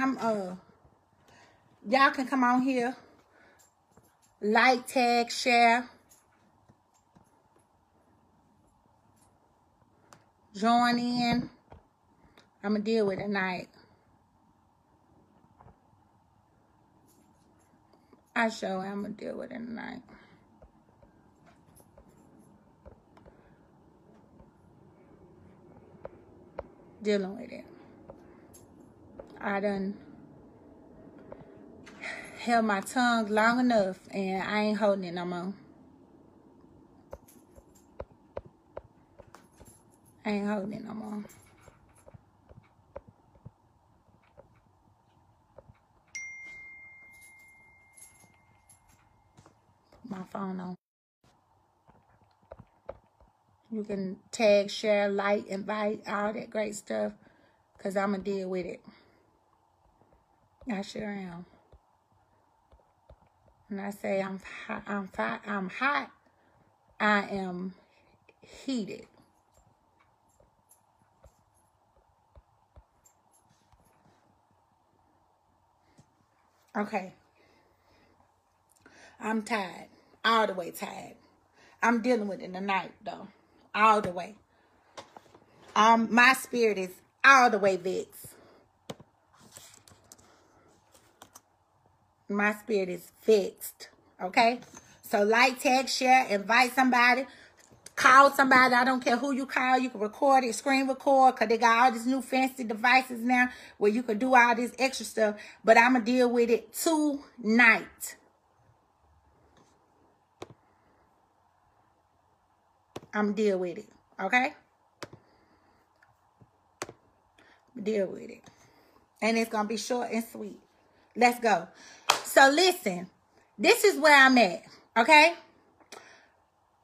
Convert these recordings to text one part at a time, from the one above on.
I'm uh y'all can come on here. Like, tag, share. Join in. I'm gonna deal with it tonight. I show I'm gonna deal with it tonight. Dealing with it. I done held my tongue long enough and I ain't holding it no more. I ain't holding it no more. My phone on. You can tag, share, like, invite, all that great stuff. Because I'm going to deal with it. I sure am. And I say I'm hot, I'm hot, I'm hot, I am heated. Okay. I'm tired. All the way tired. I'm dealing with it tonight though. All the way. Um, my spirit is all the way vexed. My spirit is fixed. Okay? So like, tag, share, invite somebody. Call somebody. I don't care who you call. You can record it, screen record, because they got all these new fancy devices now where you can do all this extra stuff. But I'm going to deal with it tonight. I'm deal with it. Okay? Deal with it. And it's going to be short and sweet. Let's go. So listen, this is where I'm at, okay?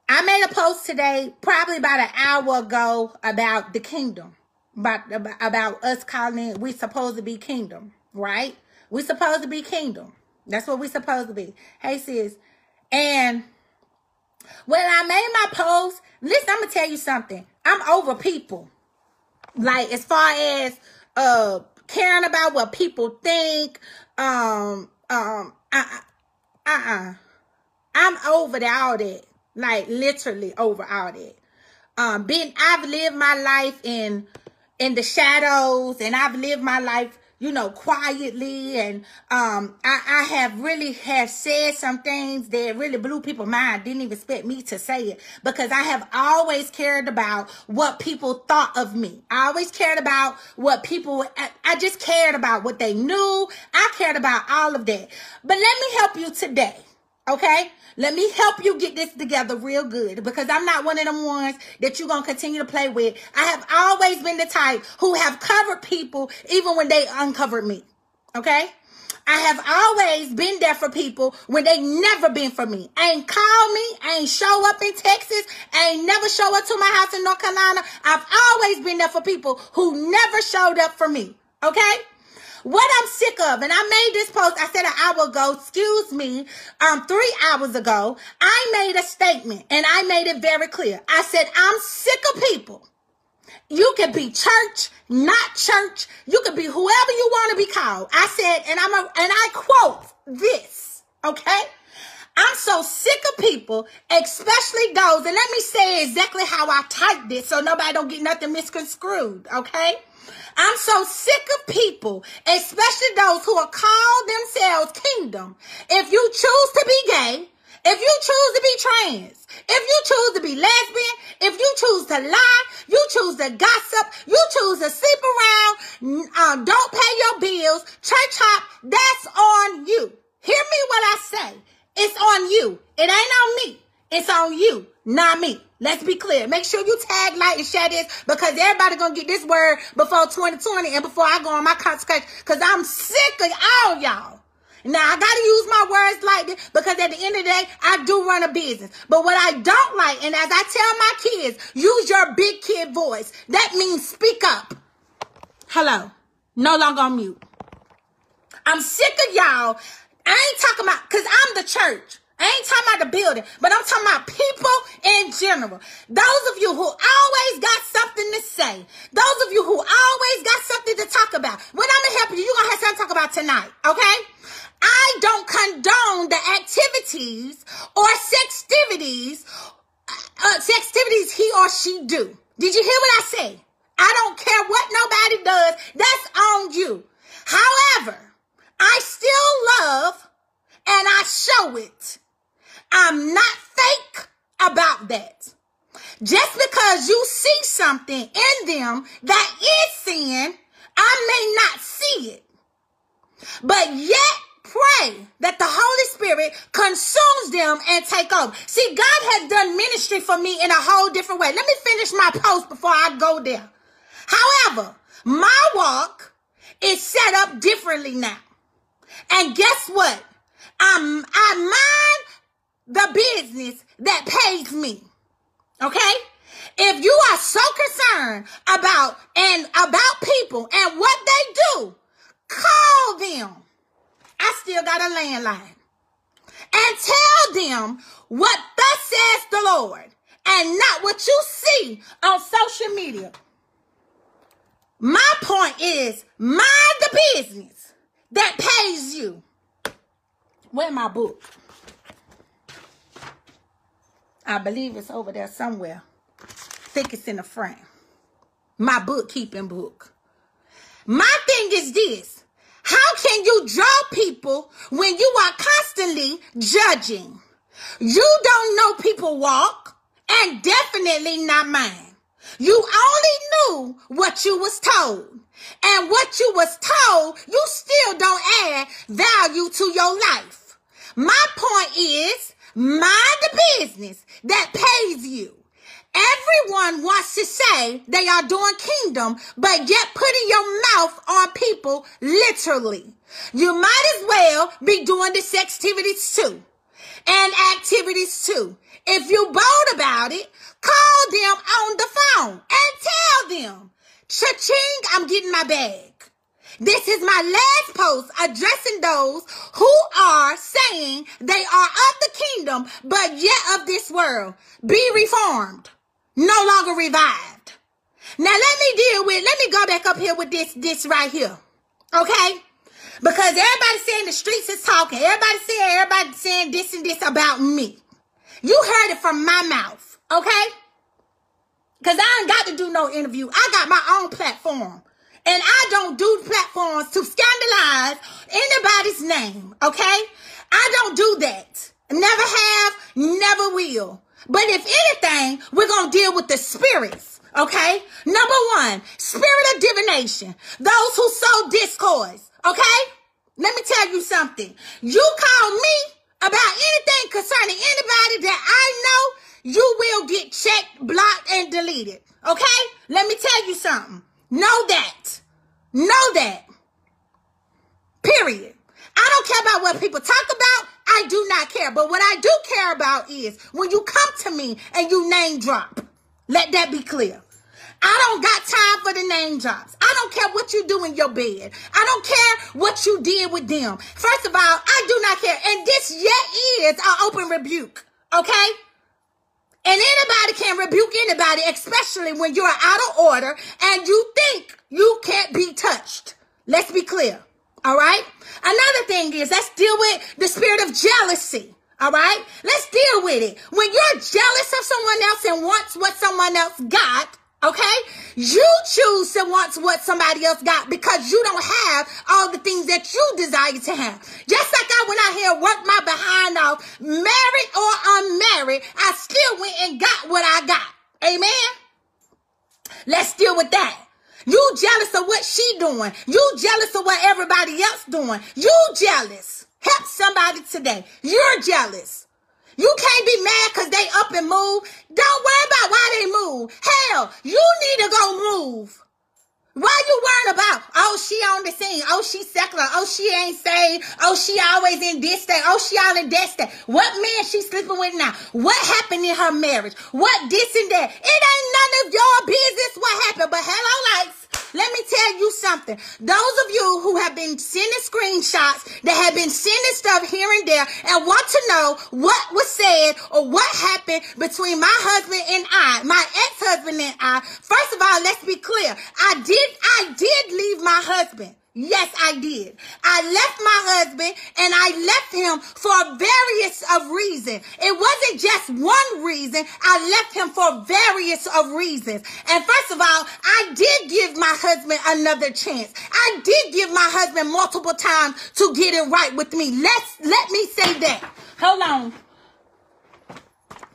I made a post today, probably about an hour ago, about the kingdom. About, about us calling it, we supposed to be kingdom, right? We supposed to be kingdom. That's what we supposed to be. Hey, sis. And when I made my post, listen, I'm going to tell you something. I'm over people. Like, as far as uh caring about what people think, um, um, uh, uh, uh, I'm over the, all that. Like literally over all that. Um, been I've lived my life in in the shadows, and I've lived my life you know, quietly. And um, I, I have really have said some things that really blew people's mind. Didn't even expect me to say it because I have always cared about what people thought of me. I always cared about what people, I, I just cared about what they knew. I cared about all of that. But let me help you today. Okay? Let me help you get this together real good because I'm not one of them ones that you're to continue to play with. I have always been the type who have covered people even when they uncovered me. Okay? I have always been there for people when they never been for me. Ain't call me, ain't show up in Texas, ain't never show up to my house in North Carolina. I've always been there for people who never showed up for me. Okay? What I'm sick of, and I made this post, I said an hour ago, excuse me, um, three hours ago, I made a statement and I made it very clear. I said, I'm sick of people. You can be church, not church. You can be whoever you want to be called. I said, and I'm a, and I quote this, okay? I'm so sick of people, especially those, and let me say exactly how I typed it so nobody don't get nothing misconstrued, okay? I'm so sick of people, especially those who are called themselves kingdom. If you choose to be gay, if you choose to be trans, if you choose to be lesbian, if you choose to lie, you choose to gossip, you choose to sleep around, um, don't pay your bills, church hop, that's on you. Hear me what I say. It's on you. It ain't on me. It's on you, not me. Let's be clear. Make sure you tag, like, and share this because everybody gonna get this word before 2020 and before I go on my consecration because I'm sick of all y'all. Now I gotta use my words like this because at the end of the day, I do run a business. But what I don't like, and as I tell my kids, use your big kid voice. That means speak up. Hello. No longer on mute. I'm sick of y'all. I ain't talking about because I'm the church. I ain't talking about the building, but I'm talking about people in general. Those of you who always got something to say, those of you who always got something to talk about. When I'm gonna help you, you're gonna have something to talk about tonight, okay? I don't condone the activities or sextivities, uh, sextivities he or she do. Did you hear what I say? I don't care what nobody does. That's on you. However, I still love and I show it. I'm not fake about that. Just because you see something in them that is sin, I may not see it. But yet pray that the Holy Spirit consumes them and take over. See, God has done ministry for me in a whole different way. Let me finish my post before I go there. However, my walk is set up differently now. And guess what? I'm, I mind the business that pays me. Okay? If you are so concerned about and about people and what they do, call them. I still got a landline. And tell them what thus says the Lord and not what you see on social media. My point is mind the business that pays you. Where my book? I believe it's over there somewhere. think it's in the front. My bookkeeping book. My thing is this. How can you draw people when you are constantly judging? You don't know people walk and definitely not mine. You only knew what you was told. And what you was told, you still don't add value to your life. My point is, mind the business that pays you. Everyone wants to say they are doing kingdom, but yet putting your mouth on people literally. You might as well be doing the sex activities too and activities too. If you bold about it, call them on the phone and tell them, cha-ching, I'm getting my bag. This is my last post addressing those who are saying they are of the kingdom, but yet of this world. Be reformed, no longer revived. Now let me deal with, let me go back up here with this, this right here. Okay? Because everybody saying the streets is talking. Everybody saying, everybody saying this and this about me. You heard it from my mouth. Okay? Because I ain't got to do no interview. I got my own platform. And I don't do platforms to scandalize anybody's name. Okay? I don't do that. Never have, never will. But if anything, we're going to deal with the spirits. Okay? Number one, spirit of divination. Those who sow discourse. Okay? Let me tell you something. You call me about anything concerning anybody that I know, you will get checked, blocked, and deleted. Okay? Let me tell you something. Know that. Know that. Period. I don't care about what people talk about. I do not care. But what I do care about is when you come to me and you name drop. Let that be clear. I don't got time for the name drops. I don't care what you do in your bed. I don't care what you did with them. First of all, I do not care. And this yet is an open rebuke. Okay? And anybody can rebuke anybody, especially when you're out of order and you think you can't be touched. Let's be clear. All right. Another thing is let's deal with the spirit of jealousy. All right. Let's deal with it. When you're jealous of someone else and wants what someone else got, Okay? You choose to want what somebody else got because you don't have all the things that you desire to have. Just like I went out here and worked my behind off, married or unmarried, I still went and got what I got. Amen? Let's deal with that. You jealous of what she doing. You jealous of what everybody else doing. You jealous. Help somebody today. You're jealous. You can't be mad because they up and move. Don't worry about why they move. Hell, you need to go move. Why you worrying about? Oh, she on the scene. Oh, she secular. Oh, she ain't saved. Oh, she always in this state. Oh, she all in that state. What man she sleeping with now? What happened in her marriage? What this and that? It ain't none of your business what happened. But hello, lights. Let me tell you something. Those of you who have been sending screenshots, that have been sending stuff here and there, and want to know what was said or what happened between my husband and I, my ex-husband and I. First of all, let's be clear. I did, I did leave my husband. Yes, I did. I left my husband and I left him for various of reasons. It wasn't just one reason. I left him for various of reasons. And first of all, I did give my husband another chance. I did give my husband multiple times to get it right with me. Let's let me say that. Hold on.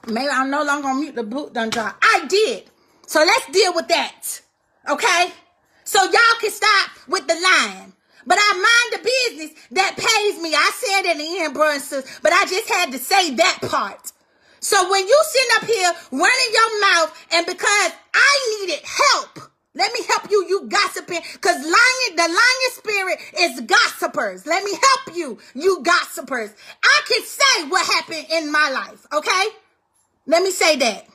Maybe I'm no longer on mute. The boot done dry. I did. So let's deal with that. Okay? So y'all can stop with the lying. But I mind the business that pays me. I said in the end, brothers, but I just had to say that part. So when you sit up here running your mouth, and because I needed help, let me help you, you gossiping, because lying, the lying spirit is gossipers. Let me help you, you gossipers. I can say what happened in my life, okay? Let me say that.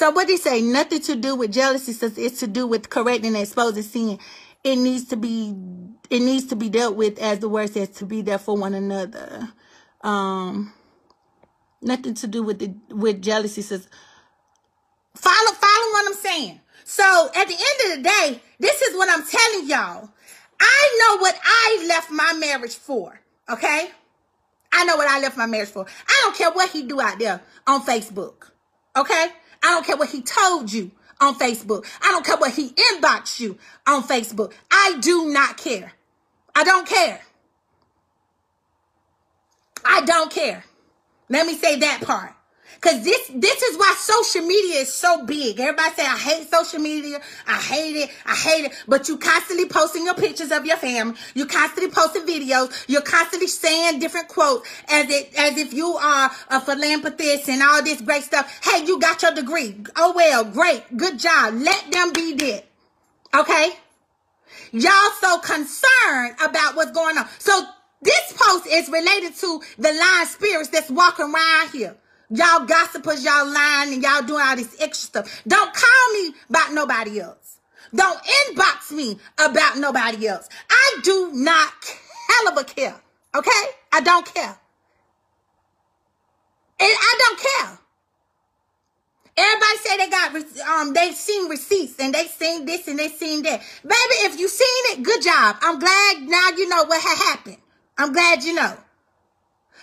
So what he say? Nothing to do with jealousy, says it's to do with correcting and exposing sin. It needs to be it needs to be dealt with as the word says to be there for one another. Um nothing to do with the with jealousy says follow follow what I'm saying. So at the end of the day, this is what I'm telling y'all. I know what I left my marriage for. Okay? I know what I left my marriage for. I don't care what he do out there on Facebook. Okay? I don't care what he told you on Facebook. I don't care what he inboxed you on Facebook. I do not care. I don't care. I don't care. Let me say that part. Cause this this is why social media is so big. Everybody say I hate social media. I hate it. I hate it. But you constantly posting your pictures of your family. You constantly posting videos. You're constantly saying different quotes as it as if you are a philanthropist and all this great stuff. Hey, you got your degree. Oh well, great, good job. Let them be dead. Okay. Y'all so concerned about what's going on. So this post is related to the lying spirits that's walking around here. Y'all gossipers, y'all lying, and y'all doing all this extra stuff. Don't call me about nobody else. Don't inbox me about nobody else. I do not hell of a care. Okay? I don't care. And I don't care. Everybody say they got um they seen receipts and they seen this and they seen that. Baby, if you seen it, good job. I'm glad now you know what had happened. I'm glad you know.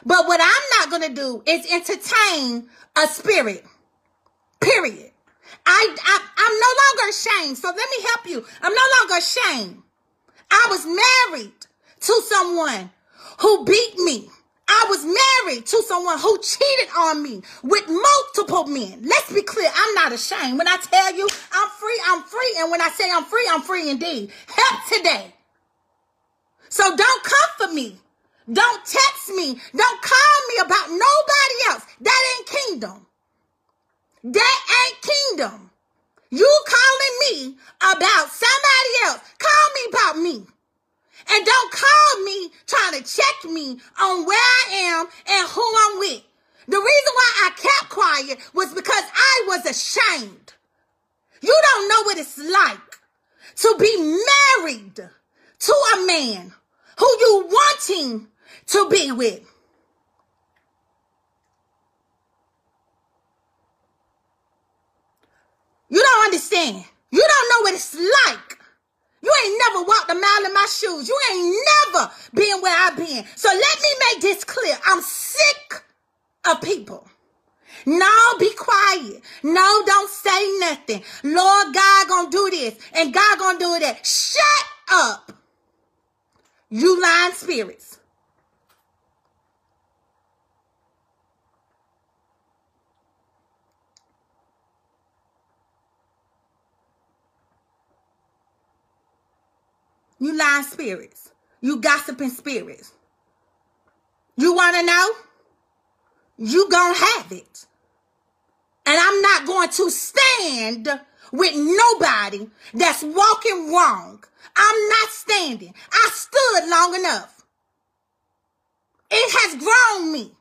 But what I'm not going to do is entertain a spirit. Period. I, I, I'm no longer ashamed. So let me help you. I'm no longer ashamed. I was married to someone who beat me. I was married to someone who cheated on me with multiple men. Let's be clear. I'm not ashamed. When I tell you I'm free, I'm free. And when I say I'm free, I'm free indeed. Help today. So don't come for me don't text me. Don't call me about nobody else. That ain't kingdom. That ain't kingdom. You calling me about somebody else. Call me about me. And don't call me trying to check me on where I am and who I'm with. The reason why I kept quiet was because I was ashamed. You don't know what it's like to be married to a man who you wanting to be with. You don't understand. You don't know what it's like. You ain't never walked a mile in my shoes. You ain't never been where I've been. So let me make this clear. I'm sick of people. No, be quiet. No, don't say nothing. Lord God gonna do this and God gonna do that. Shut up. You lying spirits. You lying spirits. You gossiping spirits. You want to know? You gonna have it. And I'm not going to stand with nobody that's walking wrong. I'm not standing. I stood long enough. It has grown me.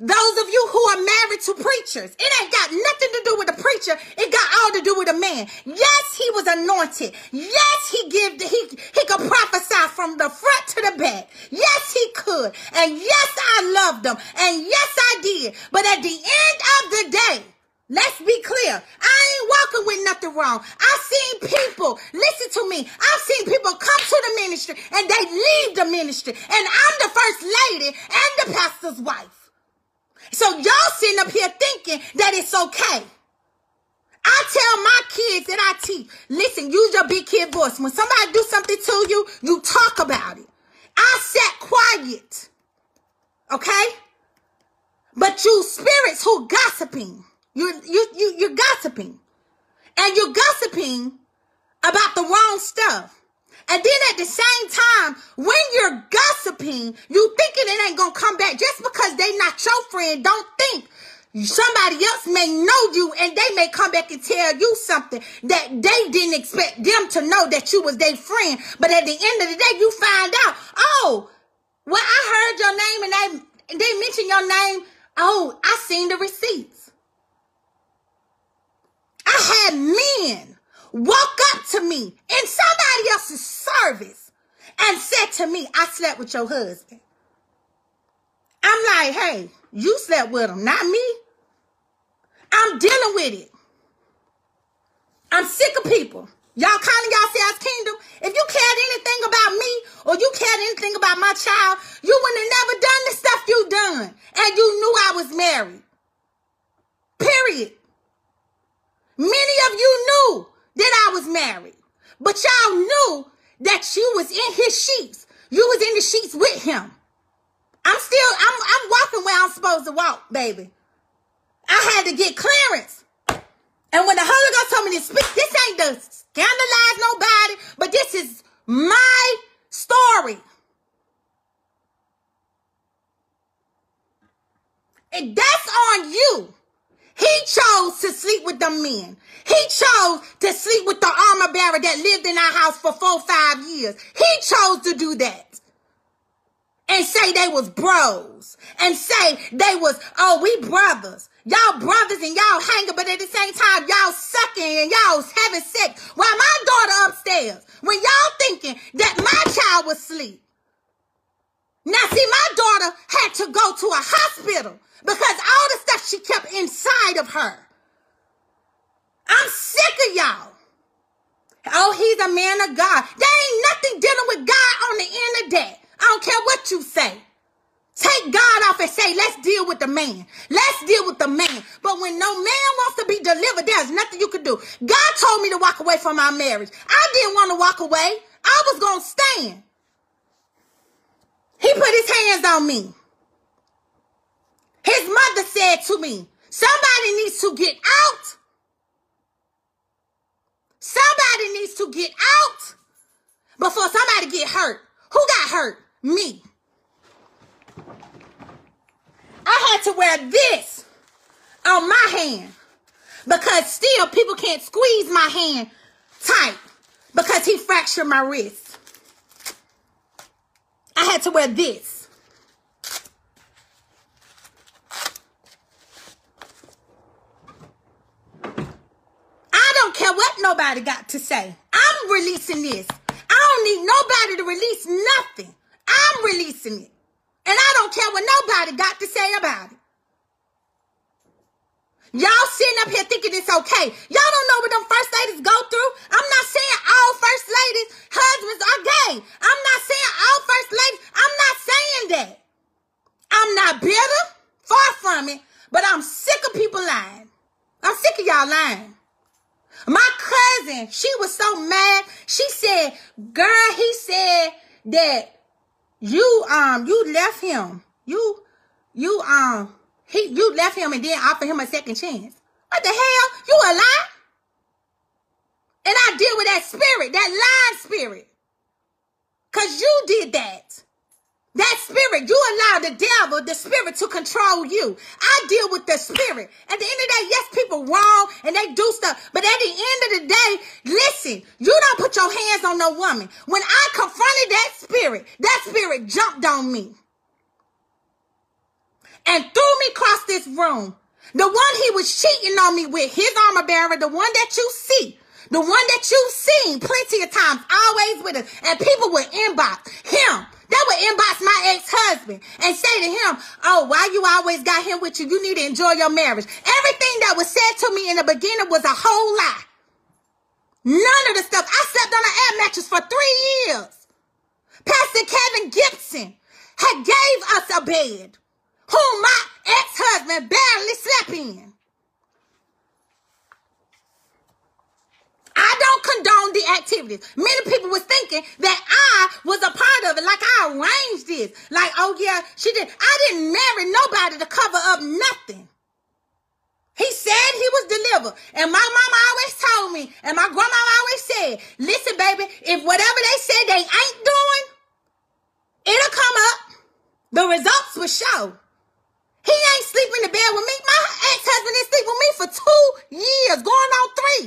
Those of you who are married to preachers, it ain't got nothing to do with the preacher. It got all to do with the man. Yes, he was anointed. Yes, he give he he could prophesy from the front to the back. Yes, he could. And yes, I loved him. And yes, I did. But at the end of the day, let's be clear. I ain't walking with nothing wrong. I've seen people, listen to me, I've seen people come to the ministry and they leave the ministry. And I'm the first lady and the pastor's wife. So y'all sitting up here thinking that it's okay. I tell my kids that I teach, listen, use your big kid voice. When somebody do something to you, you talk about it. I sat quiet. Okay? But you spirits who gossiping, you you you you're gossiping. And you're gossiping about the wrong stuff. And then at the same time, when you're gossiping, you thinking it ain't gonna come back just because they not your friend. Don't think somebody else may know you and they may come back and tell you something that they didn't expect them to know that you was their friend. But at the end of the day, you find out, oh, well, I heard your name and they, they mentioned your name. Oh, I seen the receipts. I had men walk up to me in somebody else's service and said to me, I slept with your husband. I'm like, hey, you slept with him, not me. I'm dealing with it. I'm sick of people. Y'all calling yourselves kingdom. If you cared anything about me or you cared anything about my child, you wouldn't have never done the stuff you done. And you knew I was married. Period. Many of you knew that I was married. But y'all knew that you was in his sheets. You was in the sheets with him. I'm still, I'm, I'm walking where I'm supposed to walk, baby. I had to get clearance. And when the Holy Ghost told me to speak, this ain't to scandalize nobody, but this is my story. And that's on you. He chose to sleep with the men. He chose to sleep with the armor bearer that lived in our house for four, five years. He chose to do that and say they was bros and say they was, oh, we brothers. Y'all brothers and y'all hanging, but at the same time, y'all sucking and y'all having sex while my daughter upstairs. When y'all thinking that my child was asleep. Now, see, my daughter had to go to a hospital because all the stuff she kept inside of her. I'm sick of y'all. Oh, he's a man of God. There ain't nothing dealing with God on the end of that. I don't care what you say. Take God off and say, let's deal with the man. Let's deal with the man. But when no man wants to be delivered, there's nothing you can do. God told me to walk away from my marriage. I didn't want to walk away. I was going to stand. He put his hands on me. His mother said to me, somebody needs to get out. Somebody needs to get out before somebody get hurt. Who got hurt? Me. I had to wear this on my hand because still people can't squeeze my hand tight because he fractured my wrist. Had to wear this. I don't care what nobody got to say. I'm releasing this. I don't need nobody to release nothing. I'm releasing it. And I don't care what nobody got to say about it. Y'all sitting up here thinking it's okay. Y'all don't know what them first ladies go through. I'm not saying all first ladies' husbands are gay. I'm not saying all first ladies. I'm not saying that. I'm not bitter. Far from it. But I'm sick of people lying. I'm sick of y'all lying. My cousin, she was so mad. She said, girl, he said that you um you left him. You you um he you left him and then offered him a second chance. What the hell? You a lie? And I deal with that spirit, that lying spirit. Cause you did that. That spirit, you allow the devil, the spirit to control you. I deal with the spirit. At the end of the day, yes, people wrong and they do stuff. But at the end of the day, listen, you don't put your hands on no woman. When I confronted that spirit, that spirit jumped on me and threw me across this room. The one he was cheating on me with, his armor bearer, the one that you see, the one that you've seen plenty of times, always with us, and people would inbox him. They would inbox my ex-husband and say to him, oh, why you always got him with you? You need to enjoy your marriage. Everything that was said to me in the beginning was a whole lie. None of the stuff. I slept on an air mattress for three years. Pastor Kevin Gibson had gave us a bed, whom my ex-husband barely slept in. I don't condone the activities. Many people was thinking that I was a part of it, like I arranged this. Like, oh yeah, she did. I didn't marry nobody to cover up nothing. He said he was delivered. And my mama always told me, and my grandma always said, listen, baby, if whatever they said they ain't doing, it'll come up. The results will show. He ain't sleeping in the bed with me. My ex-husband didn't sleep with me for two years, going on three.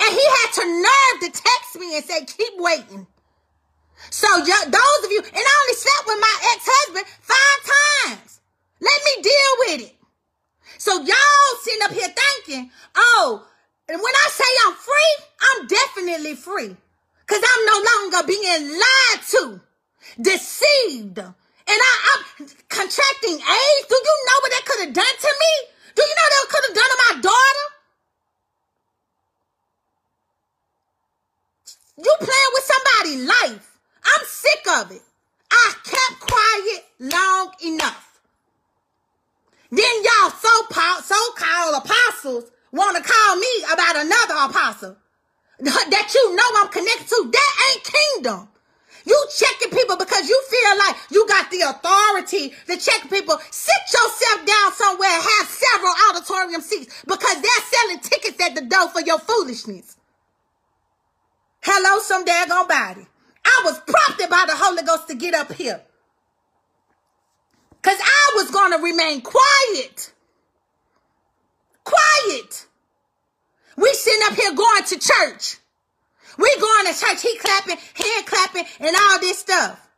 And he had to nerve to text me and say, keep waiting. So those of you, and I only slept with my ex-husband five times. Let me deal with it. So y'all sitting up here thinking, oh, and when I say I'm free, I'm definitely free. Cause I'm no longer being lied to, deceived. And I, I'm contracting AIDS. Do you know what that could have done to me? Do you know that could have done to my daughter? You playing with somebody's life. I'm sick of it. I kept quiet long enough. Then y'all so so-called apostles want to call me about another apostle that you know I'm connected to. That ain't kingdom. You checking people because you feel like you got the authority to check people. Sit yourself down somewhere have several auditorium seats because they're selling tickets at the door for your foolishness. Hello, some daggone body. I was prompted by the Holy Ghost to get up here. Because I was going to remain quiet. Quiet. We sitting up here going to church. We going to church. He clapping, hand clapping, and all this stuff.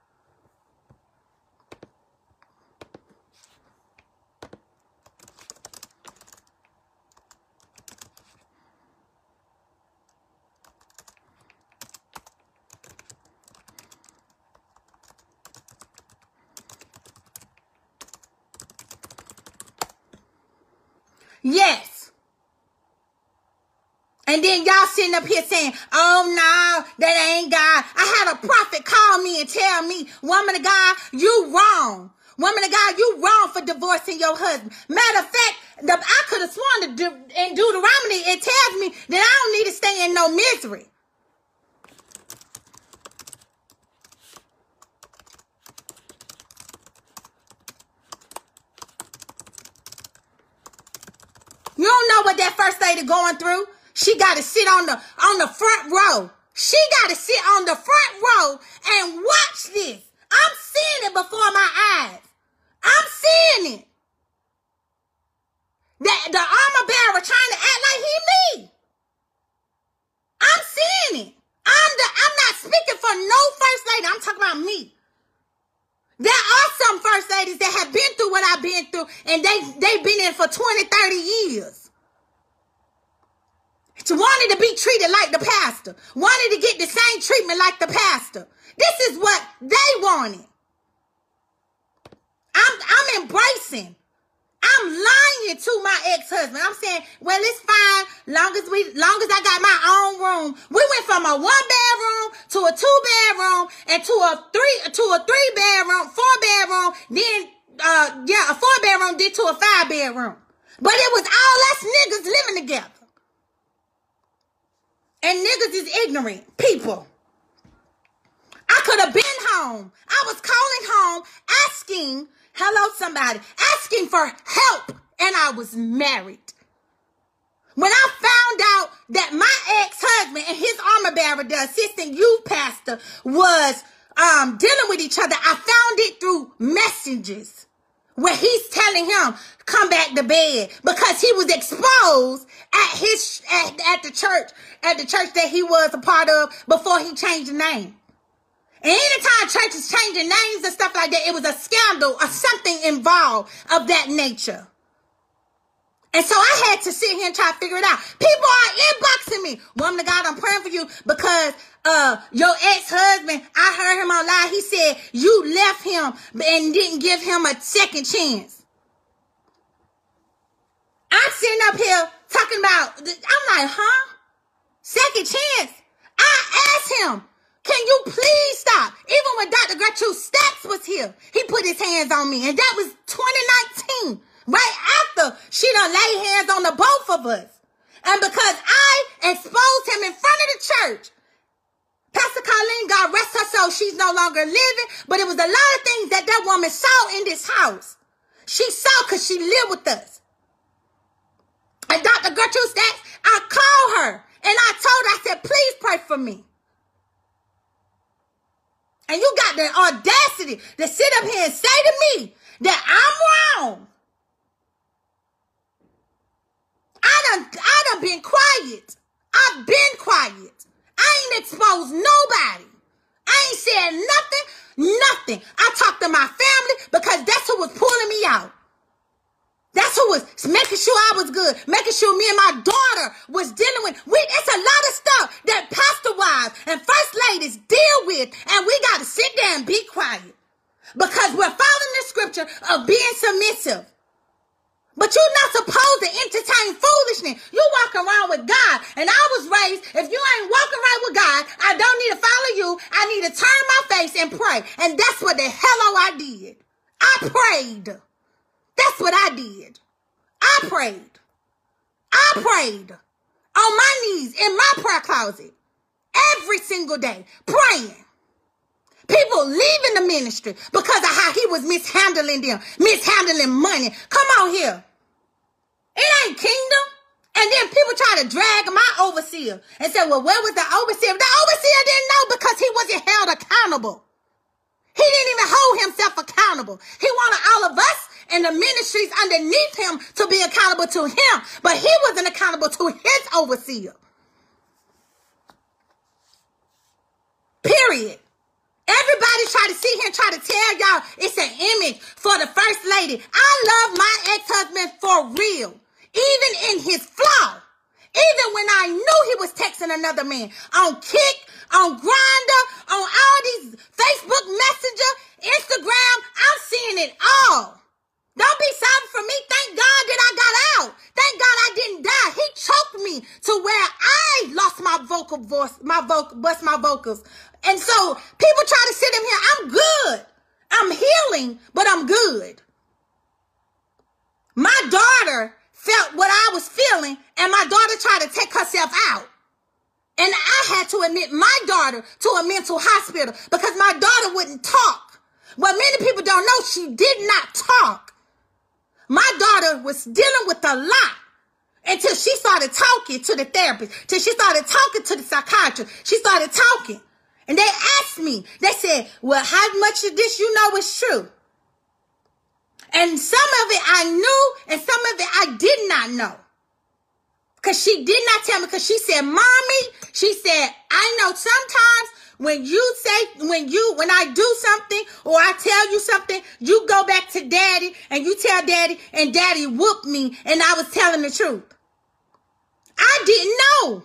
Yes. And then y'all sitting up here saying, oh no, that ain't God. I had a prophet call me and tell me, woman of God, you wrong. Woman of God, you wrong for divorcing your husband. Matter of fact, the, I could have sworn to do in Deuteronomy, it tells me that I don't need to stay in no misery. You don't know what that first lady going through. She got to sit on the on the front row. She got to sit on the front row and watch this. I'm seeing it before my eyes. I'm seeing it. That the armor bearer trying to act like he me. I'm seeing it. I'm the I'm not speaking for no first lady. I'm talking about me. There are some first ladies that have been through what I've been through and they, they've been in for 20, 30 years. Wanted to be treated like the pastor. Wanted to get the same treatment like the pastor. This is what they wanted. I'm, I'm embracing. I'm lying to my ex-husband. I'm saying, well, it's fine. Long as we, long as I got my own room. We went from a one bedroom to a two bedroom and to a three, to a three bedroom, four bedroom. Then, uh, yeah, a four bedroom did to a five bedroom. But it was all us niggas living together. And niggas is ignorant people. I could have been home. I was calling home asking Hello, somebody. Asking for help. And I was married. When I found out that my ex-husband and his armor bearer, the assistant youth pastor, was um, dealing with each other, I found it through messages where he's telling him come back to bed because he was exposed at his at, at the church at the church that he was a part of before he changed the name. And anytime churches changing names and stuff like that, it was a scandal or something involved of that nature. And so I had to sit here and try to figure it out. People are inboxing me. Woman of God, I'm praying for you because uh your ex-husband, I heard him on live. He said you left him and didn't give him a second chance. I'm sitting up here talking about, I'm like, huh? Second chance, I asked him, can you please stop? Even when Dr. Gertrude Stacks was here, he put his hands on me. And that was 2019, right after she done laid hands on the both of us. And because I exposed him in front of the church, Pastor Colleen, God rest her soul, she's no longer living, but it was a lot of things that that woman saw in this house. She saw because she lived with us. And Dr. Gertrude Stacks, I called her and I told her, I said, please pray for me. And you got the audacity to sit up here and say to me that I'm wrong. I done, I done been quiet. I've been quiet. I ain't exposed nobody. I ain't said nothing, nothing. I talked to my family because that's who was pulling me out. That's who was making sure I was good, making sure me and my daughter was dealing with. We, it's a lot of stuff that pastor wives and first ladies deal with, and we got to sit there and be quiet because we're following the scripture of being submissive. But you're not supposed to entertain foolishness. You walk around with God. And I was raised, if you ain't walking around with God, I don't need to follow you. I need to turn my face and pray. And that's what the hello oh I did. I prayed. That's what I did. I prayed. I prayed on my knees in my prayer closet every single day, praying. People leaving the ministry because of how he was mishandling them, mishandling money. Come on here. It ain't kingdom. And then people try to drag my overseer and say, well, where was the overseer? The overseer didn't know because he wasn't held accountable. He didn't even hold himself accountable. He wanted all of us and the ministries underneath him to be accountable to him, but he wasn't accountable to his overseer. Period. Everybody try to sit here and try to tell y'all it's an image for the first lady. I love my ex-husband for real. Even in his flaw. Even when I knew he was texting another man on Kik, on Grindr, on all these Facebook Messenger, Instagram, I'm seeing it all. Don't be sorry for me. Thank God that I got out. Thank God I didn't die. He choked me to where I lost my vocal voice, my vocal, bust my vocals. And so people try to sit in here. I'm good. I'm healing, but I'm good. My daughter felt what I was feeling, and my daughter tried to take herself out. And I had to admit my daughter to a mental hospital because my daughter wouldn't talk. What many people don't know, she did not talk. My daughter was dealing with a lot until she started talking to the therapist, till she started talking to the psychiatrist. She started talking. And they asked me, they said, well, how much of this you know is true? And some of it I knew and some of it I did not know. Cause she did not tell me because she said, mommy, she said, I know sometimes when you say, when you, when I do something or I tell you something, you go back to daddy and you tell daddy and daddy whooped me and I was telling the truth. I didn't know.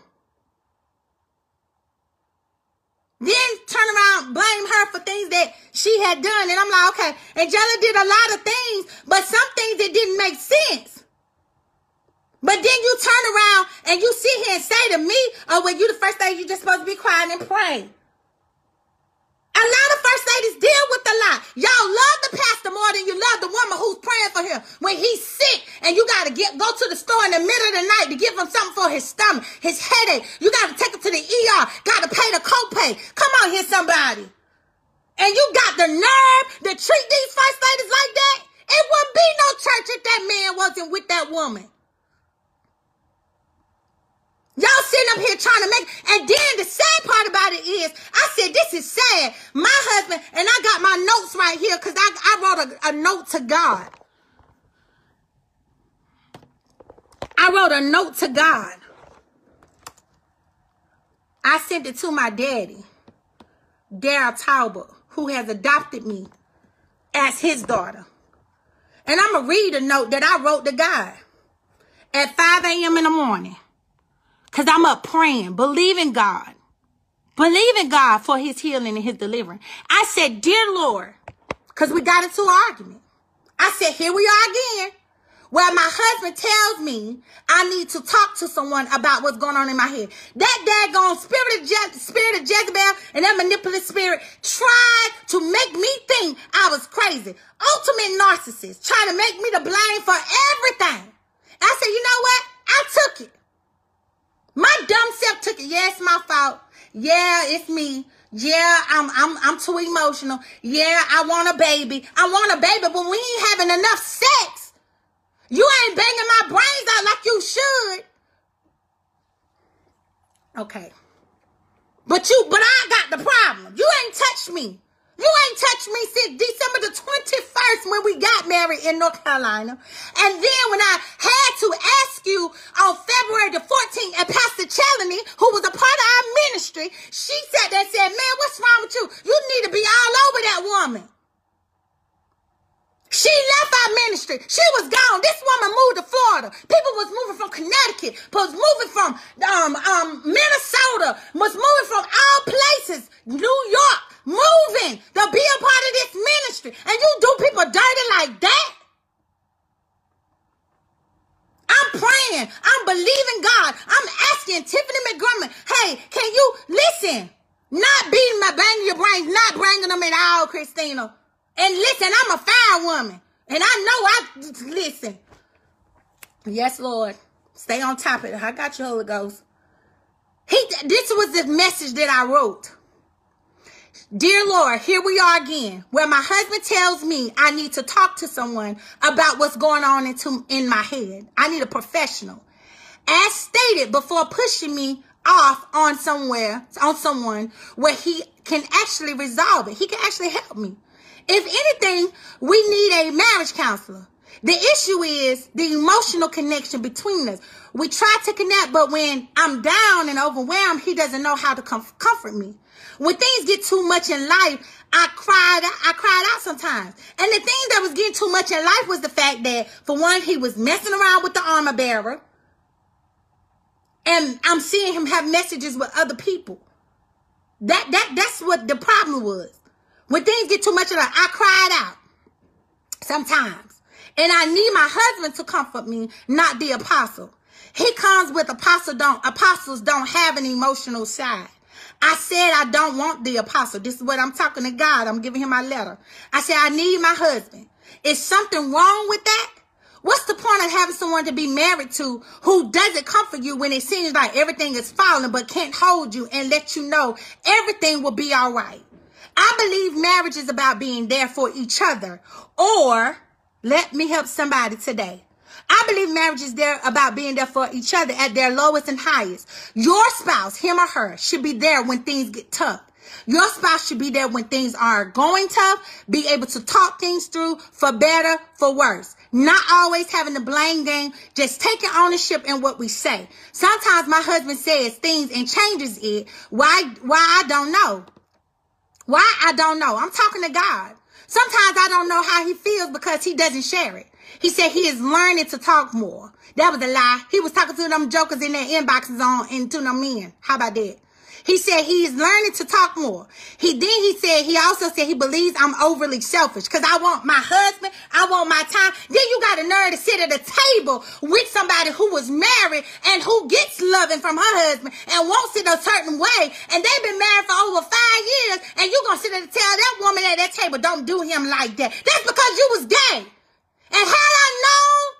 Then turn around, blame her for things that she had done. And I'm like, okay, Angela did a lot of things, but some things that didn't make sense. But then you turn around and you sit here and say to me, oh, well, you the first thing you just supposed to be crying and praying. A lot of first ladies deal with a lot. Y'all love the pastor more than you love the woman who's praying for him when he's sick and you gotta get go to the store in the middle of the night to give him something for his stomach, his headache. You gotta take him to the ER, gotta pay the copay. Come on here, somebody. And you got the nerve to treat these first ladies like that? It wouldn't be no church if that man wasn't with that woman. Y'all sitting up here trying to make, and then the sad part about it is, I said, this is sad. My husband, and I got my notes right here because I, I wrote a, a note to God. I wrote a note to God. I sent it to my daddy, Daryl Talbot, who has adopted me as his daughter. And I'm going to read a note that I wrote to God at 5 a.m. in the morning. Because I'm up praying, believing God. Believing God for his healing and his deliverance. I said, Dear Lord, because we got into an argument. I said, Here we are again. where my husband tells me I need to talk to someone about what's going on in my head. That daggone spirit of, Je- spirit of Jezebel and that manipulative spirit tried to make me think I was crazy. Ultimate narcissist trying to make me to blame for everything. I said, you know what? I took it. My dumb self took it. Yeah, it's my fault. Yeah, it's me. Yeah, I'm I'm I'm too emotional. Yeah, I want a baby. I want a baby, but we ain't having enough sex. You ain't banging my brains out like you should. Okay. But you, but I got the problem. You ain't touched me. You ain't touched me since December the 21st when we got married in North Carolina. And then when I had to ask you on February the 14th, and Pastor Chelany, who was a part of our ministry, she sat there and said, man, what's wrong with you? You need to be all over that woman. She left our ministry. She was gone. This woman moved to Florida. People was moving from Connecticut, was moving from um, um, Minnesota, was moving from all places, New York, moving to be a part of this ministry. And you do people dirty like that? I'm praying. I'm believing God. I'm asking Tiffany Montgomery, hey, can you listen? Not beating my banging your brains, not bringing them at all, Christina. And listen, I'm a fire woman. And I know I listen. Yes, Lord. Stay on top of it. I got you, Holy Ghost. He this was the message that I wrote. Dear Lord, here we are again, where my husband tells me I need to talk to someone about what's going on into, in my head. I need a professional. As stated before pushing me off on somewhere, on someone where he can actually resolve it. He can actually help me. If anything, we need a marriage counselor. The issue is the emotional connection between us. We try to connect, but when I'm down and overwhelmed, he doesn't know how to comfort me. When things get too much in life, I cried, I cried out sometimes. And the thing that was getting too much in life was the fact that, for one, he was messing around with the armor bearer. And I'm seeing him have messages with other people. That, that, that's what the problem was. When things get too much in life, I cried out sometimes. And I need my husband to comfort me, not the apostle. He comes with apostle don't apostles don't have an emotional side. I said I don't want the apostle. This is what I'm talking to God. I'm giving him my letter. I said I need my husband. Is something wrong with that? What's the point of having someone to be married to who doesn't comfort you when it seems like everything is falling but can't hold you and let you know everything will be all right? I believe marriage is about being there for each other. Or let me help somebody today. I believe marriage is there about being there for each other at their lowest and highest. Your spouse, him or her, should be there when things get tough. Your spouse should be there when things are going tough, be able to talk things through for better, for worse. Not always having the blame game, just taking ownership in what we say. Sometimes my husband says things and changes it. Why, why I don't know. Why? I don't know. I'm talking to God. Sometimes I don't know how he feels because he doesn't share it. He said he is learning to talk more. That was a lie. He was talking to them jokers in their inboxes on and to them men. How about that? He said he's learning to talk more. He then he said he also said he believes I'm overly selfish because I want my husband, I want my time. Then you got a nerve to sit at a table with somebody who was married and who gets loving from her husband and wants it a certain way, and they've been married for over five years, and you gonna sit there and tell that woman at that table, don't do him like that. That's because you was gay. And had I known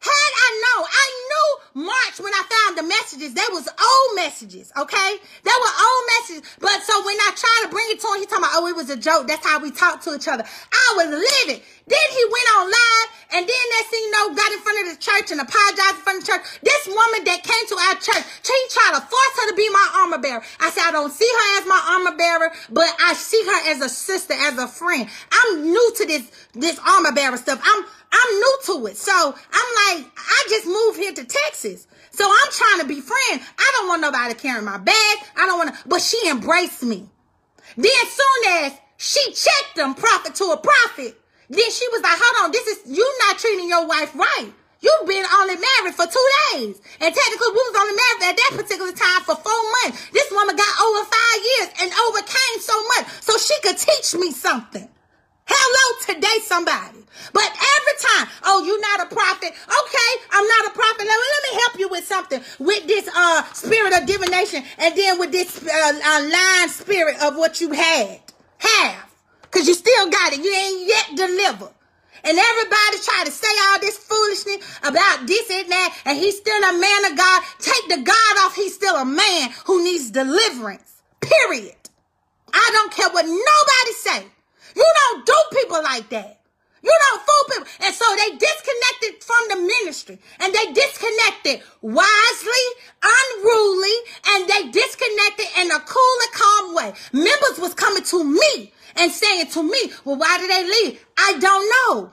had I known, I knew March when I found the messages. They was old messages, okay? They were old messages. But so when I tried to bring it to him, he talking about, oh, it was a joke. That's how we talk to each other. I was livid. Then he went on live, and then that thing, you know, got in front of the church and apologized in front of the church. This woman that came to our church, she tried to force her to be my armor bearer. I said, I don't see her as my armor bearer, but I see her as a sister, as a friend. I'm new to this, this armor bearer stuff. I'm, I'm new to it. So I'm like, I just moved here to Texas. So I'm trying to be friends. I don't want nobody carrying my bag. I don't want to, but she embraced me. Then soon as she checked them prophet to a prophet, then she was like, hold on, this is, you not treating your wife right. You've been only married for two days. And technically, we was only married at that particular time for four months. This woman got over five years and overcame so much so she could teach me something. Hello today, somebody. But every time, oh, you're not a prophet. Okay, I'm not a prophet. Let me, let me help you with something with this uh, spirit of divination and then with this uh, uh, lying spirit of what you had. Have. Because you still got it. You ain't yet delivered. And everybody try to say all this foolishness about this and that, and he's still a man of God. Take the God off. He's still a man who needs deliverance. Period. I don't care what nobody say. You don't do people like that. You don't fool people. And so they disconnected from the ministry and they disconnected wisely, unruly, and they disconnected in a cool and calm way. Members was coming to me and saying to me, well, why did they leave? I don't know.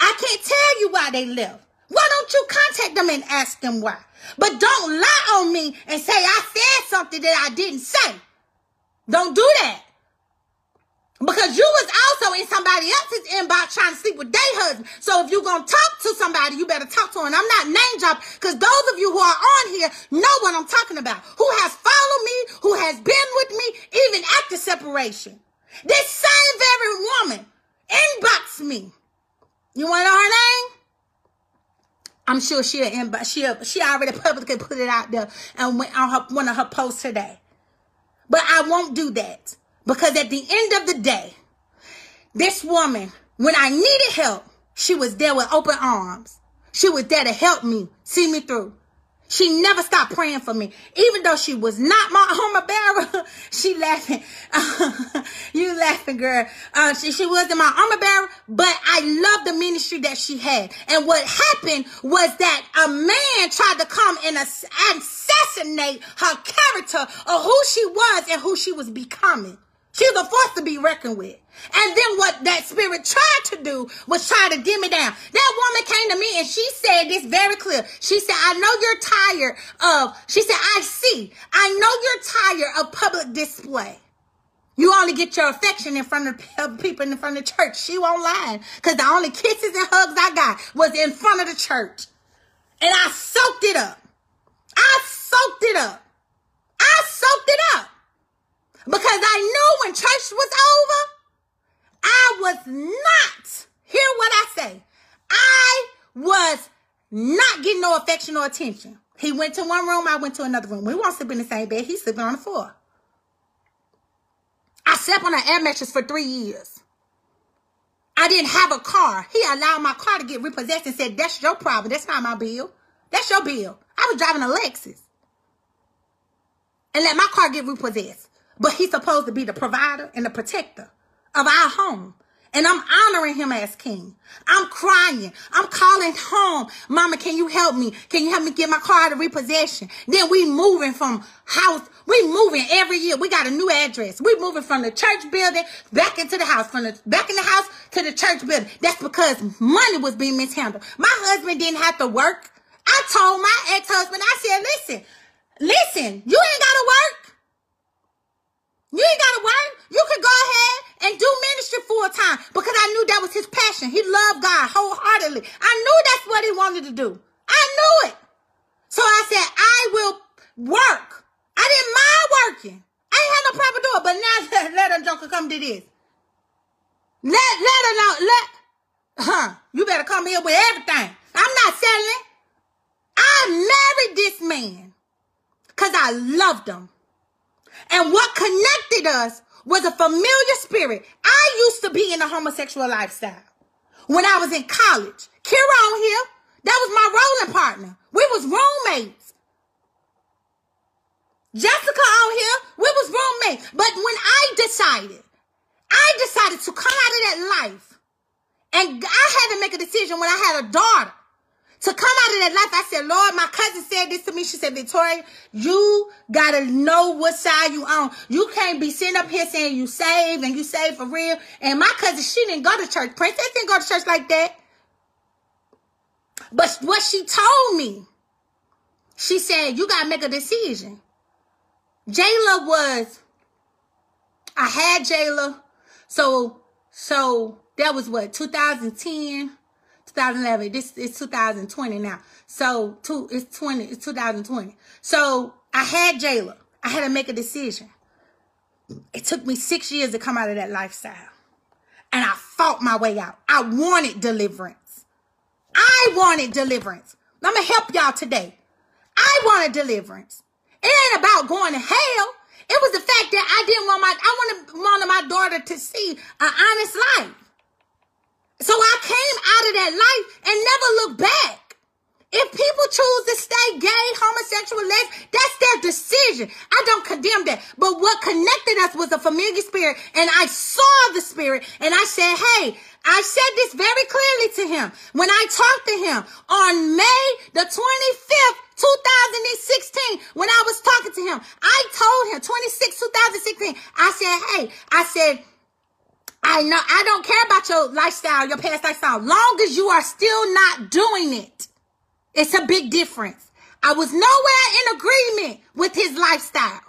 I can't tell you why they left. Why don't you contact them and ask them why? But don't lie on me and say I said something that I didn't say. Don't do that. Because you was also in somebody else's inbox trying to sleep with their husband. So if you're going to talk to somebody, you better talk to them. I'm not name dropping because those of you who are on here know what I'm talking about. Who has followed me, who has been with me, even after separation. This same very woman inbox me. You want to know her name? I'm sure she'll inbox. She she already publicly put it out there and went on her, one of her posts today. But I won't do that. Because at the end of the day, this woman, when I needed help, she was there with open arms. She was there to help me, see me through. She never stopped praying for me. Even though she was not my armor bearer, she laughing. you laughing, girl. Uh, she, she wasn't my armor bearer, but I love the ministry that she had. And what happened was that a man tried to come and assassinate her character of who she was and who she was becoming. She's a force to be reckoned with. And then what that spirit tried to do was try to dim me down. That woman came to me and she said this very clear. She said, I know you're tired of, she said, I see, I know you're tired of public display. You only get your affection in front of uh, people in front of the church. She won't lie. Because the only kisses and hugs I got was in front of the church. And I soaked it up. I soaked it up. I soaked it up. Because I knew when church was over, I was not, hear what I say, I was not getting no affection or attention. He went to one room, I went to another room. We won't sleep in the same bed. He's sleeping on the floor. I slept on an air mattress for three years. I didn't have a car. He allowed my car to get repossessed and said, that's your problem. That's not my bill. That's your bill. I was driving a Lexus. And let my car get repossessed. But he's supposed to be the provider and the protector of our home. And I'm honoring him as king. I'm crying. I'm calling home. Mama, can you help me? Can you help me get my car of repossession? Then we moving from house. We moving every year. We got a new address. We moving from the church building back into the house. From the back in the house to the church building. That's because money was being mishandled. My husband didn't have to work. I told my ex-husband, I said, listen, listen, you ain't got to work. You ain't gotta work. You can go ahead and do ministry full time because I knew that was his passion. He loved God wholeheartedly. I knew that's what he wanted to do. I knew it. So I said, I will work. I didn't mind working. I ain't had no problem doing it. But now let, let a joker come to this. Let let her know. Let huh. You better come here with everything. I'm not selling. I married this man because I loved him. And what connected us was a familiar spirit. I used to be in a homosexual lifestyle when I was in college. Kira on here, that was my rolling partner. We was roommates. Jessica on here, we was roommates. But when I decided, I decided to come out of that life. And I had to make a decision when I had a daughter to come out of that life, I said, Lord, my cousin said this to me. She said, Victoria, you gotta know what side you on. You can't be sitting up here saying you save and you save for real. And my cousin, she didn't go to church. Princess didn't go to church like that. But what she told me, she said, you gotta make a decision. Jayla was, I had Jayla. So, so that was what, 2010? 2011. This is 2020 now. So two, it's 20, it's 2020. So I had Jayla. I had to make a decision. It took me six years to come out of that lifestyle. And I fought my way out. I wanted deliverance. I wanted deliverance. I'm going to help y'all today. I wanted deliverance. It ain't about going to hell. It was the fact that I didn't want my, I wanted, wanted my daughter to see an honest life. So I came out of that life and never looked back. If people choose to stay gay, homosexual, lesbian, that's their decision. I don't condemn that. But what connected us was a familiar spirit, and I saw the spirit, and I said, hey, I said this very clearly to him when I talked to him on May the 25th, 2016, when I was talking to him. I told him, 26, 2016, I said, hey, I said, I know I don't care about your lifestyle, your past lifestyle, long as you are still not doing it. It's a big difference. I was nowhere in agreement with his lifestyle.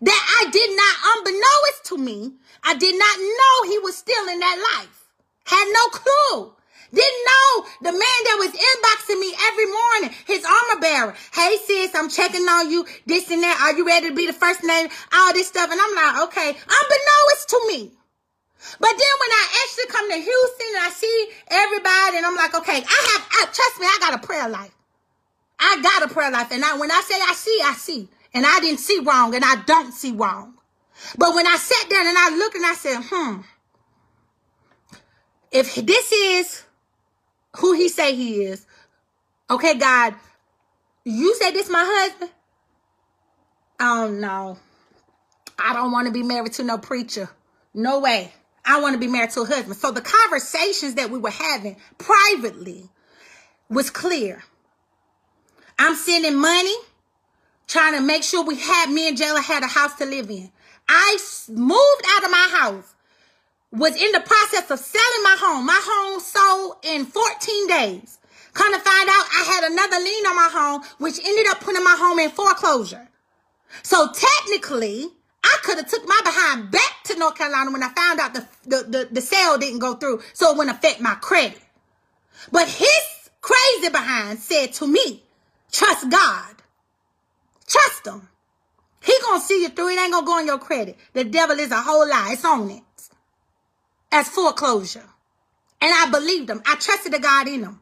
That I did not, unbeknownst to me, I did not know he was still in that life. Had no clue. Didn't know the man that was inboxing me every morning, his armor bearer. Hey sis, I'm checking on you, this and that. Are you ready to be the first name? All this stuff. And I'm like, okay, unbeknownst to me. But then when I actually come to Houston and I see everybody and I'm like, okay, I have, I, trust me, I got a prayer life. I got a prayer life. And I, when I say I see, I see. And I didn't see wrong and I don't see wrong. But when I sat down and I looked and I said, hmm, if this is who he say he is, okay, God, you said this my husband? Oh no. I don't want to be married to no preacher. No way. I want to be married to a husband. So the conversations that we were having privately was clear. I'm sending money, trying to make sure we had, me and Jayla had a house to live in. I moved out of my house, was in the process of selling my home. My home sold in 14 days. Kind of find out I had another lien on my home, which ended up putting my home in foreclosure. So technically, I could have took my behind back to North Carolina when I found out the, the, the, the sale didn't go through, so it wouldn't affect my credit. But his crazy behind said to me, trust God. Trust him. He gonna see you through. It ain't gonna go on your credit. The devil is a whole lie. It's on it. As foreclosure. And I believed him. I trusted the God in him.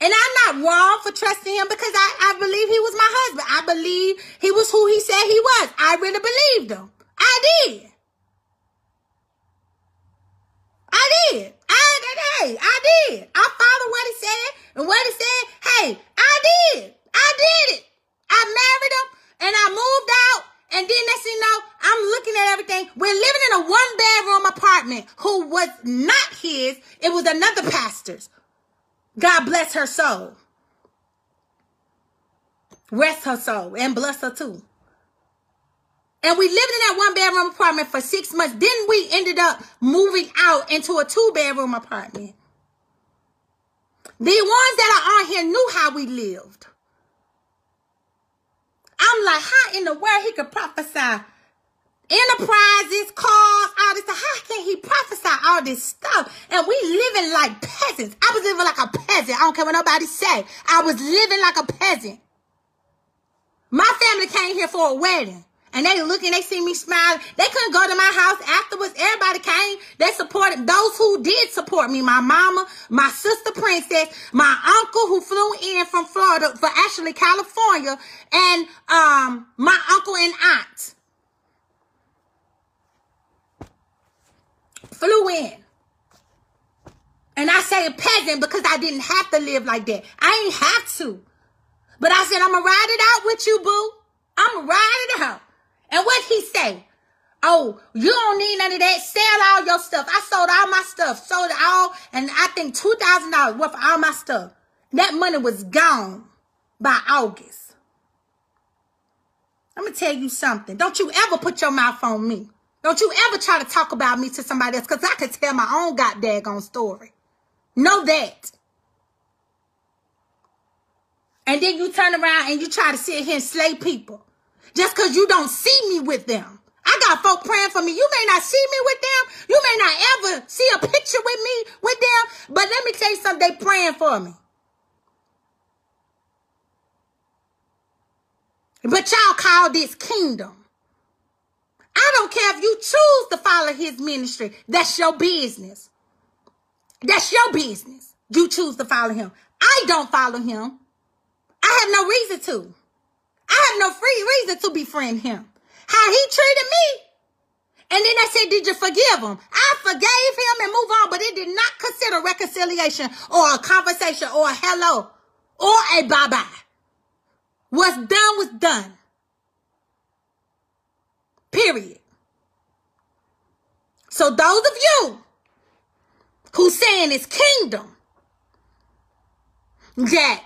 And I'm not wrong for trusting him because I, I believe he was my husband. I believe he was who he said he was. I really believed him. I did. I did. I hey, I did. I followed what he said and what he said. Hey, I did. I did it. I married him and I moved out. And then next thing you know, I'm looking at everything. We're living in a one bedroom apartment who was not his. It was another pastor's. God bless her soul. Rest her soul and bless her too. And we lived in that one bedroom apartment for six months. Then we ended up moving out into a two bedroom apartment. The ones that are on here knew how we lived. I'm like, how in the world he could prophesy enterprises, cars, all this stuff. How can he prophesy all this stuff? And we living like peasants. I was living like a peasant. I don't care what nobody say. I was living like a peasant. My family came here for a wedding. And they looking, they see me smiling. They couldn't go to my house afterwards. Everybody came. They supported those who did support me. My mama, my sister princess, my uncle who flew in from Florida for actually California, and um my uncle and aunt. Flew in. And I say peasant because I didn't have to live like that. I ain't have to. But I said, I'm going to ride it out with you, boo. I'm going to ride it out. And what he say? Oh, you don't need none of that. Sell all your stuff. I sold all my stuff. Sold all. And I think $2,000 worth of all my stuff. That money was gone by August. I'm going to tell you something. Don't you ever put your mouth on me. Don't you ever try to talk about me to somebody else because I can tell my own goddamn story. Know that. And then you turn around and you try to sit here and slay people just because you don't see me with them. I got folk praying for me. You may not see me with them. You may not ever see a picture with me with them. But let me tell you something. They praying for me. But y'all call this kingdom. I don't care if you choose to follow his ministry. That's your business. That's your business. You choose to follow him. I don't follow him. I have no reason to. I have no free reason to befriend him. How he treated me. And then I said, did you forgive him? I forgave him and move on, but it did not consider reconciliation or a conversation or a hello or a bye-bye. What's done was done. Period. So those of you who saying it's kingdom, that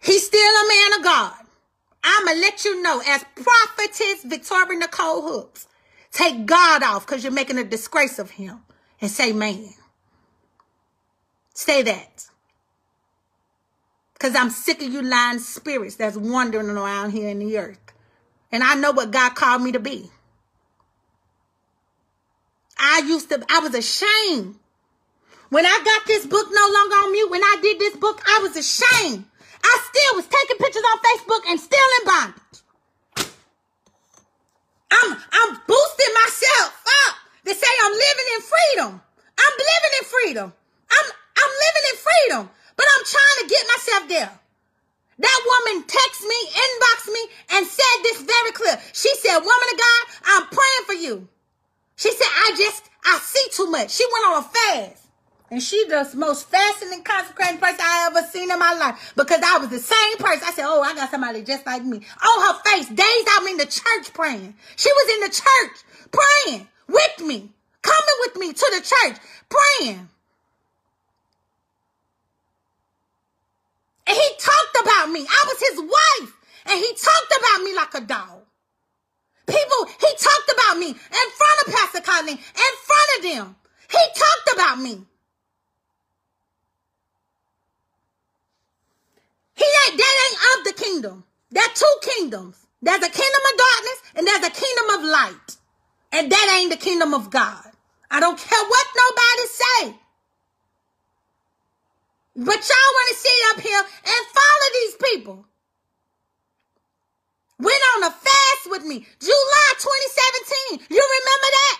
he's still a man of God. I'ma let you know as prophetess Victoria Nicole Hooks. Take God off because you're making a disgrace of him and say man. Say that. Because I'm sick of you lying spirits that's wandering around here in the earth. And I know what God called me to be. I used to, I was ashamed. When I got this book no longer on mute, when I did this book, I was ashamed. I still was taking pictures on Facebook and still in bondage. I'm, I'm boosting myself up to say I'm living in freedom. I'm living in freedom. I'm, I'm living in freedom, but I'm trying to get myself there. That woman texted me, inboxed me, and said this very clear. She said, woman of God, I'm praying for you. She said, I just, I see too much. She went on a fast. And she the most fasting and consecrating person I ever seen in my life. Because I was the same person. I said, oh, I got somebody just like me. On her face, days I'm in the church praying. She was in the church praying with me. Coming with me to the church praying. And he talked about me. I was his wife. And he talked about me like a dog. People, he talked about me in front of Pastor Colleen, in front of them. He talked about me. He ain't, that ain't of the kingdom. There are two kingdoms. There's a kingdom of darkness and there's a kingdom of light. And that ain't the kingdom of God. I don't care what nobody say. But y'all want to sit up here and follow these people. Went on a fast with me. July 2017. You remember that?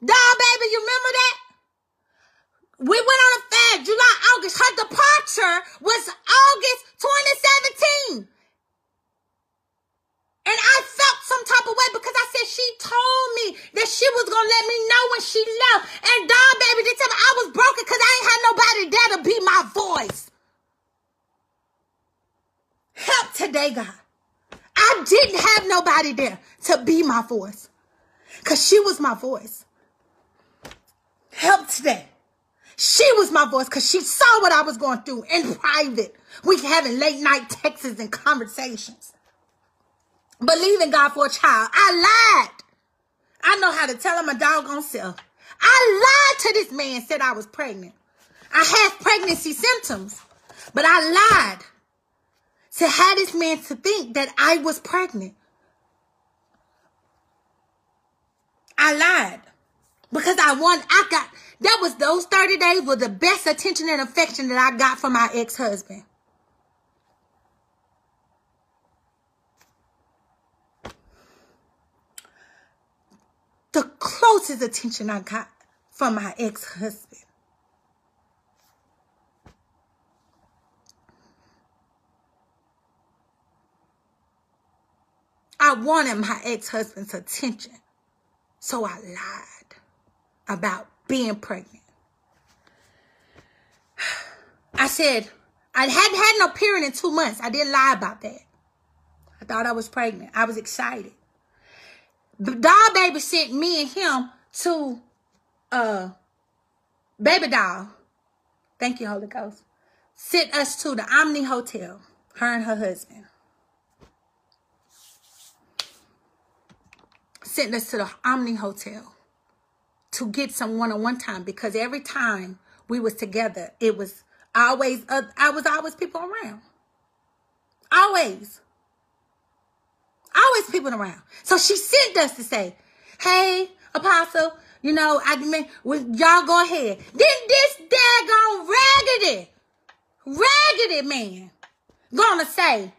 Doll baby, you remember that? We went on a fast July, August. Her departure was August 2017. And I felt some type of way because I said she told me that she was gonna let me know when she left. And Dawn, baby, they tell me I was broken because I ain't nobody there to be my voice. Help today, God. I didn't have nobody there to be my voice. Cause she was my voice. Help today. She was my voice because she saw what I was going through in private. We having late night texts and conversations. Believe in God for a child. I lied. I know how to tell him a doggone self. I lied to this man, said I was pregnant. I have pregnancy symptoms, but I lied to have this man to think that I was pregnant. I lied because I want, I got, that was those 30 days were the best attention and affection that I got from my ex-husband. The closest attention I got from my ex-husband. I wanted my ex-husband's attention. So I lied about being pregnant. I said, I hadn't had no period in two months. I didn't lie about that. I thought I was pregnant. I was excited. The doll baby sent me and him to uh baby doll. Thank you, Holy Ghost. Sent us to the Omni Hotel, her and her husband. Sent us to the Omni Hotel to get some one-on-one time because every time we was together, it was always, uh, I was always people around. Always. Always people around. So she sent us to say, hey, Apostle, you know, I mean, y'all go ahead. Then this daggone raggedy, raggedy man gonna say,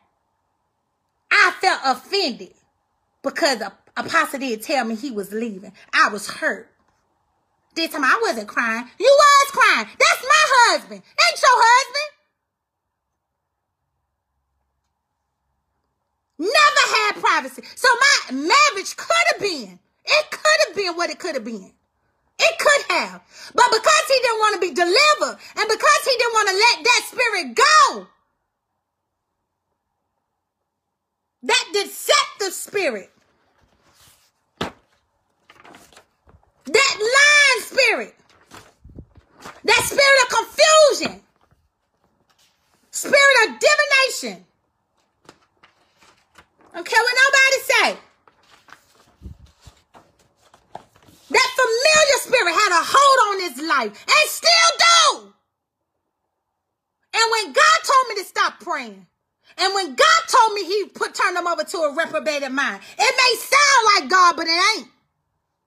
I felt offended because Apostle didn't tell me he was leaving. I was hurt. This time I wasn't crying. You was crying. That's my husband. Ain't your husband. Never had privacy. So my marriage could have been. It could have been what it could have been. It could have. But because he didn't want to be delivered and because he didn't want to let that spirit go, that deceptive spirit, that lying spirit, that spirit of confusion, spirit of divination. I what nobody say. That familiar spirit had a hold on his life and still do. And when God told me to stop praying, and when God told me he put turned them over to a reprobated mind, it may sound like God, but it ain't.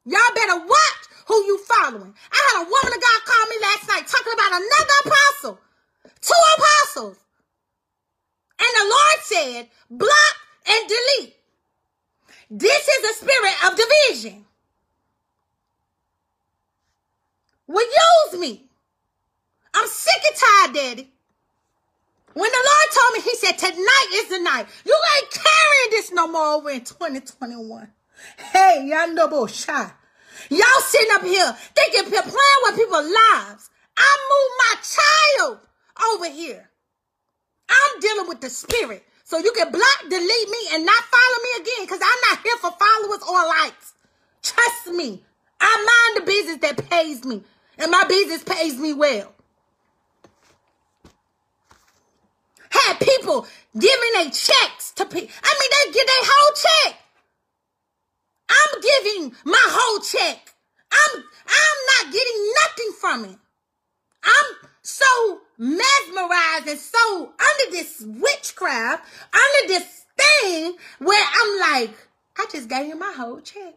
Y'all better watch who you following. I had a woman of God call me last night talking about another apostle, two apostles. And the Lord said, block and delete. This is a spirit of division. will use me. I'm sick and tired, Daddy. When the Lord told me, He said, Tonight is the night. You ain't carrying this no more over in 2021. Hey, y'all know shy. Y'all sitting up here thinking, playing with people's lives. I moved my child over here. I'm dealing with the spirit. So you can block, delete me, and not follow me again because I'm not here for followers or likes. Trust me. I mind the business that pays me. And my business pays me well. Had people giving their checks to people. I mean, they get their whole check. I'm giving my whole check. I'm I'm not getting nothing from it. I'm so mesmerized and so under this witchcraft, under this thing where I'm like, I just gave you my whole check.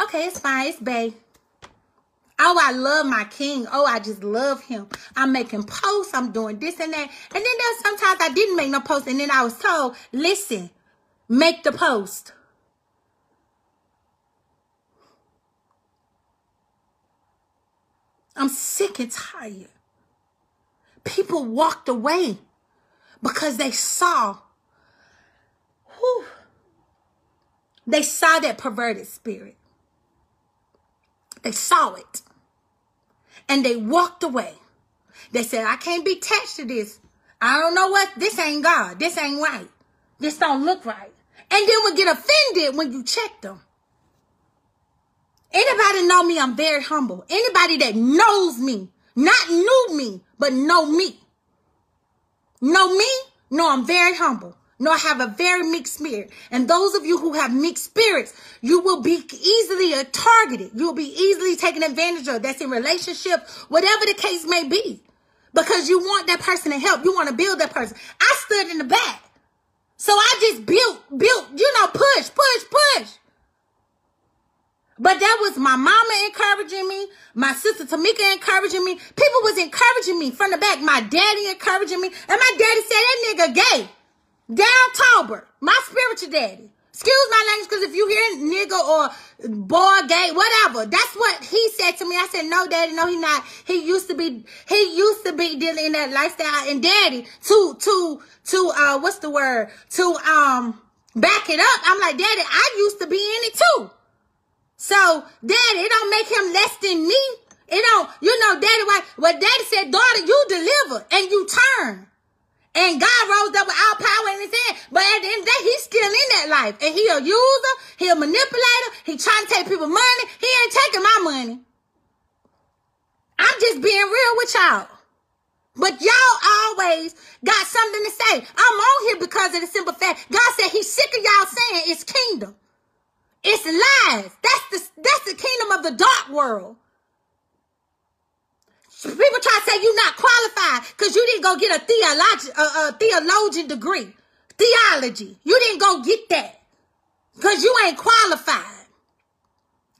Okay, it's fine. It's bae. Oh, I love my king. Oh, I just love him. I'm making posts. I'm doing this and that. And then there's sometimes I didn't make no post. And then I was told, listen, make the post. I'm sick and tired. People walked away because they saw, whew, they saw that perverted spirit. They saw it and they walked away. They said, I can't be attached to this. I don't know what, this ain't God. This ain't right. This don't look right. And then we get offended when you check them. Anybody know me, I'm very humble. Anybody that knows me, not knew me, but know me. Know me? No, I'm very humble No, I have a very mixed spirit. And those of you who have mixed spirits, you will be easily targeted. You'll be easily taken advantage of. That's in relationship, whatever the case may be. Because you want that person to help. You want to build that person. I stood in the back. So I just built, built, you know, push, push, push. But that was my mama encouraging me, my sister Tamika encouraging me. People was encouraging me from the back. My daddy encouraging me. And my daddy said, that nigga gay. Down Talbert, my spiritual daddy. Excuse my language, because if you hear nigga or boy, gay, whatever, that's what he said to me. I said, no, daddy, no, he not. He used to be, he used to be dealing in that lifestyle. And daddy, to, to, to, uh, what's the word? To, um, back it up. I'm like, daddy, I used to be in it too. So, daddy, it don't make him less than me. It don't, you know, daddy, why, well, daddy said, daughter, you deliver and you turn. And God rose up with all power in his hand. But at the end of the day, he's still in that life. And he a user, he a manipulator, he trying to take people money. He ain't taking my money. I'm just being real with y'all. But y'all always got something to say. I'm on here because of the simple fact God said he's sick of y'all saying it's kingdom. It's lies. That's the that's the kingdom of the dark world. People try to say you're not qualified because you didn't go get a, theologi- a, a theologian degree. Theology. You didn't go get that because you ain't qualified.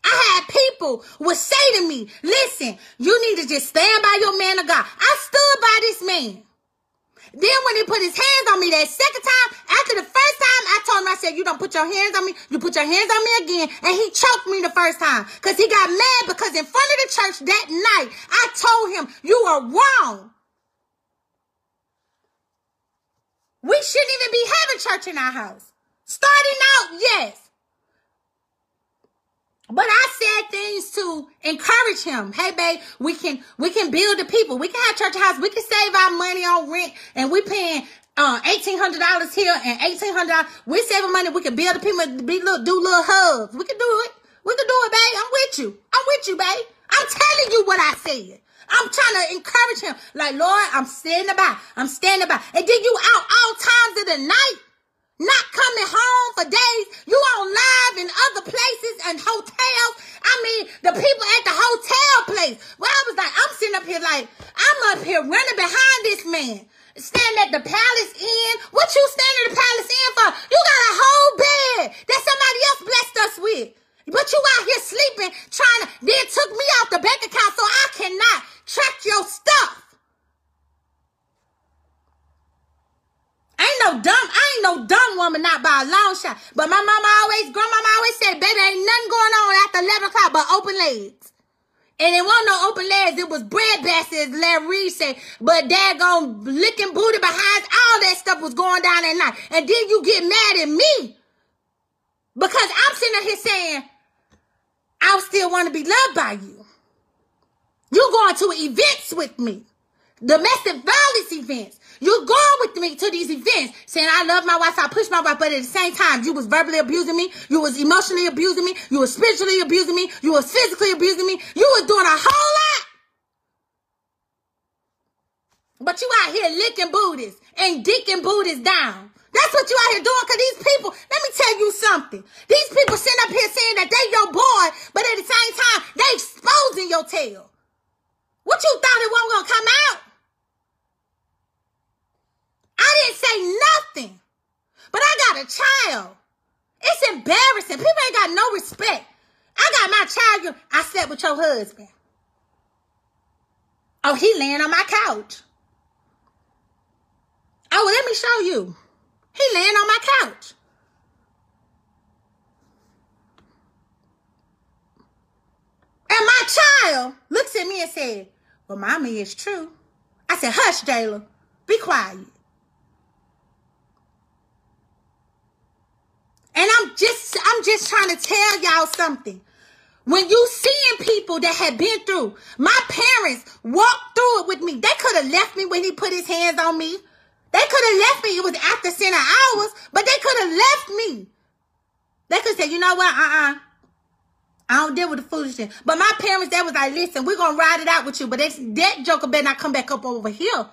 I had people would say to me, listen, you need to just stand by your man of God. I stood by this man. Then when he put his hands on me that second time, after the first time, I told him, I said, you don't put your hands on me. You put your hands on me again. And he choked me the first time because he got mad because in front of the church that night, I told him, you are wrong. We shouldn't even be having church in our house. Starting out, yes. But I said things to encourage him. Hey, babe, we can we can build the people. We can have church house. We can save our money on rent, and we paying uh, eighteen hundred dollars here and eighteen hundred dollars. We saving money. We can build the people. Be little, do little hugs. We can do it. We can do it, babe. I'm with you. I'm with you, babe. I'm telling you what I said. I'm trying to encourage him. Like, Lord, I'm standing by. I'm standing by. And then you out all times of the night not coming home for days. You on live in other places and hotels. I mean, the people at the hotel place. Well, I was like, I'm sitting up here like, I'm up here running behind this man. Standing at the palace inn. What you standing at the palace inn for? You got a whole bed that somebody else blessed us with. But you out here sleeping, trying to, then took me off the bank account so I cannot track your stuff. Ain't no dumb, I ain't no dumb woman not by a long shot. But my mama always, grandmama always said, baby, ain't nothing going on after 11 o'clock but open legs. And it wasn't no open legs, it was bread baskets, Larry Reid said. But daggone licking booty behind, all that stuff was going down at night. And then you get mad at me. Because I'm sitting here saying, I still want to be loved by you. You going to events with me. Domestic violence events. You're going with me to these events saying, I love my wife, I push my wife, but at the same time, you was verbally abusing me, you was emotionally abusing me, you was spiritually abusing me, you was physically abusing me, you was doing a whole lot. But you out here licking booties and dicking booties down. That's what you out here doing, cause these people, let me tell you something. These people sitting up here saying that they your boy, but at the same time, they exposing your tail. What you thought it wasn't gonna come out? I didn't say nothing. But I got a child. It's embarrassing. People ain't got no respect. I got my child. I slept with your husband. Oh, he laying on my couch. Oh, let me show you. He laying on my couch. And my child looks at me and said, Well, mommy, it's true. I said, Hush, Jayla. Be quiet. And I'm just, I'm just trying to tell y'all something. When you seeing people that have been through, my parents walked through it with me. They could have left me when he put his hands on me. They could have left me. It was after center hours, but they could have left me. They could say, you know what? Uh-uh. I don't deal with the foolishness. But my parents, that was like, listen, we're going to ride it out with you. But that joker better not come back up over here.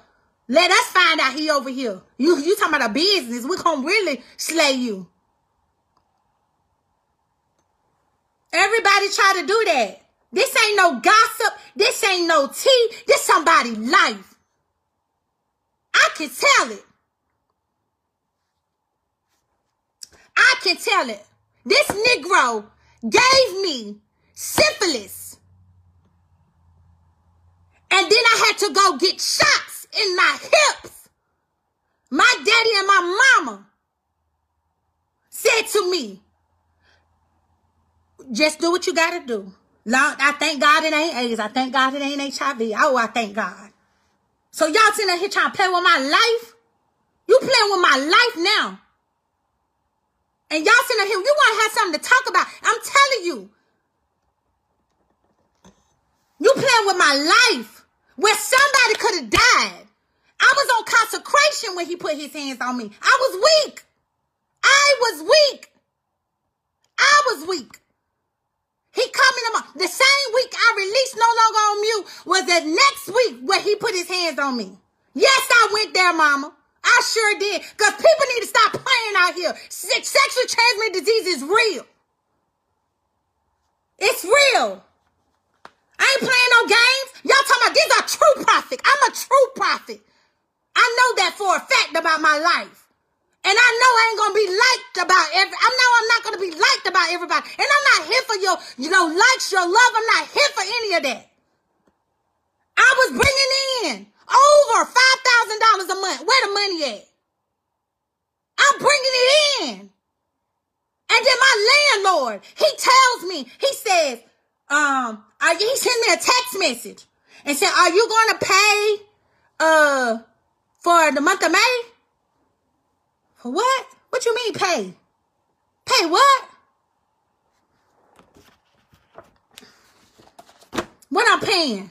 Let us find out he over here. You, you talking about a business. We're going to really slay you. Everybody try to do that. This ain't no gossip. This ain't no tea. This somebody life. I can tell it. I can tell it. This Negro gave me syphilis. And then I had to go get shots in my hips. My daddy and my mama said to me, just do what you gotta do. Lord, I thank God it ain't AIDS. I thank God it ain't HIV. Oh, I thank God. So y'all sitting here trying to play with my life? You playing with my life now. And y'all sitting here, you want to have something to talk about. I'm telling you. You playing with my life where somebody could have died. I was on consecration when he put his hands on me. I was weak. I was weak. I was weak. He coming them The same week I released No Longer on Mute was the next week where he put his hands on me. Yes, I went there, mama. I sure did. Because people need to stop playing out here. Sexually transmitted disease is real. It's real. I ain't playing no games. Y'all talking about these are true prophet. I'm a true prophet. I know that for a fact about my life. And I know I ain't gonna be liked about every. I know I'm not gonna be liked about everybody. And I'm not here for your, you know, likes, your love. I'm not here for any of that. I was bringing in over five thousand dollars a month. Where the money at? I'm bringing it in. And then my landlord, he tells me, he says, um, are, he sent me a text message and said, "Are you going to pay, uh, for the month of May?" What? What you mean pay? Pay what? What I'm paying?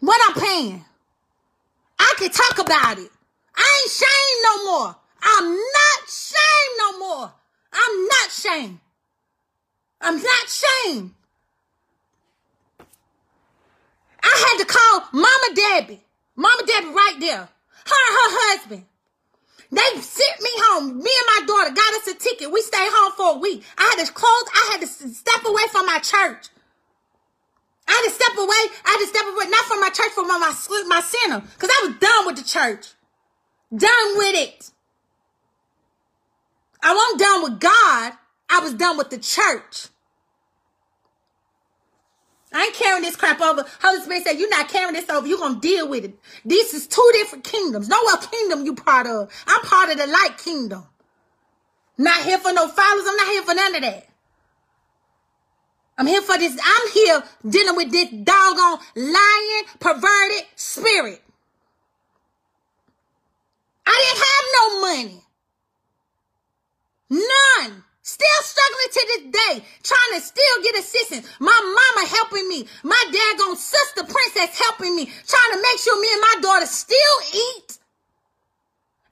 What I'm paying? I can talk about it. I ain't shame no more. I'm not shame no more. I'm not shame. I'm not shame. I had to call Mama Debbie. Mama Debbie right there. Her and her husband. They sent me home. Me and my daughter got us a ticket. We stayed home for a week. I had to close. I had to step away from my church. I had to step away. I had to step away, not from my church, from my, my, my center. Because I was done with the church. Done with it. Oh, I wasn't done with God. I was done with the church. I ain't carrying this crap over. Holy Spirit said, You're not carrying this over. You're going to deal with it. This is two different kingdoms. No what kingdom you part of. I'm part of the light kingdom. Not here for no followers. I'm not here for none of that. I'm here for this. I'm here dealing with this doggone lying, perverted spirit. I didn't have no money. None. Still struggling to this day, trying to still get assistance. My mama helping me. My daggone sister princess helping me, trying to make sure me and my daughter still eat.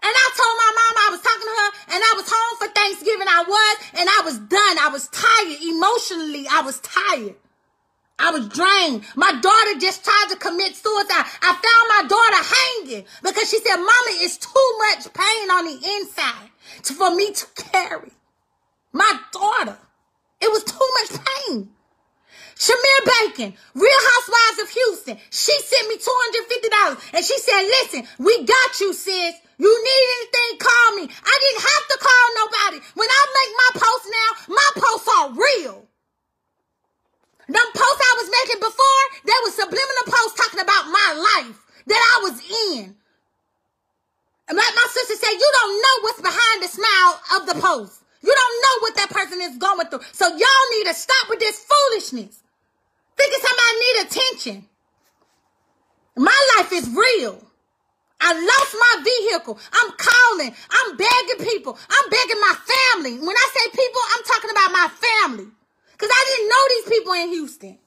And I told my mama I was talking to her and I was home for Thanksgiving. I was, and I was done. I was tired. Emotionally, I was tired. I was drained. My daughter just tried to commit suicide. I found my daughter hanging because she said, Mama, it's too much pain on the inside for me to carry. My daughter. It was too much pain. Shamir Bacon, Real Housewives of Houston. She sent me $250 and she said, listen, we got you, sis. You need anything, call me. I didn't have to call nobody. When I make my posts now, my posts are real. Them posts I was making before, they were subliminal posts talking about my life that I was in. And like my sister said, you don't know what's behind the smile of the post. You don't know what that person is going through. So y'all need to stop with this foolishness. Thinking somebody need attention. My life is real. I lost my vehicle. I'm calling. I'm begging people. I'm begging my family. When I say people, I'm talking about my family. Because I didn't know these people in Houston.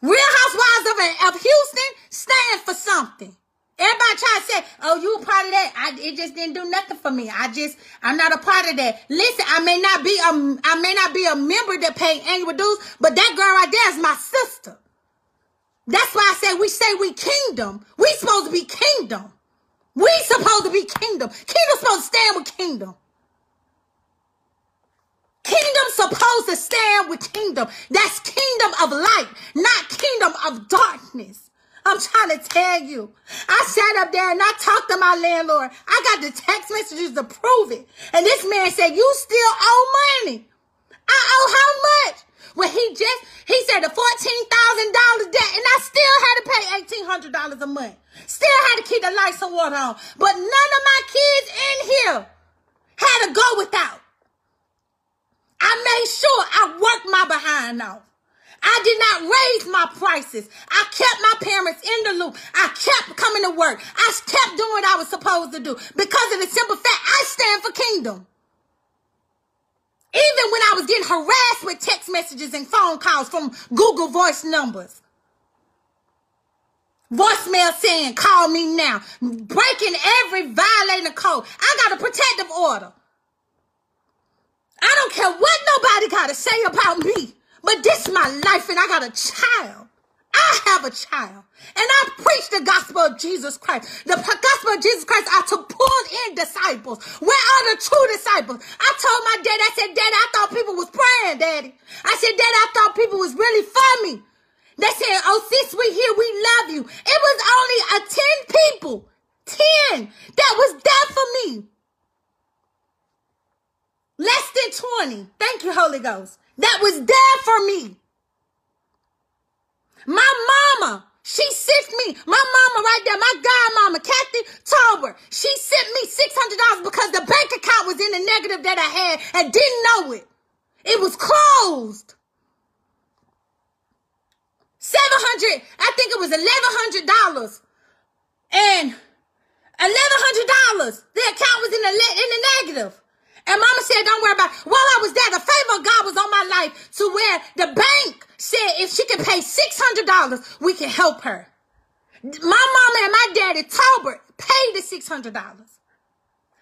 Real Housewives of, of Houston stand for something. Everybody try to say, "Oh, you a part of that?" I it just didn't do nothing for me. I just I'm not a part of that. Listen, I may not be a I may not be a member that pay annual dues, but that girl right there is my sister. That's why I say we say we kingdom. We supposed to be kingdom. We supposed to be kingdom. Kingdom supposed to stand with kingdom. Kingdom supposed to stand with kingdom. That's kingdom of light, not kingdom of darkness. I'm trying to tell you. I sat up there and I talked to my landlord. I got the text messages to prove it. And this man said, you still owe money. I owe how much? Well, he just, he said the $14,000 debt and I still had to pay $1,800 a month. Still had to keep the lights and water on. But none of my kids in here had to go without. I made sure I worked my behind off. I did not raise my prices. I kept my parents in the loop. I kept coming to work. I kept doing what I was supposed to do because of the simple fact I stand for kingdom. Even when I was getting harassed with text messages and phone calls from Google voice numbers. Voicemail saying, call me now. Breaking every violating the code. I got a protective order. I don't care what nobody got to say about me. But this is my life and I got a child. I have a child. And I preach the gospel of Jesus Christ. The gospel of Jesus Christ are to pull in disciples. Where are the true disciples? I told my dad, I said, Daddy, I thought people was praying, Daddy. I said, Daddy, I thought people was really for me. They said, oh, sis, we here, we love you. It was only a 10 people, 10 that was there for me. Less than 20. Thank you, Holy Ghost that was there for me. My mama, she sent me, my mama right there, my godmama, Kathy Tauber, she sent me $600 because the bank account was in the negative that I had and didn't know it. It was closed. 700 I think it was $1,100. And Eleven hundred dollars. The account was in the in the negative. And mama said, don't worry about it. While I was there, the favor of God was on my life to where the bank said if she could pay $600, we can help her. My mama and my daddy, Talbert, paid the $600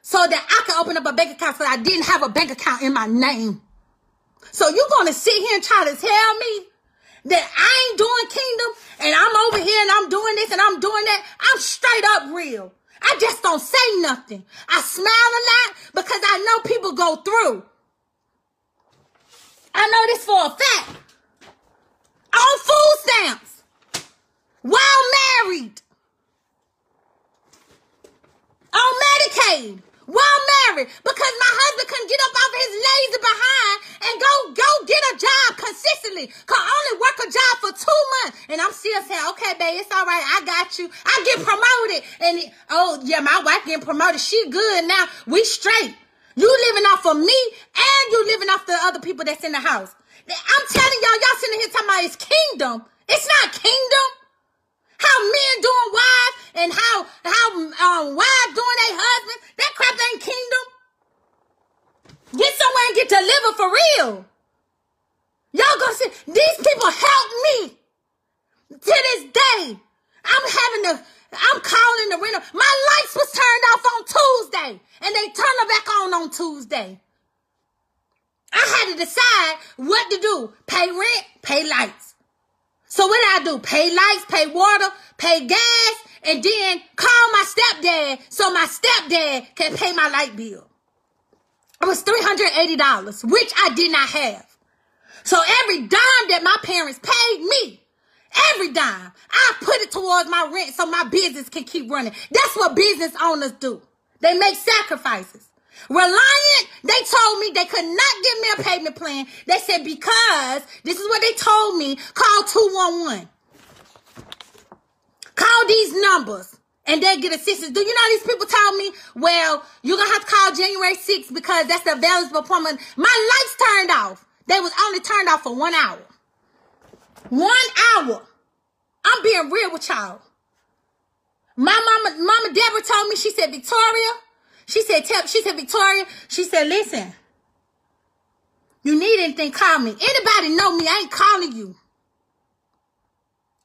so that I could open up a bank account so I didn't have a bank account in my name. So you're gonna sit here and try to tell me that I ain't doing kingdom and I'm over here and I'm doing this and I'm doing that? I'm straight up real. I just don't say nothing. I smile a lot because I know people go through. I know this for a fact. On food stamps. While married. On Medicaid while married because my husband couldn't get up off his lazy behind and go go get a job consistently. Could only work a job for two months. And I'm still saying, okay, babe, it's all right. I got you. I get promoted. And oh yeah, my wife getting promoted. She good now. We straight. You living off of me and you living off the other people that's in the house. I'm telling y'all, y'all sitting here talking about it's kingdom. It's not kingdom. How men doing wives and how how um, wives doing their husbands. That crap ain't kingdom. Get somewhere and get delivered for real. Y'all gonna say these people help me to this day. I'm having to. I'm calling the renter. My lights was turned off on Tuesday, and they turned them back on on Tuesday. I had to decide what to do: pay rent, pay lights. So what I do? Pay lights, pay water, pay gas, and then call my stepdad so my stepdad can pay my light bill. It was $380, which I did not have. So every dime that my parents paid me, every dime, I put it towards my rent so my business can keep running. That's what business owners do. They make sacrifices. Reliant, they told me they could not give me a payment plan. They said, because this is what they told me, call 211. Call these numbers and they get assistance. Do you know these people told me, well, you're going to have to call January 6th because that's the available appointment. My lights turned off. They was only turned off for one hour. One hour. I'm being real with y'all. My mama, mama Deborah told me, she said, Victoria, she said, tell, she said, Victoria, she said, listen, you need anything, call me. Anybody know me, I ain't calling you.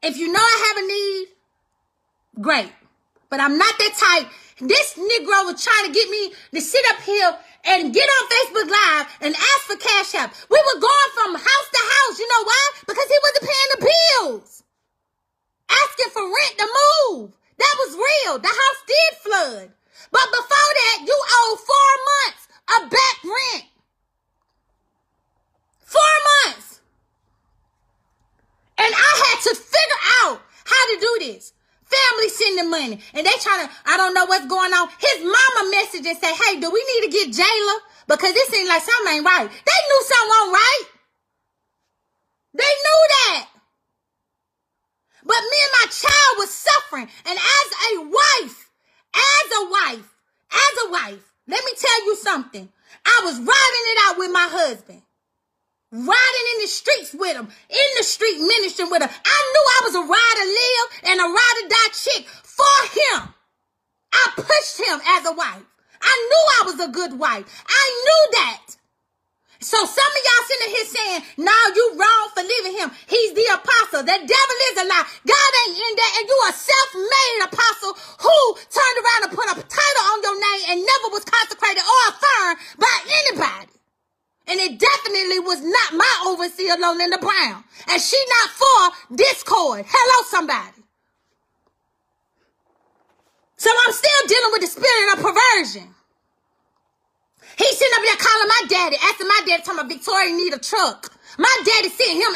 If you know I have a need, great. But I'm not that type. This Negro was trying to get me to sit up here and get on Facebook Live and ask for cash app. We were going from house to house. You know why? Because he wasn't paying the bills. Asking for rent to move. That was real. The house did flood. But before that, you owe four months of back rent. Four months. And I had to figure out how to do this. Family sending money. And they trying to, I don't know what's going on. His mama message and say, hey, do we need to get Jayla? Because this seems like something ain't right. They knew something right. They knew that. But me and my child was suffering. And as a wife, as a wife, as a wife, let me tell you something. I was riding it out with my husband. Riding in the streets with him, in the street ministering with him. I knew I was a ride to live and a ride to die chick for him. I pushed him as a wife. I knew I was a good wife. I knew that. So some of y'all sitting here saying, "Now you wrong for leaving him. He's the apostle. The devil is a lie. God ain't in that, and you a self-made apostle who turned around and put a title on your name and never was consecrated or affirmed by anybody. And it definitely was not my overseer, Lolinda Brown. And she not for discord. Hello, somebody. So I'm still dealing with the spirit of perversion. He's sitting up there calling my daddy, asking my daddy, talking about Victoria need a truck. My daddy sent him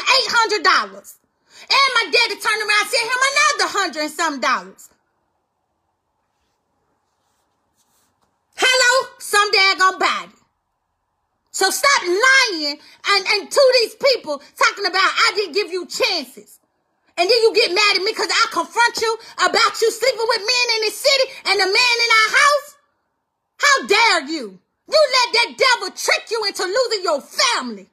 $800. And my daddy turned around sent him another hundred and some dollars. Hello, some daggone body. So stop lying and, and to these people talking about I didn't give you chances. And then you get mad at me because I confront you about you sleeping with men in the city and the man in our house? How dare you? You let that devil trick you into losing your family.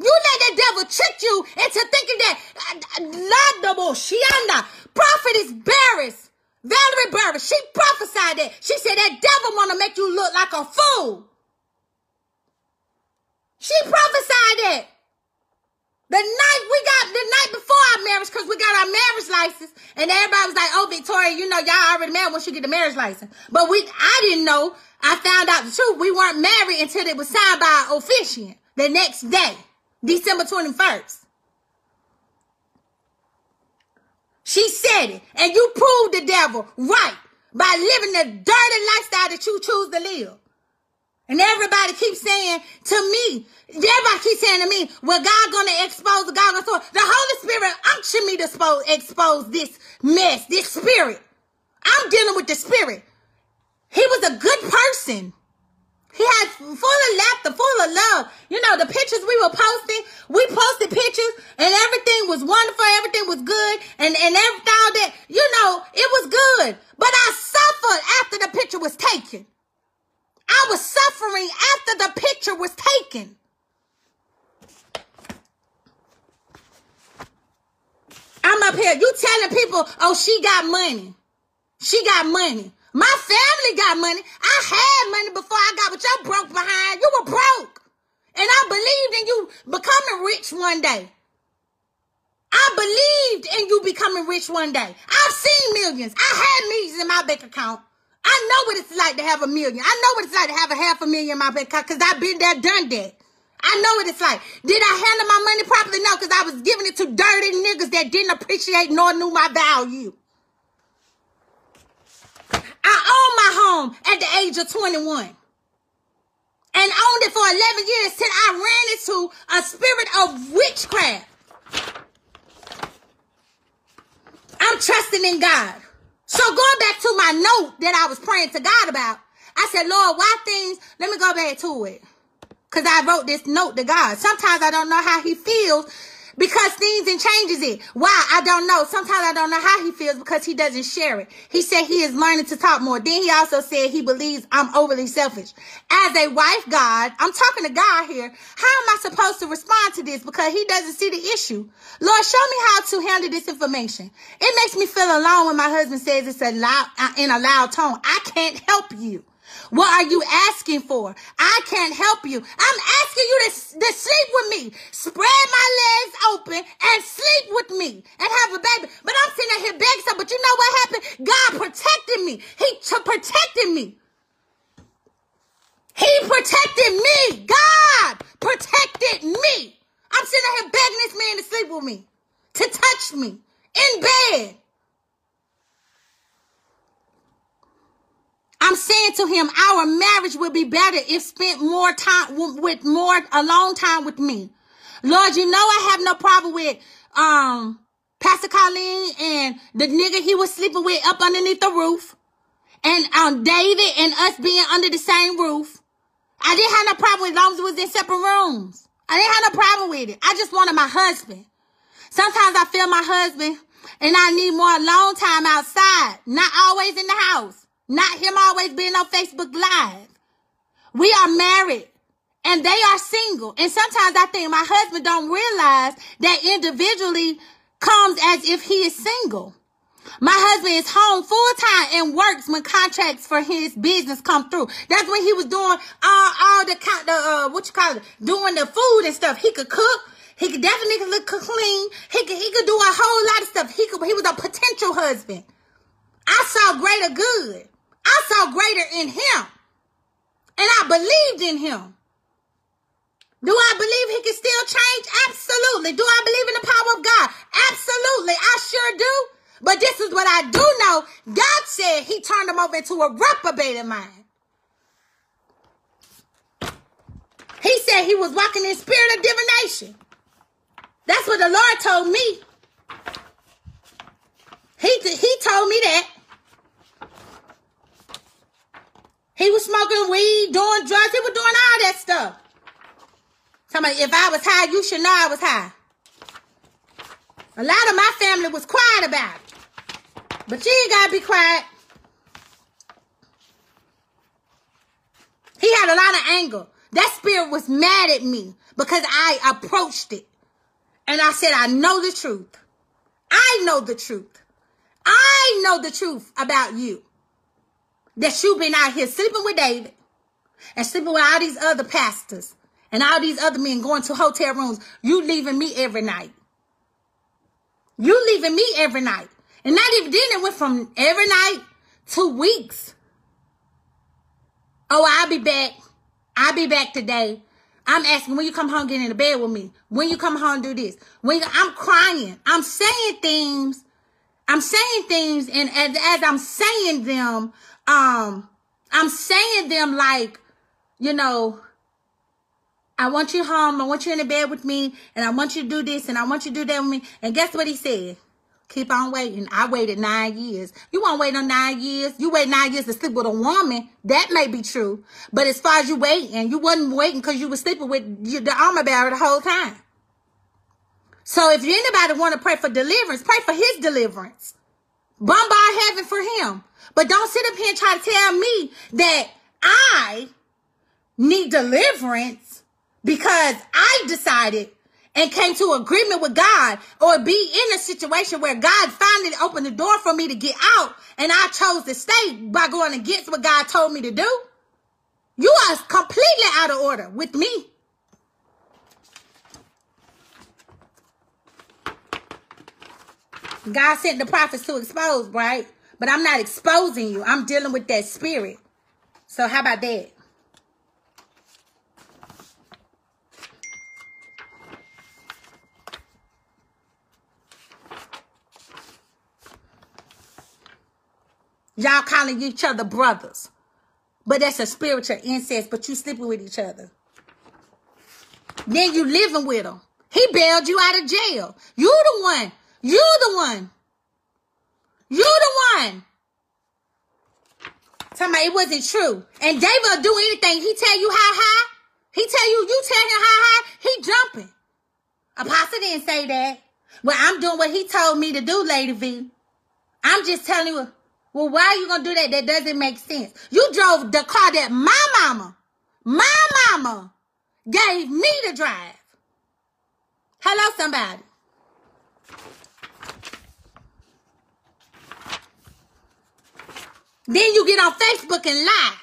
You let that devil trick you into thinking that uh, uh, Shianda, prophet is Barris Valerie Burris, she prophesied that. She said that devil want to make you look like a fool. She prophesied that. The night we got the night before our marriage, because we got our marriage license, and everybody was like, "Oh, Victoria, you know, y'all already married once you get the marriage license." But we, I didn't know. I found out the truth. We weren't married until it was signed by an officiant the next day, December twenty first. She said it, and you proved the devil right by living the dirty lifestyle that you choose to live. And everybody keeps saying to me, everybody keeps saying to me, well, God gonna expose God gonna The Holy Spirit unction me to expose, expose this mess, this spirit. I'm dealing with the spirit. He was a good person. He had full of laughter, full of love. You know, the pictures we were posting, we posted pictures and everything was wonderful. Everything was good. And, and everything that, you know, it was good. But I suffered after the picture was taken. I was suffering after the picture was taken. I'm up here. You telling people, oh, she got money. She got money. My family got money. I had money before I got what y'all broke behind. You were broke. And I believed in you becoming rich one day. I believed in you becoming rich one day. I've seen millions. I had millions in my bank account. I know what it's like to have a million. I know what it's like to have a half a million in my bank account because I've been there, done that. I know what it's like. Did I handle my money properly? No, because I was giving it to dirty niggas that didn't appreciate nor knew my value. I owned my home at the age of 21 and owned it for 11 years till I ran into a spirit of witchcraft. I'm trusting in God. So going back to my note that I was praying to God about, I said, Lord, why things, let me go back to it. Cause I wrote this note to God. Sometimes I don't know how he feels because things and changes it. Why? I don't know. Sometimes I don't know how he feels because he doesn't share it. He said he is learning to talk more. Then he also said he believes I'm overly selfish. As a wife, God, I'm talking to God here. How am I supposed to respond to this? Because he doesn't see the issue. Lord, show me how to handle this information. It makes me feel alone when my husband says it's a loud, in a loud tone. I can't help you. What are you asking for? I can't help you. I'm asking you to, to sleep with me. Spread my legs open and sleep with me and have a baby. But I'm sitting here begging something. But you know what happened? God protected me. He t- protected me. He protected me. God protected me. I'm sitting here begging this man to sleep with me, to touch me in bed. I'm saying to him, our marriage would be better if spent more time with more alone time with me. Lord, you know I have no problem with um Pastor Colleen and the nigga he was sleeping with up underneath the roof. And um David and us being under the same roof. I didn't have no problem as long as it was in separate rooms. I didn't have no problem with it. I just wanted my husband. Sometimes I feel my husband and I need more alone time outside, not always in the house. Not him always being on Facebook Live. We are married and they are single. And sometimes I think my husband don't realize that individually comes as if he is single. My husband is home full time and works when contracts for his business come through. That's when he was doing all, all the, the uh, what you call it, doing the food and stuff. He could cook. He could definitely look clean. He could, he could do a whole lot of stuff. He could, he was a potential husband. I saw greater good. I saw greater in him. And I believed in him. Do I believe he can still change? Absolutely. Do I believe in the power of God? Absolutely. I sure do. But this is what I do know. God said he turned him over into a reprobated mind. He said he was walking in spirit of divination. That's what the Lord told me. He, he told me that. He was smoking weed, doing drugs. He was doing all that stuff. Somebody, if I was high, you should know I was high. A lot of my family was quiet about it. But you ain't gotta be quiet. He had a lot of anger. That spirit was mad at me because I approached it. And I said, I know the truth. I know the truth. I know the truth about you. That you've been out here sleeping with David and sleeping with all these other pastors and all these other men going to hotel rooms. You leaving me every night. You leaving me every night. And not even then it went from every night to weeks. Oh, I'll be back. I'll be back today. I'm asking when you come home, get in the bed with me. When you come home, do this. When you, I'm crying, I'm saying things. I'm saying things, and as, as I'm saying them, um, I'm saying them like, you know, I want you home. I want you in the bed with me, and I want you to do this, and I want you to do that with me. And guess what he said? Keep on waiting. I waited nine years. You won't wait on nine years. You wait nine years to sleep with a woman. That may be true. But as far as you waiting, you wasn't waiting because you were sleeping with the armor bearer the whole time. So if anybody want to pray for deliverance, pray for his deliverance. Bombard heaven for him. But don't sit up here and try to tell me that I need deliverance because I decided and came to agreement with God or be in a situation where God finally opened the door for me to get out and I chose to stay by going against what God told me to do. You are completely out of order with me. God sent the prophets to expose, right? But I'm not exposing you. I'm dealing with that spirit. So how about that? Y'all calling each other brothers. But that's a spiritual incest, but you sleeping with each other. Then you living with him. He bailed you out of jail. You the one. You the one. You the one. Tell me it wasn't true. And David will do anything. He tell you how high. He tell you, you tell him how high. He jumping. Apostle didn't say that. Well, I'm doing what he told me to do, Lady V. I'm just telling you well, why are you gonna do that? That doesn't make sense. You drove the car that my mama, my mama gave me to drive. Hello, somebody. Then you get on Facebook and lie.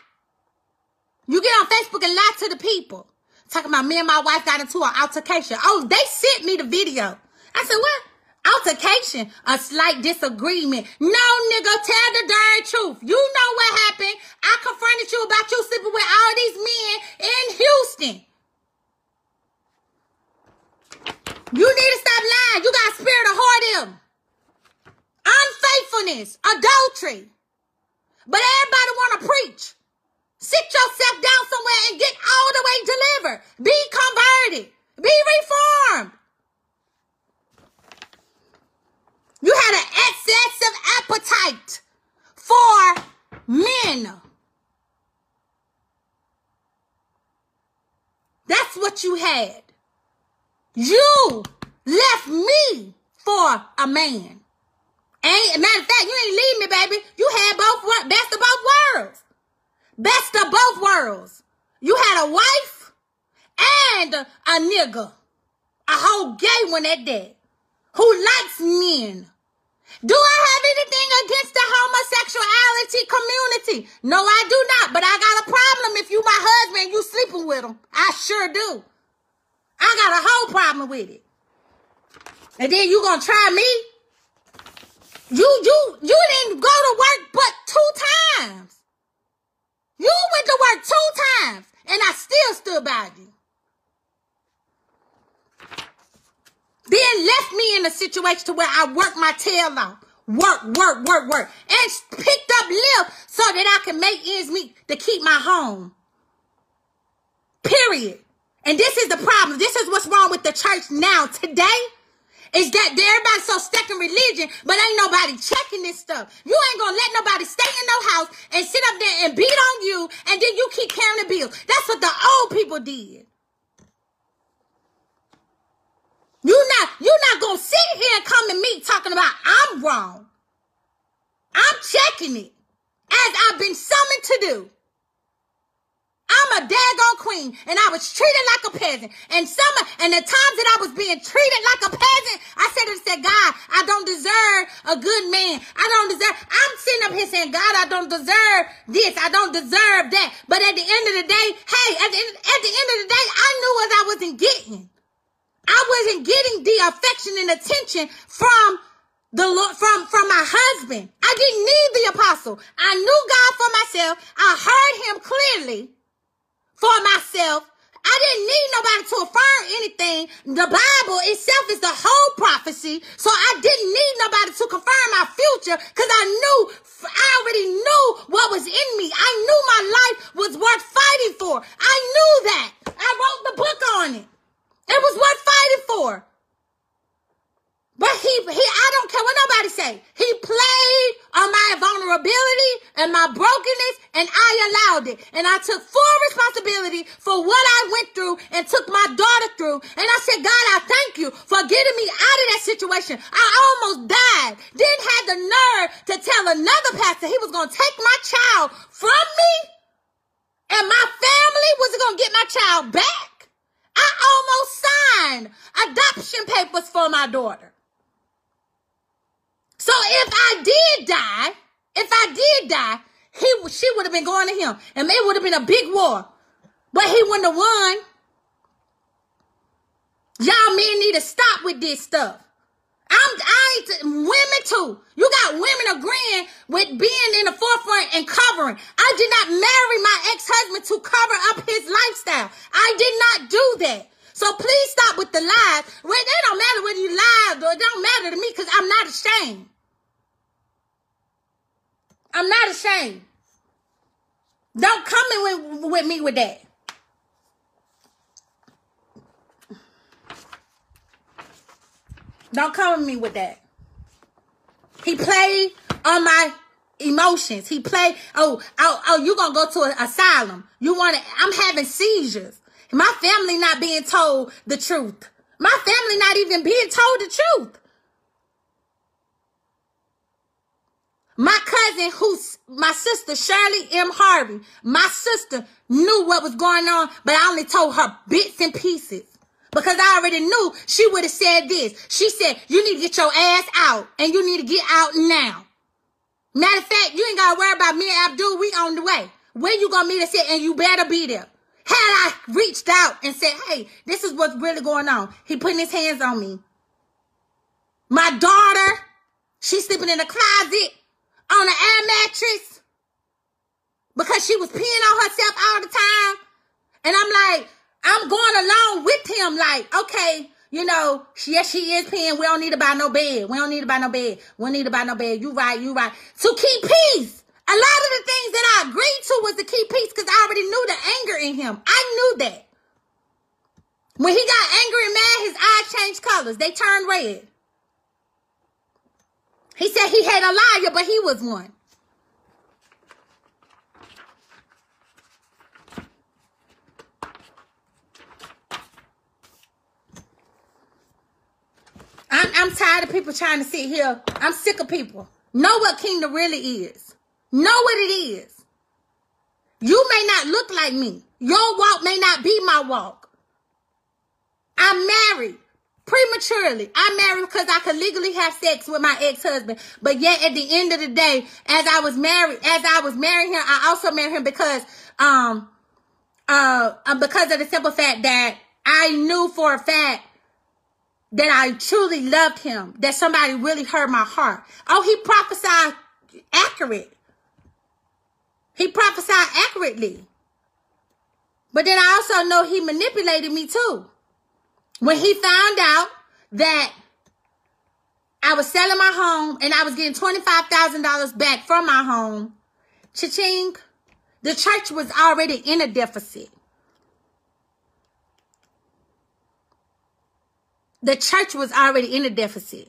You get on Facebook and lie to the people. Talking about me and my wife got into an altercation. Oh, they sent me the video. I said, what? altercation, a slight disagreement. No, nigga, tell the darn truth. You know what happened. I confronted you about you sleeping with all these men in Houston. You need to stop lying. You got spirit of whoredom, unfaithfulness, adultery. But everybody want to preach. Sit yourself down somewhere and get all the way delivered. Be converted. Be reformed. You had an excessive appetite for men. That's what you had. You left me for a man. Ain't matter of fact, you ain't leave me, baby. You had both best of both worlds. Best of both worlds. You had a wife and a, a nigga. A whole gay one at that. Who likes men. Do I have anything against the homosexuality community? No, I do not. But I got a problem if you my husband you sleeping with him. I sure do. I got a whole problem with it. And then you gonna try me? You you you didn't go to work but two times. You went to work two times, and I still stood by you. Then left me in a situation to where I worked my tail off. Work, work, work, work. And picked up lift so that I can make ends meet to keep my home. Period. And this is the problem. This is what's wrong with the church now today. Is that everybody's so stuck in religion, but ain't nobody checking this stuff. You ain't gonna let nobody stay in no house and sit up there and beat on you, and then you keep carrying the bills. That's what the old people did. You're not, you're not gonna sit here and come to me talking about I'm wrong. I'm checking it as I've been summoned to do. I'm a daggone queen. and I was treated like a peasant. And some and the times that I was being treated like a peasant, I said to said, God, I don't deserve a good man. I don't deserve I'm sitting up here saying, God, I don't deserve this. I don't deserve that. But at the end of the day, hey, at the, at the end of the day, I knew what I wasn't getting. I wasn't getting the affection and attention from the Lord from from my husband. I didn't need the apostle. I knew God for myself. I heard him clearly for myself. I didn't need nobody to affirm anything. The Bible itself is the whole prophecy. So I didn't need nobody to confirm my future because I knew, I already knew what was in me. I knew my life was worth fighting for. I knew that. I wrote the book on it. It was worth fighting for. But he, he, I don't care what nobody say. He played on my vulnerability and my brokenness and I allowed it. And I took full responsibility for what I went through and took my daughter through. And I said, God, I thank you for getting me out of that situation. I almost died. Didn't have the nerve to tell another pastor he was going to take my child from me and my family was going to get my child back. I almost signed adoption papers for my daughter. So if I did die, if I did die, he she would have been going to him, and it would have been a big war. But he wouldn't have won. Y'all men need to stop with this stuff. I'm I ain't women too. You got women agreeing with being in the forefront and covering. I did not marry my ex-husband to cover up his lifestyle. I did not do that. So please stop with the lies. Well, it don't matter whether you lied or it don't matter to me because I'm not ashamed. I'm not ashamed. Don't come in with, with me with that. Don't come with me with that. He played on my emotions. He played, oh, oh, oh, you gonna go to an asylum. You want to, I'm having seizures. My family not being told the truth. My family not even being told the truth. My cousin, who's my sister, Shirley M. Harvey, my sister knew what was going on, but I only told her bits and pieces. Because I already knew she would have said this. She said, you need to get your ass out and you need to get out now. Matter of fact, you ain't got to worry about me and Abdul. We on the way. When you going to meet us at? And you better be there. Had I reached out and said, hey, this is what's really going on. He putting his hands on me. My daughter, she's sleeping in the closet on an air mattress because she was peeing on herself all the time. And I'm like, I'm going along with him, like, okay, you know, yes, she is peeing. We don't need to buy no bed. We don't need to buy no bed. We don't need to buy no bed. You right, you right. To keep peace. A lot of the things that I agreed to was to keep peace because I already knew the anger in him. I knew that. When he got angry and mad, his eyes changed colors. They turned red. He said he had a liar, but he was one. I'm, I'm tired of people trying to sit here. I'm sick of people. Know what kingdom really is. Know what it is. You may not look like me. Your walk may not be my walk. I'm married prematurely. I married because I could legally have sex with my ex-husband. But yet at the end of the day, as I was married, as I was marrying him, I also married him because, um, uh, uh, because of the simple fact that I knew for a fact that I truly loved him, that somebody really heard my heart. Oh, he prophesied accurate. He prophesied accurately. But then I also know he manipulated me too. When he found out that I was selling my home and I was getting $25,000 back from my home, cha-ching, the church was already in a deficit. The church was already in a deficit.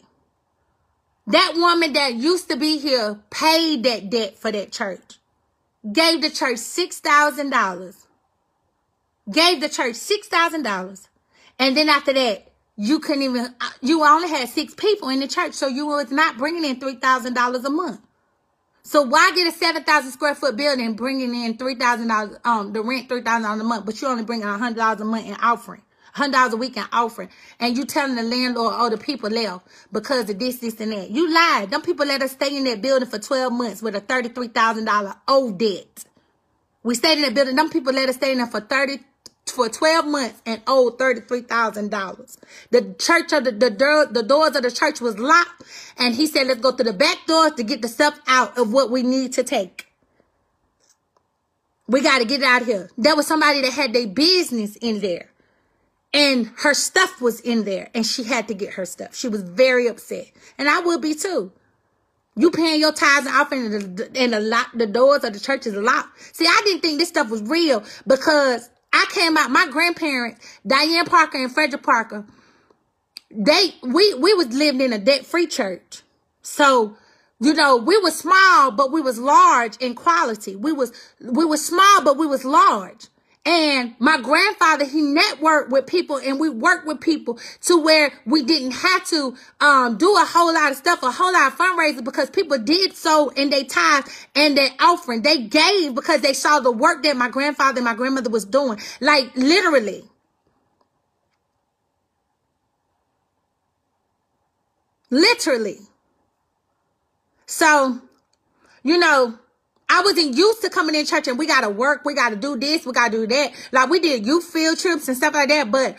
That woman that used to be here paid that debt for that church. Gave the church $6,000. Gave the church $6,000 and then after that, you couldn't even, you only had six people in the church, so you was not bringing in $3,000 a month. So why get a 7,000 square foot building bringing in $3,000, um, the rent $3,000 a month, but you only bringing $100 a month in offering? hundred dollars a week in offering, and you telling the landlord or the people left because of this, this, and that. You lied. Them people let us stay in that building for twelve months with a thirty three thousand dollar old debt. We stayed in that building. Them people let us stay in there for thirty for 12 months and owed $33,000. The church of the, the, door, the doors of the church was locked. And he said, let's go to the back doors to get the stuff out of what we need to take. We got to get out of here. There was somebody that had their business in there and her stuff was in there and she had to get her stuff. She was very upset. And I will be too. You paying your tithes and offering and the, and the lock, the doors of the church is locked. See, I didn't think this stuff was real because I came out, my grandparents, Diane Parker and Frederick Parker, they, we, we was living in a debt-free church. So, you know, we was small, but we was large in quality. We was, we was small, but we was large. And my grandfather, he networked with people and we worked with people to where we didn't have to um, do a whole lot of stuff, a whole lot of fundraising because people did so in their time and their offering. They gave because they saw the work that my grandfather and my grandmother was doing. Like literally. Literally. So, you know, I wasn't used to coming in church and we got to work, we got to do this, we got to do that. Like we did youth field trips and stuff like that, but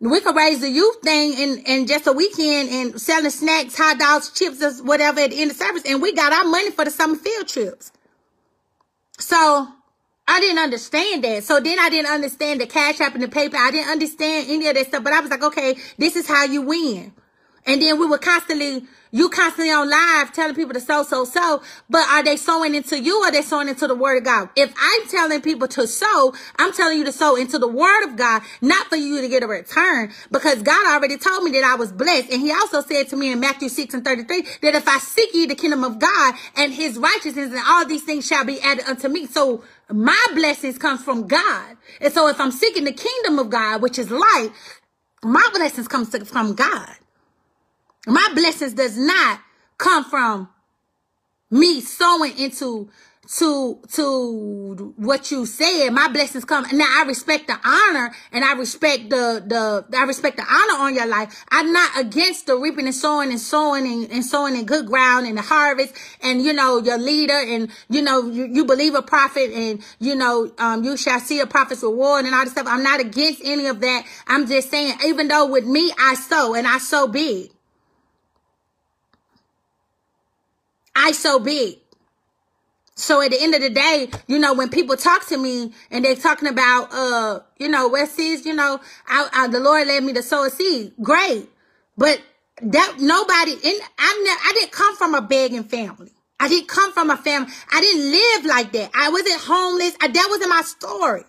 we could raise the youth thing in, in just a weekend and selling snacks, hot dogs, chips, or whatever at the end of service. And we got our money for the summer field trips. So I didn't understand that. So then I didn't understand the cash app and the paper. I didn't understand any of that stuff, but I was like, okay, this is how you win. And then we were constantly you constantly on live telling people to sow, sow, sow, but are they sowing into you or are they sowing into the word of God? If I'm telling people to sow, I'm telling you to sow into the word of God, not for you to get a return because God already told me that I was blessed. And he also said to me in Matthew 6 and 33 that if I seek ye the kingdom of God and his righteousness and all these things shall be added unto me. So my blessings comes from God. And so if I'm seeking the kingdom of God, which is light, my blessings comes from God. My blessings does not come from me sowing into to to what you said. My blessings come. Now I respect the honor and I respect the the I respect the honor on your life. I'm not against the reaping and sowing and sowing and, and sowing in good ground and the harvest and you know your leader and you know you, you believe a prophet and you know um you shall see a prophet's reward and all this stuff. I'm not against any of that. I'm just saying even though with me I sow and I sow big. I so big. So at the end of the day, you know, when people talk to me and they're talking about, uh, you know, West Seas, you know, I, I, the Lord led me to sow a seed. Great. But that nobody in, I ne- I didn't come from a begging family. I didn't come from a family. I didn't live like that. I wasn't homeless. I, that wasn't my story.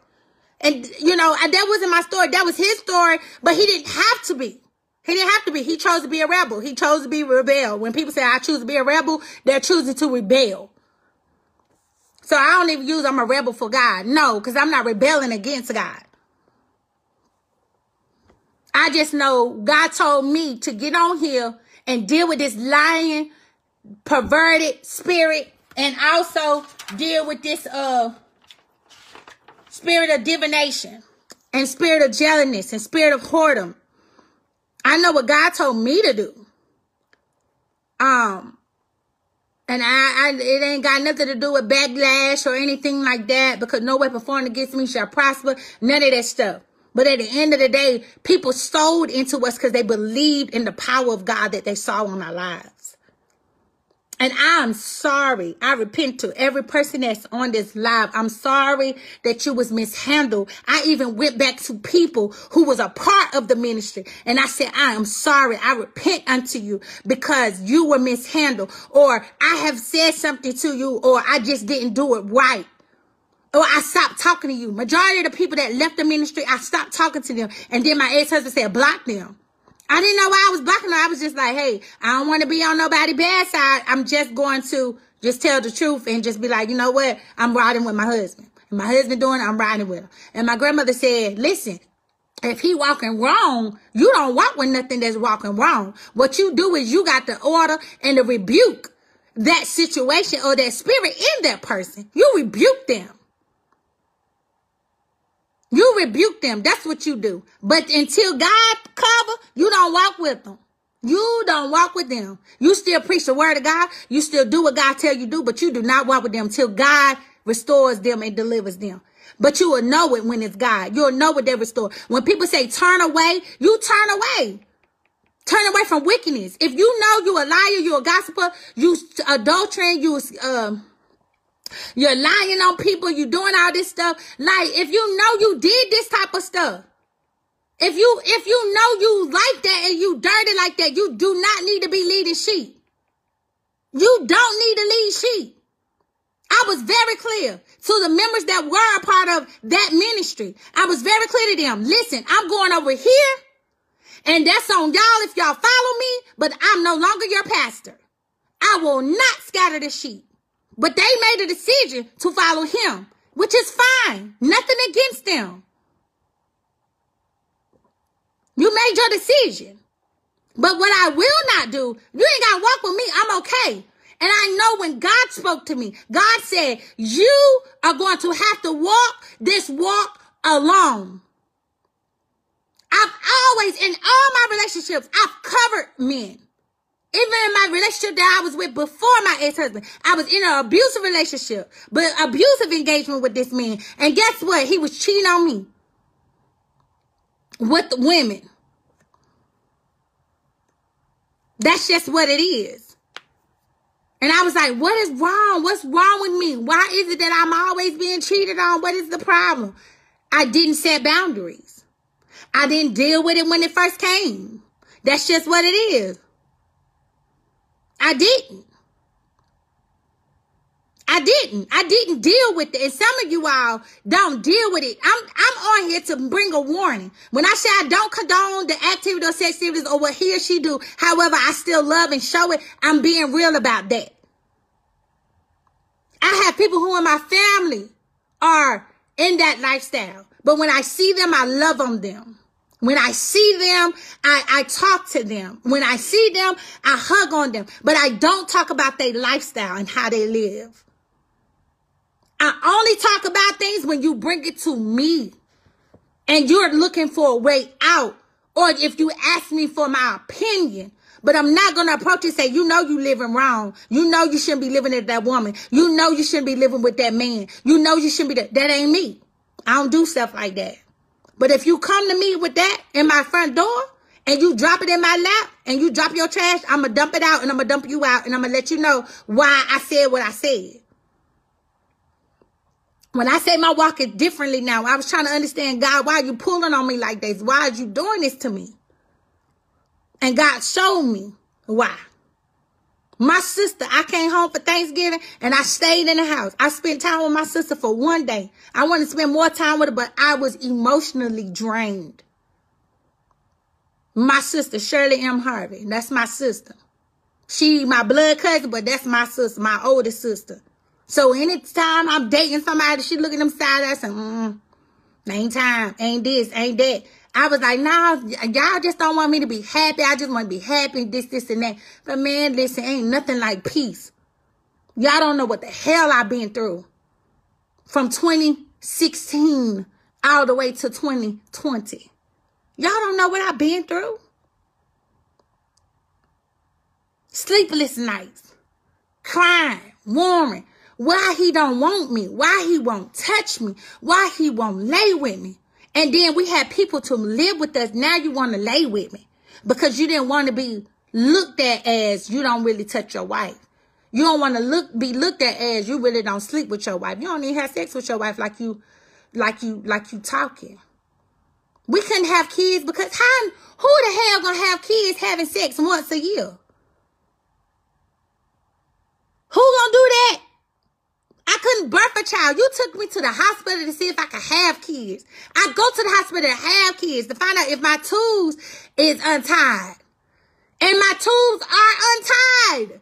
And, you know, I, that wasn't my story. That was his story, but he didn't have to be. He didn't have to be. He chose to be a rebel. He chose to be rebel. When people say, I choose to be a rebel, they're choosing to rebel. So I don't even use I'm a rebel for God. No, because I'm not rebelling against God. I just know God told me to get on here and deal with this lying, perverted spirit and also deal with this uh spirit of divination and spirit of jealousy and spirit of whoredom I know what God told me to do. Um, and I, I, it ain't got nothing to do with backlash or anything like that because no weapon formed against me shall prosper. None of that stuff. But at the end of the day, people sold into us because they believed in the power of God that they saw on our lives. And I'm sorry. I repent to every person that's on this live. I'm sorry that you was mishandled. I even went back to people who was a part of the ministry. And I said, I am sorry. I repent unto you because you were mishandled or I have said something to you or I just didn't do it right. Or I stopped talking to you. Majority of the people that left the ministry, I stopped talking to them. And then my ex-husband said, block them. I didn't know why I was blocking her. I was just like, hey, I don't want to be on nobody bad side. I'm just going to just tell the truth and just be like, you know what? I'm riding with my husband. And my husband doing it, I'm riding with him. And my grandmother said, listen, if he walking wrong, you don't walk with nothing that's walking wrong. What you do is you got the order and the rebuke that situation or that spirit in that person. You rebuke them. You rebuke them. That's what you do. But until God cover, you don't walk with them. You don't walk with them. You still preach the word of God. You still do what God tell you do, but you do not walk with them till God restores them and delivers them. But you will know it when it's God. You'll know what they restore. When people say turn away, you turn away. Turn away from wickedness. If you know you're a liar, you're a gossiper, you adultery, you um you're lying on people, You're doing all this stuff. Like if you know you did this type of stuff, if you if you know you like that and you dirty like that, you do not need to be leading sheep. You don't need to lead sheep. I was very clear to the members that were a part of that ministry. I was very clear to them. Listen, I'm going over here and that's on y'all if y'all follow me, but I'm no longer your pastor. I will not scatter the sheep. But they made a decision to follow him, which is fine. Nothing against them. You made your decision. But what I will not do, you ain't got to walk with me. I'm okay. And I know when God spoke to me, God said, you are going to have to walk this walk alone. I've always, in all my relationships, I've covered men. Even in my relationship that I was with before my ex-husband, I was in an abusive relationship, but abusive engagement with this man. And guess what? He was cheating on me with the women. That's just what it is. And I was like, what is wrong? What's wrong with me? Why is it that I'm always being cheated on? What is the problem? I didn't set boundaries. I didn't deal with it when it first came. That's just what it is. I didn't. I didn't. I didn't deal with it. And some of you all don't deal with it. I'm I'm on here to bring a warning. When I say I don't condone the activity or sex activities or what he or she do, however, I still love and show it. I'm being real about that. I have people who in my family are in that lifestyle. But when I see them, I love on them. When I see them, I, I talk to them. When I see them, I hug on them. But I don't talk about their lifestyle and how they live. I only talk about things when you bring it to me and you're looking for a way out. Or if you ask me for my opinion, but I'm not going to approach and say, you know, you're living wrong. You know, you shouldn't be living with that woman. You know, you shouldn't be living with that man. You know, you shouldn't be that. That ain't me. I don't do stuff like that. But if you come to me with that in my front door and you drop it in my lap and you drop your trash, I'm going to dump it out and I'm going to dump you out and I'm going to let you know why I said what I said. When I say my walk is differently now, I was trying to understand, God, why are you pulling on me like this? Why are you doing this to me? And God showed me why. My sister, I came home for Thanksgiving and I stayed in the house. I spent time with my sister for one day. I wanted to spend more time with her, but I was emotionally drained. My sister, Shirley M. Harvey, that's my sister. She my blood cousin, but that's my sister, my oldest sister. So anytime I'm dating somebody, she look at them side eyes and, mm, ain't time, ain't this, ain't that. I was like, nah, y'all just don't want me to be happy. I just want to be happy, this, this, and that. But man, listen, ain't nothing like peace. Y'all don't know what the hell I've been through. From 2016 all the way to 2020. Y'all don't know what I've been through. Sleepless nights. Crying, worrying. Why he don't want me. Why he won't touch me. Why he won't lay with me. And then we had people to live with us. Now you want to lay with me because you didn't want to be looked at as you don't really touch your wife. You don't want to look be looked at as you really don't sleep with your wife. You don't even have sex with your wife like you like you like you talking. We couldn't have kids because how who the hell gonna have kids having sex once a year? Who gonna do that? I couldn't birth a child. You took me to the hospital to see if I could have kids. I go to the hospital to have kids to find out if my tubes is untied. And my tubes are untied.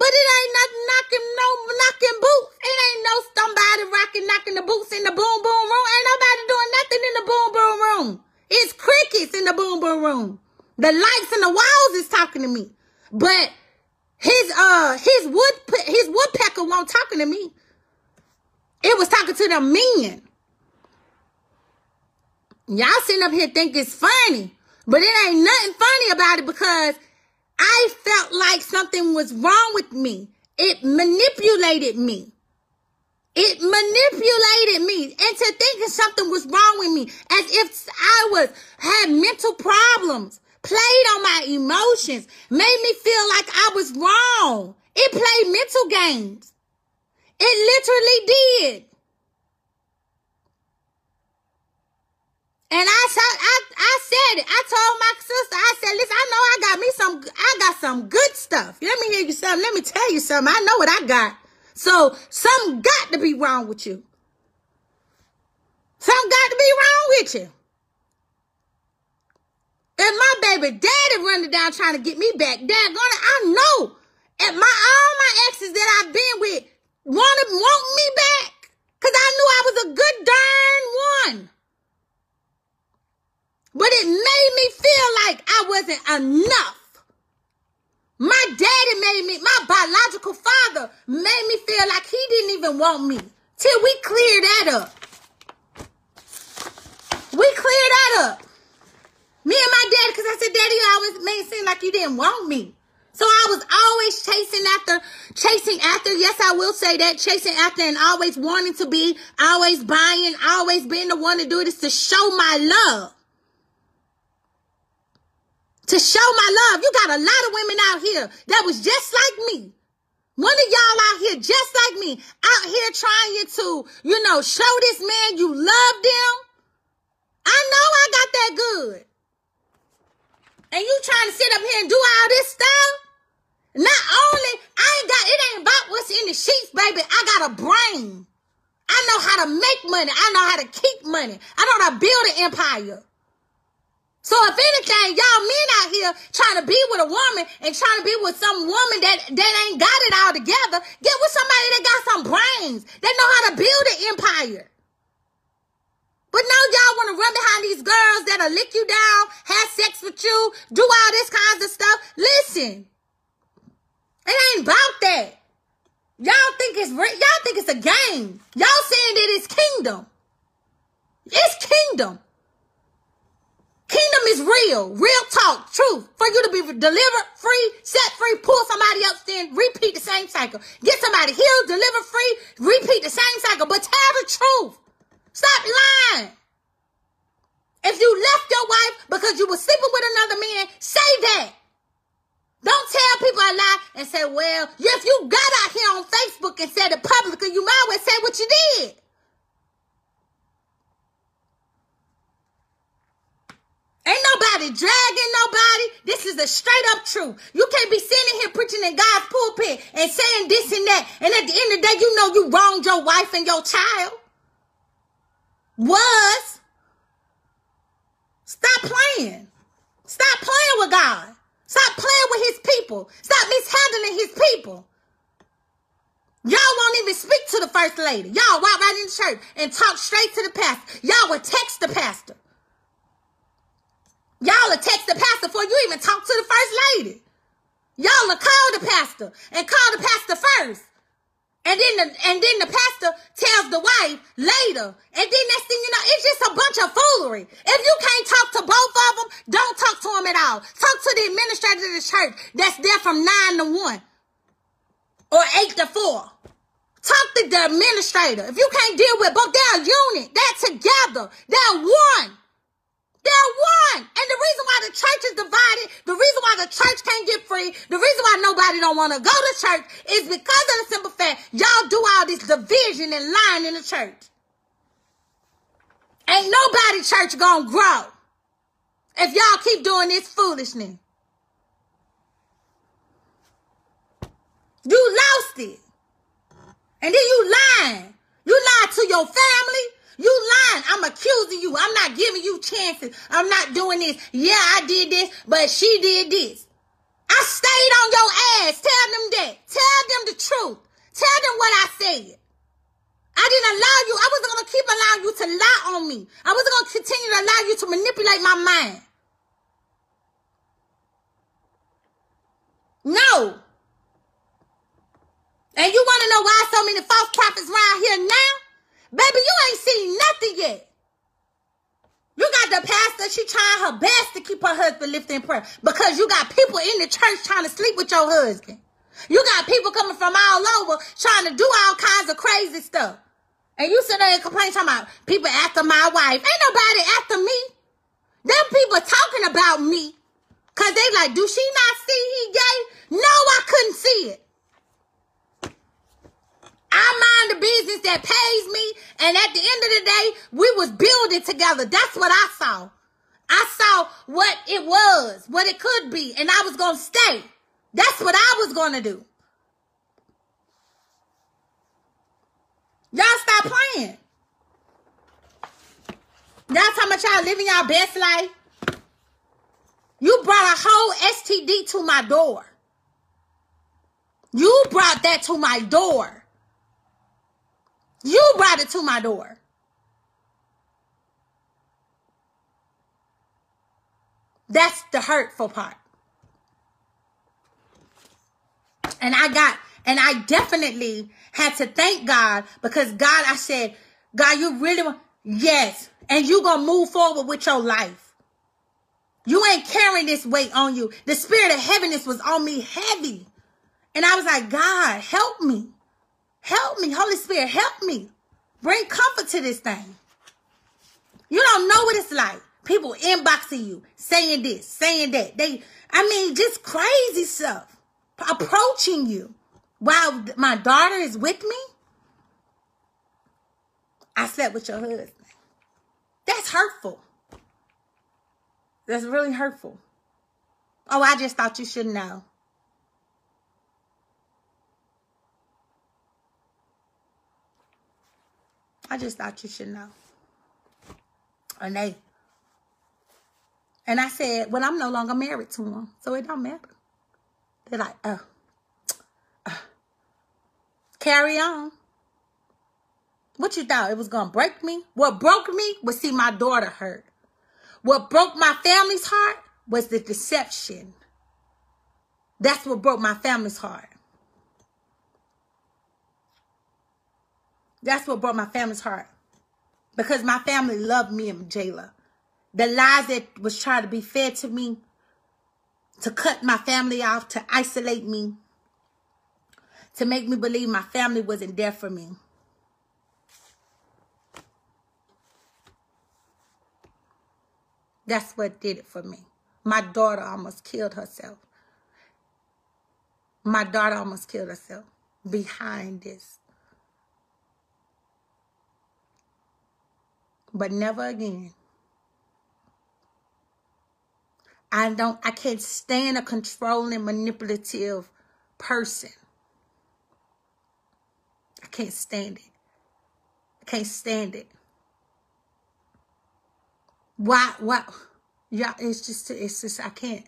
But it ain't nothing knocking no knocking boots. It ain't no somebody rocking knocking the boots in the boom boom room. Ain't nobody doing nothing in the boom boom room. It's crickets in the boom boom room. The lights and the walls is talking to me. But his uh his wood his woodpecker won't talking to me. It was talking to the men. Y'all sitting up here think it's funny, but it ain't nothing funny about it because I felt like something was wrong with me. It manipulated me. It manipulated me into thinking something was wrong with me, as if I was had mental problems, played on my emotions, made me feel like I was wrong. It played mental games. It literally did. And I, I, I said it. I told my sister, I said, listen, I know I got me some, I got some good stuff. Let me hear you something. Let me tell you something. I know what I got. So something got to be wrong with you. Something got to be wrong with you. If my baby daddy running down trying to get me back, dad gonna, I know. And my all my exes that I've been with wanna want me back. Cause I knew I was a good darn one. But it made me feel like I wasn't enough. My daddy made me, my biological father made me feel like he didn't even want me. Till we clear that up. We clear that up. Me and my daddy, because I said, Daddy, you always made it seem like you didn't want me. So I was always chasing after, chasing after, yes, I will say that, chasing after and always wanting to be, always buying, always being the one to do this to show my love to show my love. You got a lot of women out here that was just like me. One of y'all out here just like me, out here trying to, you know, show this man you love them. I know I got that good. And you trying to sit up here and do all this stuff? Not only, I ain't got, it ain't about what's in the sheets, baby. I got a brain. I know how to make money. I know how to keep money. I know how to build an empire. So if anything, y'all men out here trying to be with a woman and trying to be with some woman that, that ain't got it all together, get with somebody that got some brains, that know how to build an empire. But now y'all want to run behind these girls that'll lick you down, have sex with you, do all this kinds of stuff. Listen, it ain't about that. Y'all think it's y'all think it's a game. Y'all saying that it's kingdom. It's kingdom. Kingdom is real, real talk, truth. For you to be delivered, free, set free, pull somebody else in, repeat the same cycle. Get somebody healed, deliver free, repeat the same cycle. But tell the truth. Stop lying. If you left your wife because you were sleeping with another man, say that. Don't tell people a lie and say, well, if you got out here on Facebook and said it publicly, you might as well say what you did. Ain't nobody dragging nobody. This is the straight up truth. You can't be sitting here preaching in God's pulpit and saying this and that. And at the end of the day, you know you wronged your wife and your child. Was. Stop playing. Stop playing with God. Stop playing with his people. Stop mishandling his people. Y'all won't even speak to the first lady. Y'all walk right in the church and talk straight to the pastor. Y'all would text the pastor. Y'all will text the pastor before you even talk to the first lady. Y'all will call the pastor and call the pastor first. And then the and then the pastor tells the wife later. And then next thing you know, it's just a bunch of foolery. If you can't talk to both of them, don't talk to them at all. Talk to the administrator of the church that's there from nine to one or eight to four. Talk to the administrator. If you can't deal with both, they're a unit. They're together. They're one. They're one. And the reason why the church is divided, the reason why the church can't get free, the reason why nobody don't want to go to church is because of the simple fact y'all do all this division and lying in the church. Ain't nobody church gonna grow if y'all keep doing this foolishness. You lost it. And then you lying. You lied to your family. You lying. I'm accusing you. I'm not giving you chances. I'm not doing this. Yeah, I did this, but she did this. I stayed on your ass. Tell them that. Tell them the truth. Tell them what I said. I didn't allow you. I wasn't going to keep allowing you to lie on me. I wasn't going to continue to allow you to manipulate my mind. No. And you want to know why so many false prophets around here now? Baby, you ain't seen nothing yet. You got the pastor, she trying her best to keep her husband lifted in prayer because you got people in the church trying to sleep with your husband. You got people coming from all over trying to do all kinds of crazy stuff. And you sit there and complain talking about people after my wife. Ain't nobody after me. Them people talking about me. Cause they like, do she not see he gay? No, I couldn't see it. I mind the business that pays me. And at the end of the day, we was building together. That's what I saw. I saw what it was, what it could be, and I was going to stay. That's what I was going to do. Y'all stop playing. Y'all talking about y'all living y'all best life. You brought a whole STD to my door. You brought that to my door. You brought it to my door. That's the hurtful part. And I got, and I definitely had to thank God because God, I said, God, you really want, yes. And you gonna move forward with your life. You ain't carrying this weight on you. The spirit of heaviness was on me heavy. And I was like, God, help me. Help me. Holy Spirit, help me. Bring comfort to this thing. You don't know what it's like. People inboxing you, saying this, saying that. They, I mean, just crazy stuff. Approaching you while my daughter is with me. I slept with your husband. That's hurtful. That's really hurtful. Oh, I just thought you should know. I just thought you should know. And they, and I said, well, I'm no longer married to him, so it don't matter. They're like, oh, uh, carry on. What you thought it was gonna break me? What broke me was see my daughter hurt. What broke my family's heart was the deception. That's what broke my family's heart. That's what broke my family's heart. Because my family loved me and Jayla. The lies that was trying to be fed to me, to cut my family off, to isolate me, to make me believe my family wasn't there for me. That's what did it for me. My daughter almost killed herself. My daughter almost killed herself behind this. But never again. I don't, I can't stand a controlling, manipulative person. I can't stand it. I can't stand it. Why, why? Yeah, it's just, it's just, I can't.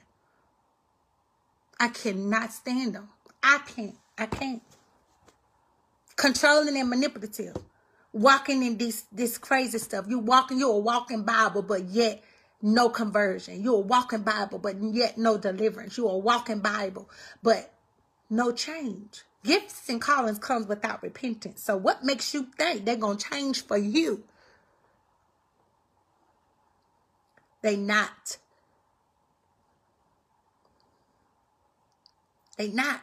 I cannot stand them. I can't. I can't. Controlling and manipulative walking in this this crazy stuff. You walking, you're a walking Bible, but yet no conversion. You're a walking Bible, but yet no deliverance. You're a walking Bible, but no change. Gifts and callings comes without repentance. So what makes you think they're gonna change for you? They not. They not.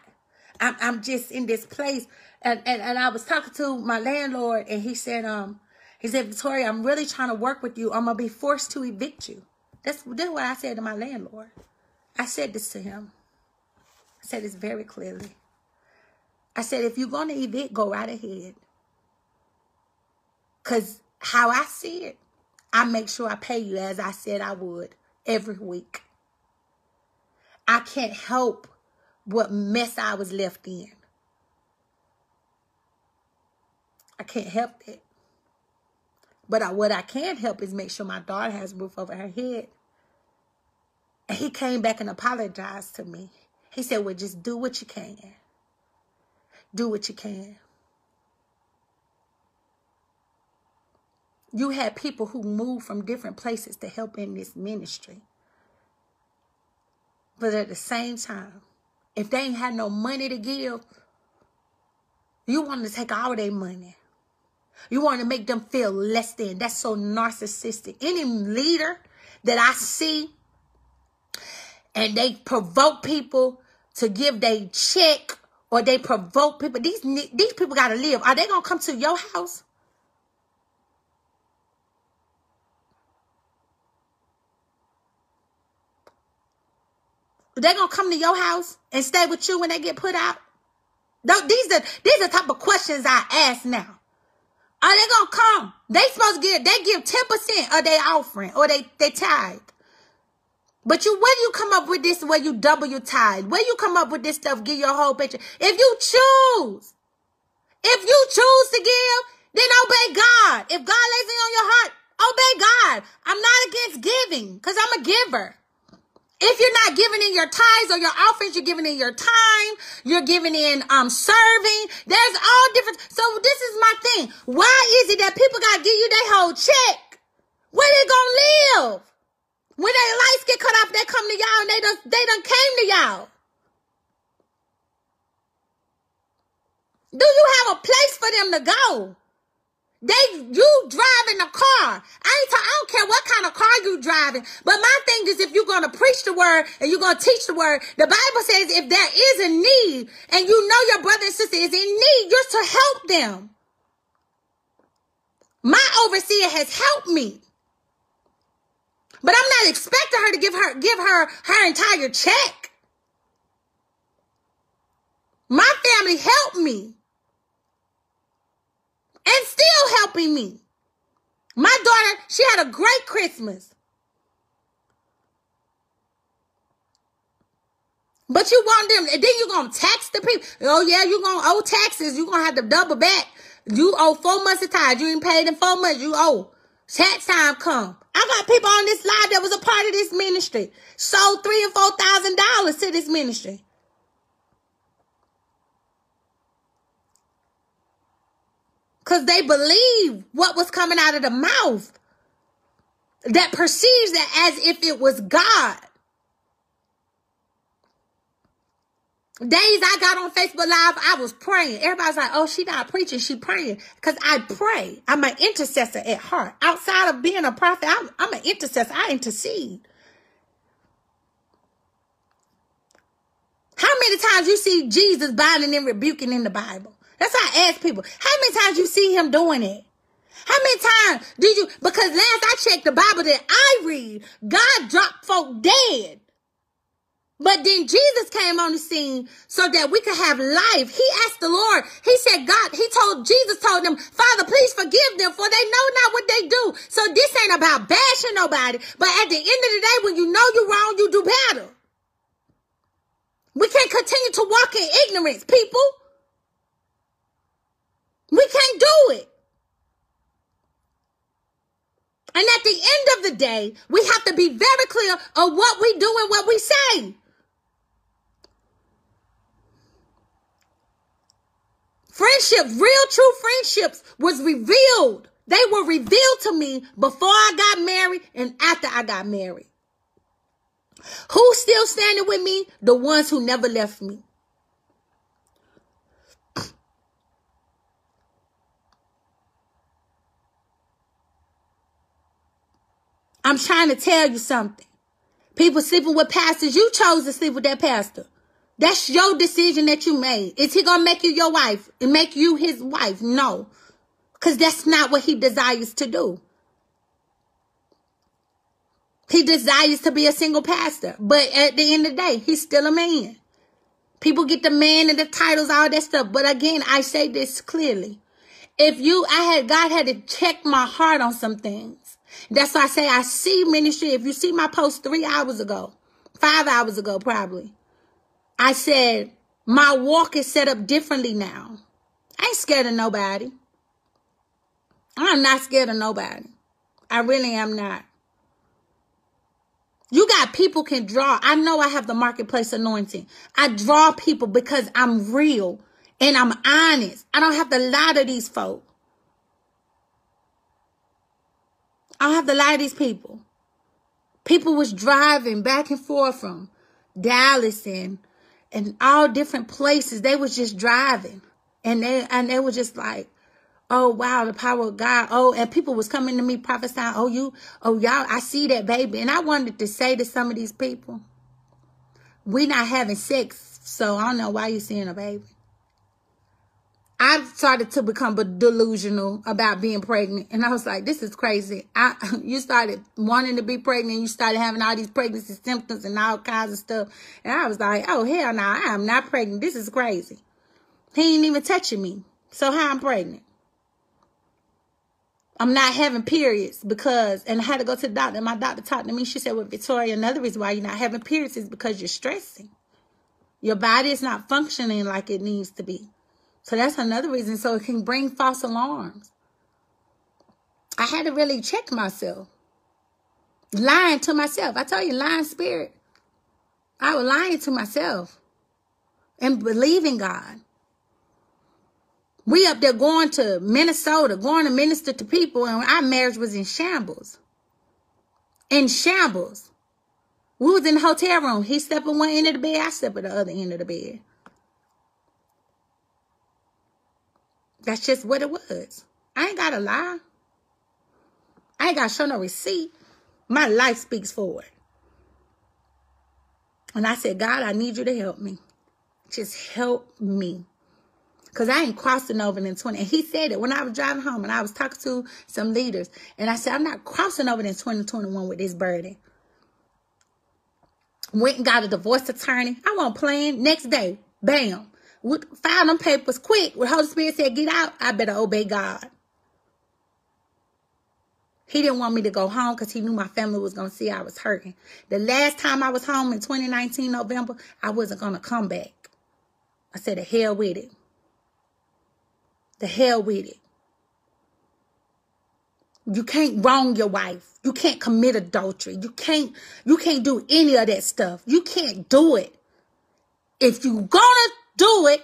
I'm, I'm just in this place and, and, and I was talking to my landlord and he said, um, he said, Victoria, I'm really trying to work with you. I'm to be forced to evict you. That's, that's what I said to my landlord. I said this to him. I said this very clearly. I said, if you're to evict, go right ahead. Because how I see it, I make sure I pay you as I said I would every week. I can't help what mess I was left in. I can't help it. But I, what I can help is make sure my daughter has a roof over her head. And he came back and apologized to me. He said, well, just do what you can. Do what you can. You had people who moved from different places to help in this ministry. But at the same time, if they ain't had no money to give, You want to take all their money. You want to make them feel less than. That's so narcissistic. Any leader that I see and they provoke people to give their check or they provoke people, these, these people got to live. Are they going to come to your house? They gonna come to your house and stay with you when they get put out? These are these are the type of questions I ask now. Are they gonna come? They supposed to give they give 10% of their offering or they they tithe. But you where you come up with this where you double your tithe? Where you come up with this stuff, give your whole picture? If you choose, if you choose to give, then obey God. If God lays it on your heart, obey God. I'm not against giving because I'm a giver. If you're not giving in your tithes or your offerings, you're giving in your time, you're giving in um serving. There's all different. So this is my thing. Why is it that people gotta give you their whole check? Where they gonna live? When their lights get cut off, they come to y'all and they done they done came to y'all. Do you have a place for them to go? They you driving a car. I ain't I don't care what kind of car you driving. But my thing is if you're gonna preach the word and you're gonna teach the word, the Bible says if there is a need and you know your brother and sister is in need, you're to help them. My overseer has helped me. But I'm not expecting her to give her give her her entire check. My family helped me and still helping me. My daughter, she had a great Christmas. But you want them, and then you're going to tax the people. Oh, yeah, you're going to owe taxes. You're going to have to double back. You owe four months of tithe. You ain't paid in four months. You owe. Tax time come. I got people on this live that was a part of this ministry. Sold three and four thousand dollars to this ministry. Because they believe what was coming out of the mouth that perceives it as if it was God. Days I got on Facebook Live, I was praying. Everybody's like, oh, she not preaching, she praying. Because I pray. I'm an intercessor at heart. Outside of being a prophet, I'm, I'm an intercessor. I intercede. How many times you see Jesus binding and rebuking in the Bible? That's why I ask people, how many times you see him doing it? How many times did you? Because last I checked the Bible that I read, God dropped folk dead. But then Jesus came on the scene so that we could have life. He asked the Lord, he said, God, he told, Jesus told them, Father, please forgive them for they know not what they do. So this ain't about bashing nobody. But at the end of the day, when you know you're wrong, you do better. We can't continue to walk in ignorance, people. We can't do it. And at the end of the day, we have to be very clear of what we do and what we say. Friendship, real true friendships was revealed. They were revealed to me before I got married and after I got married. Who's still standing with me? The ones who never left me. I'm trying to tell you something. People sleeping with pastors. You chose to sleep with that pastor. That's your decision that you made. Is he going to make you your wife and make you his wife? No. Because that's not what he desires to do. He desires to be a single pastor. But at the end of the day, he's still a man. People get the man and the titles, all that stuff. But again, I say this clearly. If you, I had, God had to check my heart on some things. That's why I say I see ministry. If you see my post three hours ago, five hours ago, probably, I said, my walk is set up differently now. I ain't scared of nobody. I'm not scared of nobody. I really am not. You got people can draw. I know I have the marketplace anointing. I draw people because I'm real and I'm honest. I don't have to lie to these folks. I don't have to lie to these people. People was driving back and forth from Dallas and and all different places. They was just driving. And they and they were just like, oh wow, the power of God. Oh, and people was coming to me prophesying, oh you, oh y'all, I see that baby. And I wanted to say to some of these people, we not having sex, so I don't know why you seeing a baby. I started to become delusional about being pregnant. And I was like, this is crazy. I, you started wanting to be pregnant. You started having all these pregnancy symptoms and all kinds of stuff. And I was like, oh, hell no, I am not pregnant. This is crazy. He ain't even touching me. So how I'm pregnant? I'm not having periods because, and I had to go to the doctor. My doctor talked to me. She said, well, Victoria, another reason why you're not having periods is because you're stressing. Your body is not functioning like it needs to be. So that's another reason. So it can bring false alarms. I had to really check myself. Lying to myself. I tell you, lying spirit. I was lying to myself and believing God. We up there going to Minnesota, going to minister to people, and our marriage was in shambles. In shambles. We was in the hotel room. He slept at one end of the bed, I slept at the other end of the bed. That's just what it was. I ain't got to lie. I ain't got to show no receipt. My life speaks for it. And I said, God, I need you to help me. Just help me. Because I ain't crossing over in 20. And he said it when I was driving home and I was talking to some leaders. And I said, I'm not crossing over in 2021 with this burden. Went and got a divorce attorney. I wasn't playing. Next day, bam file them papers quick. When Holy Spirit said, get out, I better obey God. He didn't want me to go home because he knew my family was going to see I was hurting. The last time I was home in 2019 November, I wasn't going to come back. I said, the hell with it. The hell with it. You can't wrong your wife. You can't commit adultery. You can't, you can't do any of that stuff. You can't do it. If you gonna do it.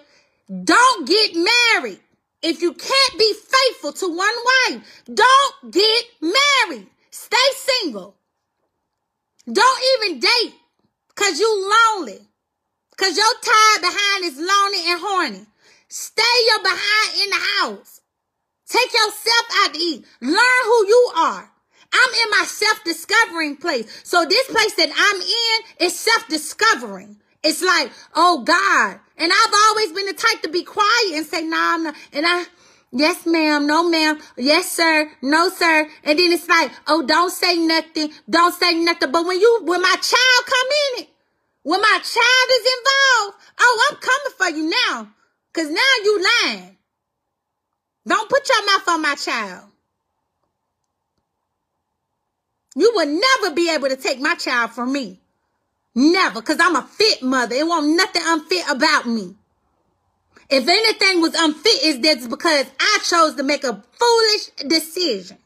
Don't get married. If you can't be faithful to one wife, don't get married. Stay single. Don't even date because you lonely. Because your tie behind is lonely and horny. Stay your behind in the house. Take yourself out to eat. Learn who you are. I'm in my self-discovering place. So this place that I'm in is self-discovering. It's like, oh God. And I've always been the type to be quiet and say, nah, I'm not. And I, yes, ma'am, no, ma'am, yes, sir, no, sir. And then it's like, oh, don't say nothing, don't say nothing. But when you, when my child come in it, when my child is involved, oh, I'm coming for you now. Cause now you lying. Don't put your mouth on my child. You will never be able to take my child from me. Never, because I'm a fit mother. It won't nothing unfit about me. If anything was unfit, is because I chose to make a foolish decision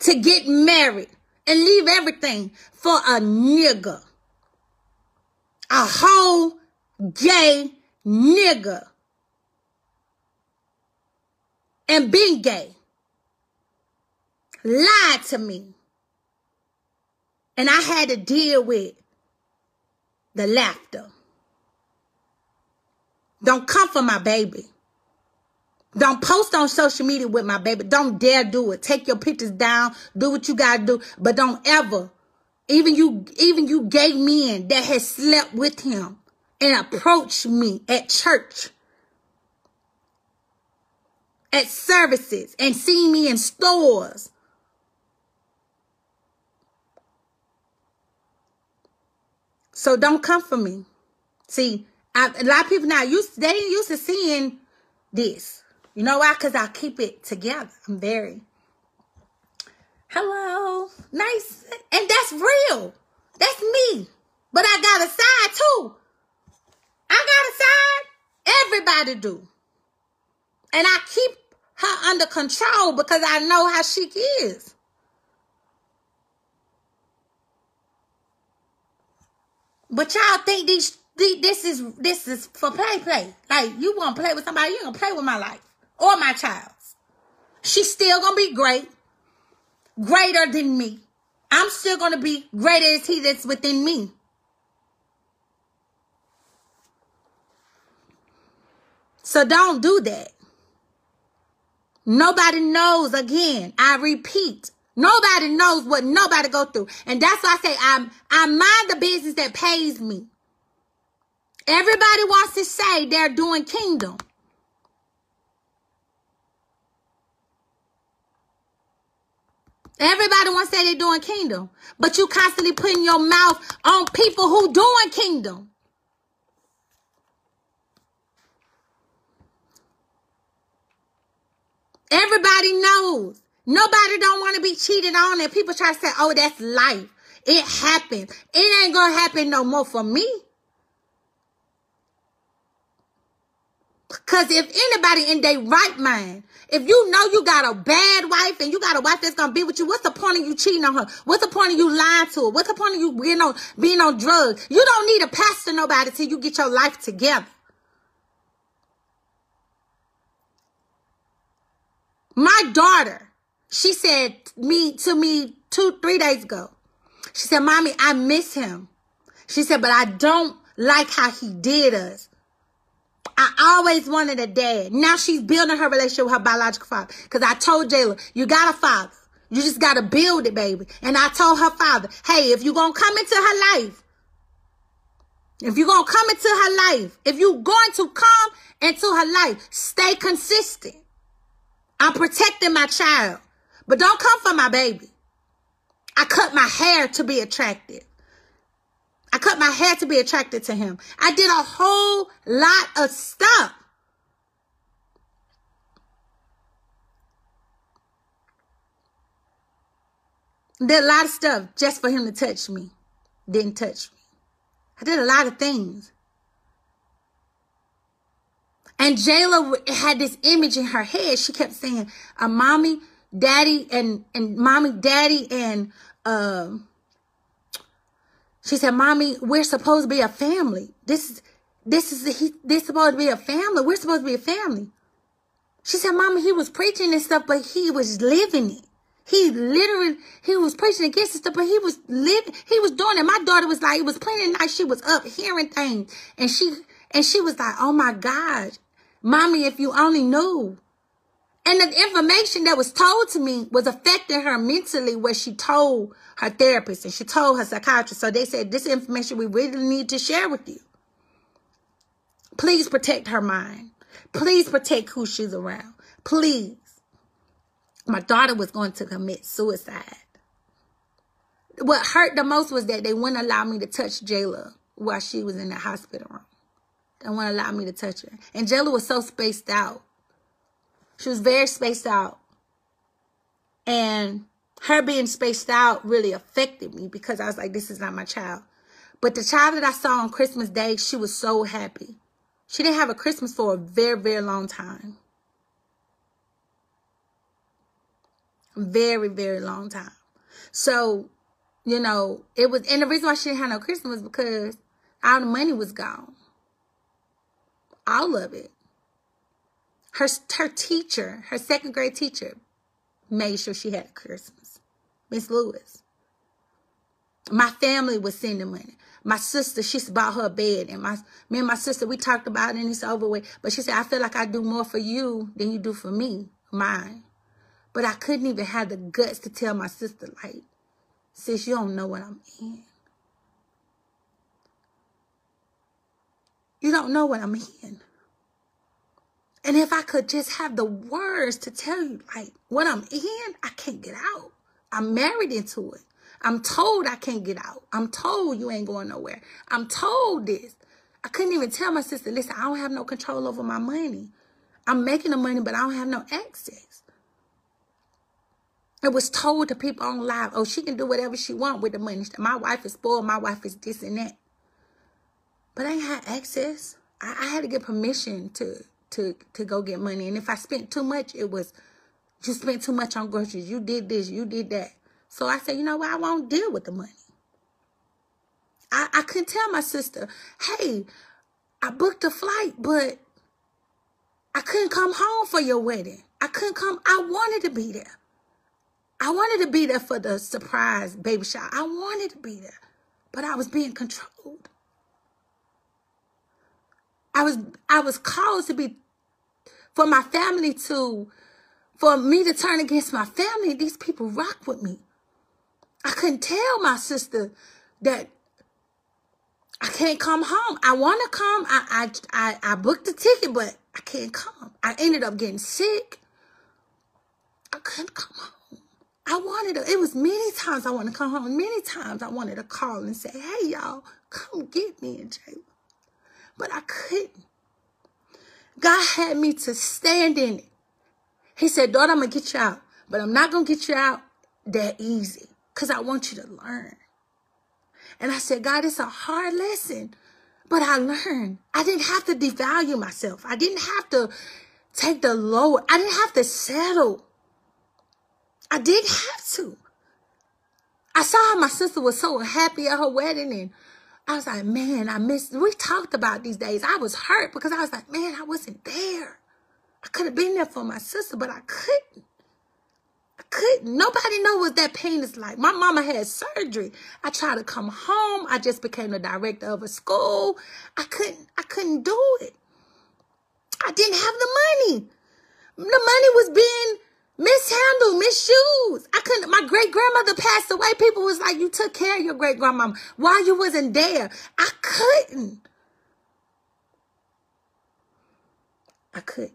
to get married and leave everything for a nigga. A whole gay nigga. And being gay. Lied to me. And I had to deal with the laughter. Don't come for my baby. Don't post on social media with my baby. Don't dare do it. Take your pictures down. Do what you gotta do. But don't ever, even you, even you gay men that has slept with him and approached me at church, at services, and seen me in stores So don't come for me. See, I, a lot of people now used they ain't used to seeing this. You know why? Because I keep it together. I'm very hello, nice, and that's real. That's me. But I got a side too. I got a side. Everybody do. And I keep her under control because I know how she is. But y'all think these, these this is this is for play play. Like you want to play with somebody, you gonna play with my life or my child's. She's still gonna be great, greater than me. I'm still gonna be greater as he that's within me. So So don't do that. Nobody knows, again, I repeat, nobody knows what nobody go through. And that's why I say I'm, I mind the business that pays me. Everybody wants to say they're doing kingdom. Everybody wants to say they're doing kingdom, but you constantly putting your mouth on people who doing kingdom. Everybody knows. Nobody don't want to be cheated on and people try to say, oh, that's life. It happened. It ain't going to happen no more for me. Because if anybody in their right mind, if you know you got a bad wife and you got a wife that's gonna be with you, what's the point of you cheating on her? What's the point of you lying to her? What's the point of you being on being on drugs? You don't need a pastor nobody till you get your life together. My daughter, she said me to me two, three days ago. She said, Mommy, I miss him. She said, but I don't like how he did us. I always wanted a dad. Now she's building her relationship with her biological father. Because I told Jayla, you got a father. You just got to build it, baby. And I told her father, hey, if you're going to come into her life, if you're going to come into her life, if you're going to come into her life, stay consistent. I'm protecting my child. But don't come for my baby. I cut my hair to be attractive. I cut my hair to be attracted to him. I did a whole lot of stuff. Did a lot of stuff just for him to touch me. Didn't touch me. I did a lot of things. And Jayla had this image in her head. She kept saying, a mommy, daddy, and, and mommy, daddy, and, uh, she said, mommy, we're supposed to be a family. This is, this is, he, this supposed to be a family. We're supposed to be a family. She said, Mama, he was preaching and stuff, but he was living it. He literally, he was preaching against this stuff, but he was living, he was doing it. My daughter was like, it was plenty night. She was up hearing things. And she, and she was like, oh my God, mommy, if you only knew. And the information that was told to me was affecting her mentally where she told her therapist and she told her psychiatrist. So they said, this information we really need to share with you. Please protect her mind. Please protect who she's around. Please. My daughter was going to commit suicide. What hurt the most was that they wouldn't allow me to touch Jayla while she was in the hospital room. They wouldn't allow me to touch her. And Jayla was so spaced out. She was very spaced out. And her being spaced out really affected me because I was like, this is not my child. But the child that I saw on Christmas Day, she was so happy. She didn't have a Christmas for a very, very long time. Very, very long time. So, you know, it was, and the reason why she didn't have no Christmas was because all the money was gone. All of it. Her, her teacher, her second grade teacher, made sure she had a Christmas. Miss Lewis. My family was sending money. My sister, she bought her a bed, and my me and my sister, we talked about it, and it's over with. But she said, I feel like I do more for you than you do for me, mine. But I couldn't even have the guts to tell my sister, like, sis, you don't know what I'm in. You don't know what I'm in. And if I could just have the words to tell you, like, what I'm in, I can't get out. I'm married into it. I'm told I can't get out. I'm told you ain't going nowhere. I'm told this. I couldn't even tell my sister, listen, I don't have no control over my money. I'm making the money, but I don't have no access. It was told to people on live, oh, she can do whatever she want with the money. My wife is spoiled. My wife is this and that. But I ain't had access. I, I had to get permission to to to go get money. And if I spent too much, it was you spent too much on groceries. You did this, you did that. So I said, you know what? I won't deal with the money. I, I couldn't tell my sister, hey, I booked a flight, but I couldn't come home for your wedding. I couldn't come. I wanted to be there. I wanted to be there for the surprise baby shower. I wanted to be there, but I was being controlled. I was I was caused to be For my family to, for me to turn against my family, these people rock with me. I couldn't tell my sister that I can't come home. I want to come. I, I, I, I booked the ticket, but I can't come. I ended up getting sick. I couldn't come home. I wanted to, it was many times I wanted to come home. Many times I wanted to call and say, hey, y'all, come get me in jail. But I couldn't. God had me to stand in it. He said, daughter, I'm going to get you out. But I'm not going to get you out that easy because I want you to learn. And I said, God, it's a hard lesson, but I learned. I didn't have to devalue myself. I didn't have to take the lower. I didn't have to settle. I didn't have to. I saw how my sister was so happy at her wedding and I was like, man, I missed. We talked about these days. I was hurt because I was like, man, I wasn't there. I could have been there for my sister, but I couldn't. I couldn't. Nobody know what that pain is like. My mama had surgery. I tried to come home. I just became the director of a school. I couldn't. I couldn't do it. I didn't have the money. The money was being mishandled, misused. I couldn't. My great grandmother passed away. People was like, "You took care of your great grandmama while you wasn't there." I couldn't. I couldn't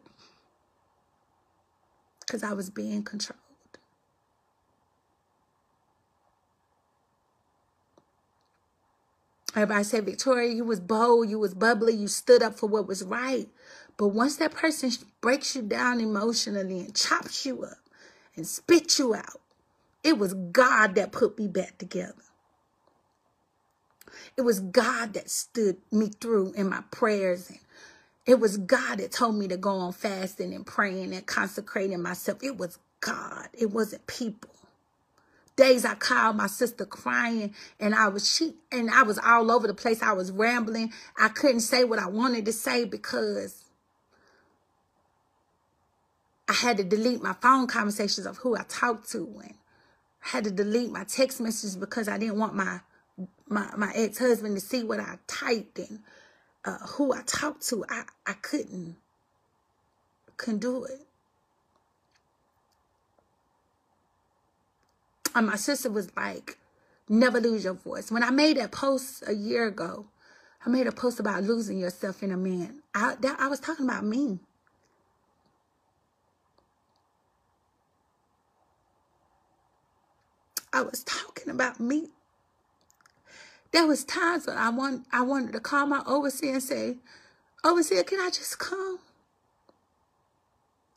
because I was being controlled. Everybody said, Victoria, you was bold, you was bubbly, you stood up for what was right. But once that person breaks you down emotionally and chops you up and spits you out, it was God that put me back together. It was God that stood me through in my prayers. And it was God that told me to go on fasting and praying and consecrating myself. It was God. It wasn't people days I called my sister crying and I was she and I was all over the place. I was rambling. I couldn't say what I wanted to say because I had to delete my phone conversations of who I talked to and I had to delete my text messages because I didn't want my my, my ex-husband to see what I typed and uh, who I talked to. I, I couldn't couldn't do it. And my sister was like, never lose your voice. When I made that post a year ago, I made a post about losing yourself in a man. I, that, I was talking about me. I was talking about me. There was times when I want I wanted to call my overseer and say, Overseer, can I just come?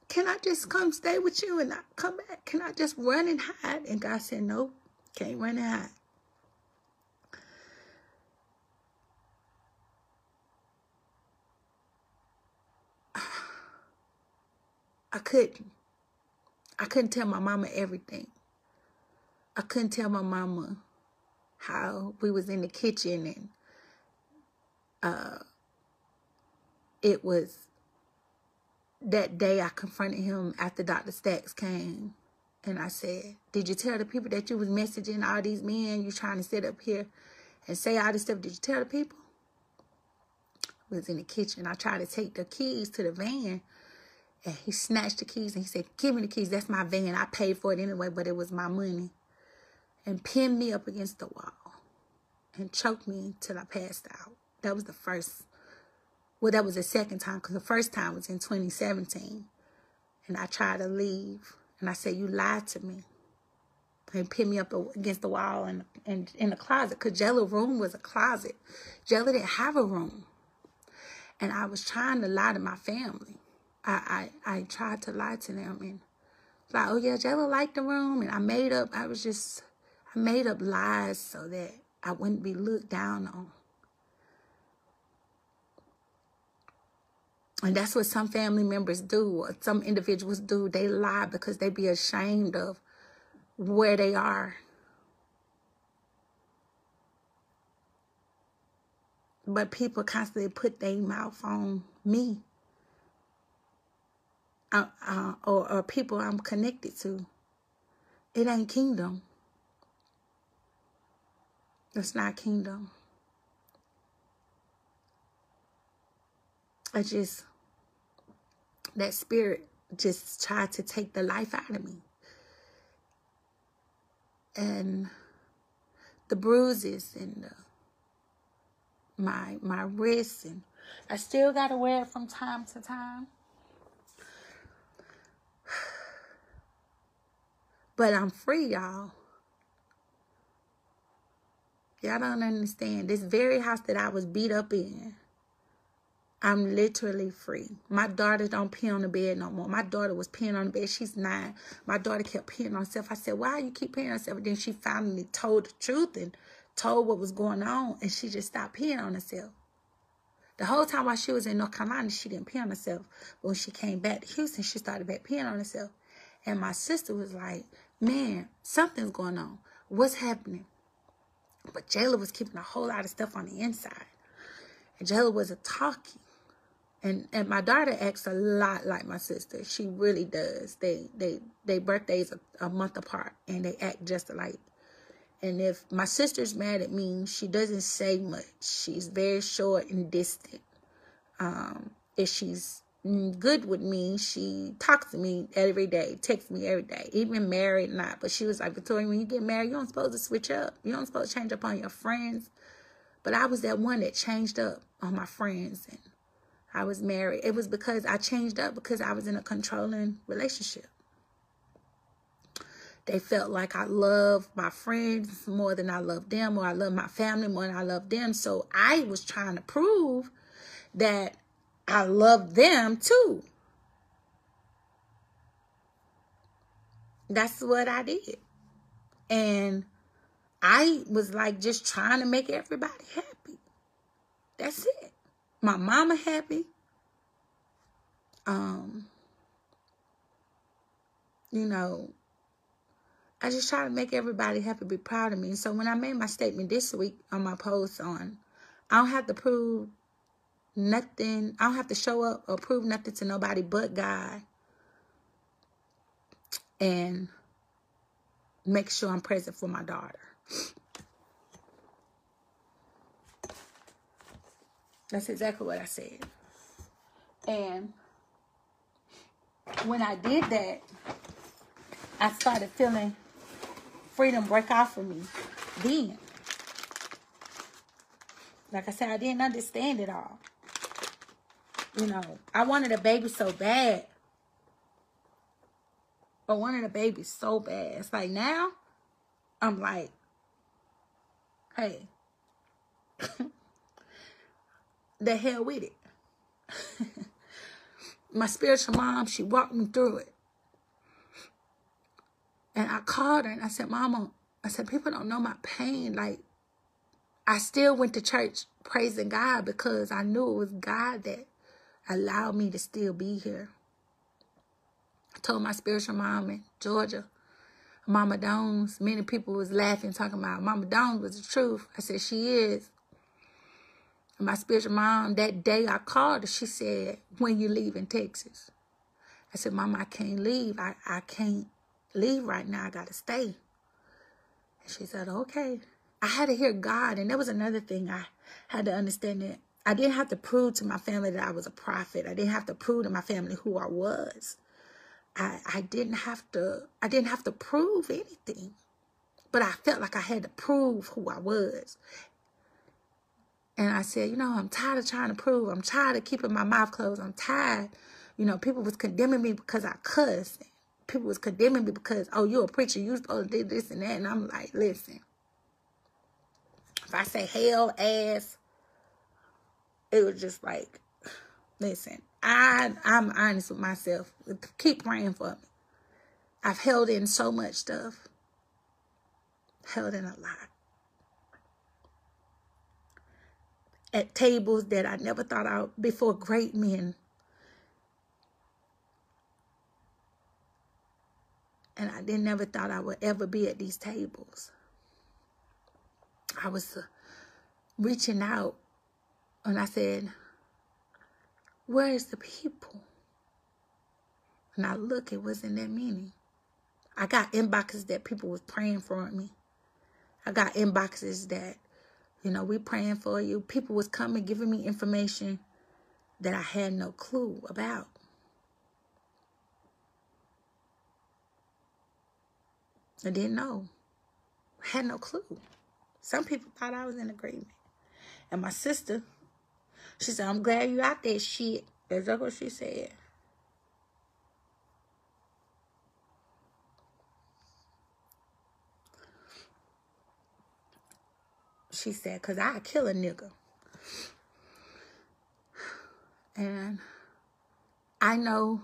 Can I just come stay with you and not come back? Can I just run and hide? And God said, No, can't run and hide. I couldn't. I couldn't tell my mama everything. I couldn't tell my mama how we was in the kitchen and uh, it was that day I confronted him after Dr. Stacks came. And I said, did you tell the people that you was messaging all these men you trying to sit up here and say all this stuff? Did you tell the people? I was in the kitchen. I tried to take the keys to the van. And he snatched the keys and he said, give me the keys. That's my van. I paid for it anyway, but it was my money. And pinned me up against the wall and choked me till I passed out. That was the first well, that was the second time because the first time was in 2017. And I tried to leave. And I said, you lied to me. And pinned me up against the wall and, and in the closet because Jayla room was a closet. Jayla didn't have a room. And I was trying to lie to my family. I, I, I tried to lie to them and like, oh yeah, Jayla liked the room. And I made up, I was just, I made up lies so that I wouldn't be looked down on. And that's what some family members do, or some individuals do. They lie because they be ashamed of where they are. But people constantly put their mouth on me. Uh, uh, or, or people I'm connected to. It ain't kingdom. It's not kingdom. I just that spirit just tried to take the life out of me. And the bruises and the, my my wrists and I still gotta wear it from time to time. But I'm free, y'all. Y'all don't understand. This very house that I was beat up in, I'm literally free. My daughter don't pee on the bed no more. My daughter was peeing on the bed. She's nine. My daughter kept peeing on herself. I said, why you keep peeing on herself? And then she finally told the truth and told what was going on. And she just stopped peeing on herself. The whole time while she was in North Carolina, she didn't pee on herself. But when she came back to Houston, she started back peeing on herself. And my sister was like, man, something's going on. What's happening? But Jayla was keeping a whole lot of stuff on the inside. And Jayla wasn't talking. And and my daughter acts a lot like my sister. She really does. They they they birthdays a, a month apart and they act just alike. And if my sister's mad at me, she doesn't say much. She's very short and distant. Um, if she's Mm, good with me. She talks to me every day, texts me every day, even married not. But she was like, Victoria, when you get married, you don't supposed to switch up. You don't supposed to change up on your friends. But I was that one that changed up on my friends and I was married. It was because I changed up because I was in a controlling relationship. They felt like I love my friends more than I love them, or I love my family more than I love them. So I was trying to prove that I love them too. That's what I did. And I was like just trying to make everybody happy. That's it. My mama happy. Um, you know, I just try to make everybody happy, be proud of me. so when I made my statement this week on my post on, I don't have to prove nothing. I don't have to show up or prove nothing to nobody but God. And make sure I'm present for my daughter. That's exactly what I said. And when I did that, I started feeling freedom break off of me then. Like I said, I didn't understand it all. You know, I wanted a baby so bad. I wanted a baby so bad. It's like now, I'm like, hey, the hell with it. My spiritual mom, she walked me through it. And I called her and I said, Mama, I said, people don't know my pain. Like, I still went to church praising God because I knew it was God that allow me to still be here. I told my spiritual mom in Georgia, Mama Dones, many people was laughing, talking about Mama Dones was the truth. I said, she is. And my spiritual mom, that day I called her, she said, when you leave in Texas? I said, Mama, I can't leave. I, I can't leave right now. I got to stay. And she said, okay. I had to hear God. And that was another thing I had to understand that I didn't have to prove to my family that I was a prophet. I didn't have to prove to my family who I was. I, I didn't have to I didn't have to prove anything. But I felt like I had to prove who I was. And I said, you know, I'm tired of trying to prove. I'm tired of keeping my mouth closed. I'm tired. You know, people was condemning me because I cussed. People was condemning me because, oh, you're a preacher. You're supposed to do this and that. And I'm like, listen. If I say hell, ass, it was just like, listen, I I'm honest with myself. Keep praying for me. I've held in so much stuff. Held in a lot. At tables that I never thought out before great men. And I didn't never thought I would ever be at these tables. I was uh, reaching out and I said, Where is the people? And I look, it wasn't that many. I got inboxes that people was praying for me. I got inboxes that, you know, we praying for you. People was coming, giving me information that I had no clue about. I didn't know. I had no clue. Some people thought I was in agreement. And my sister, she said, I'm glad you out there, shit. That's what she said. She said, because I kill a nigga. And I know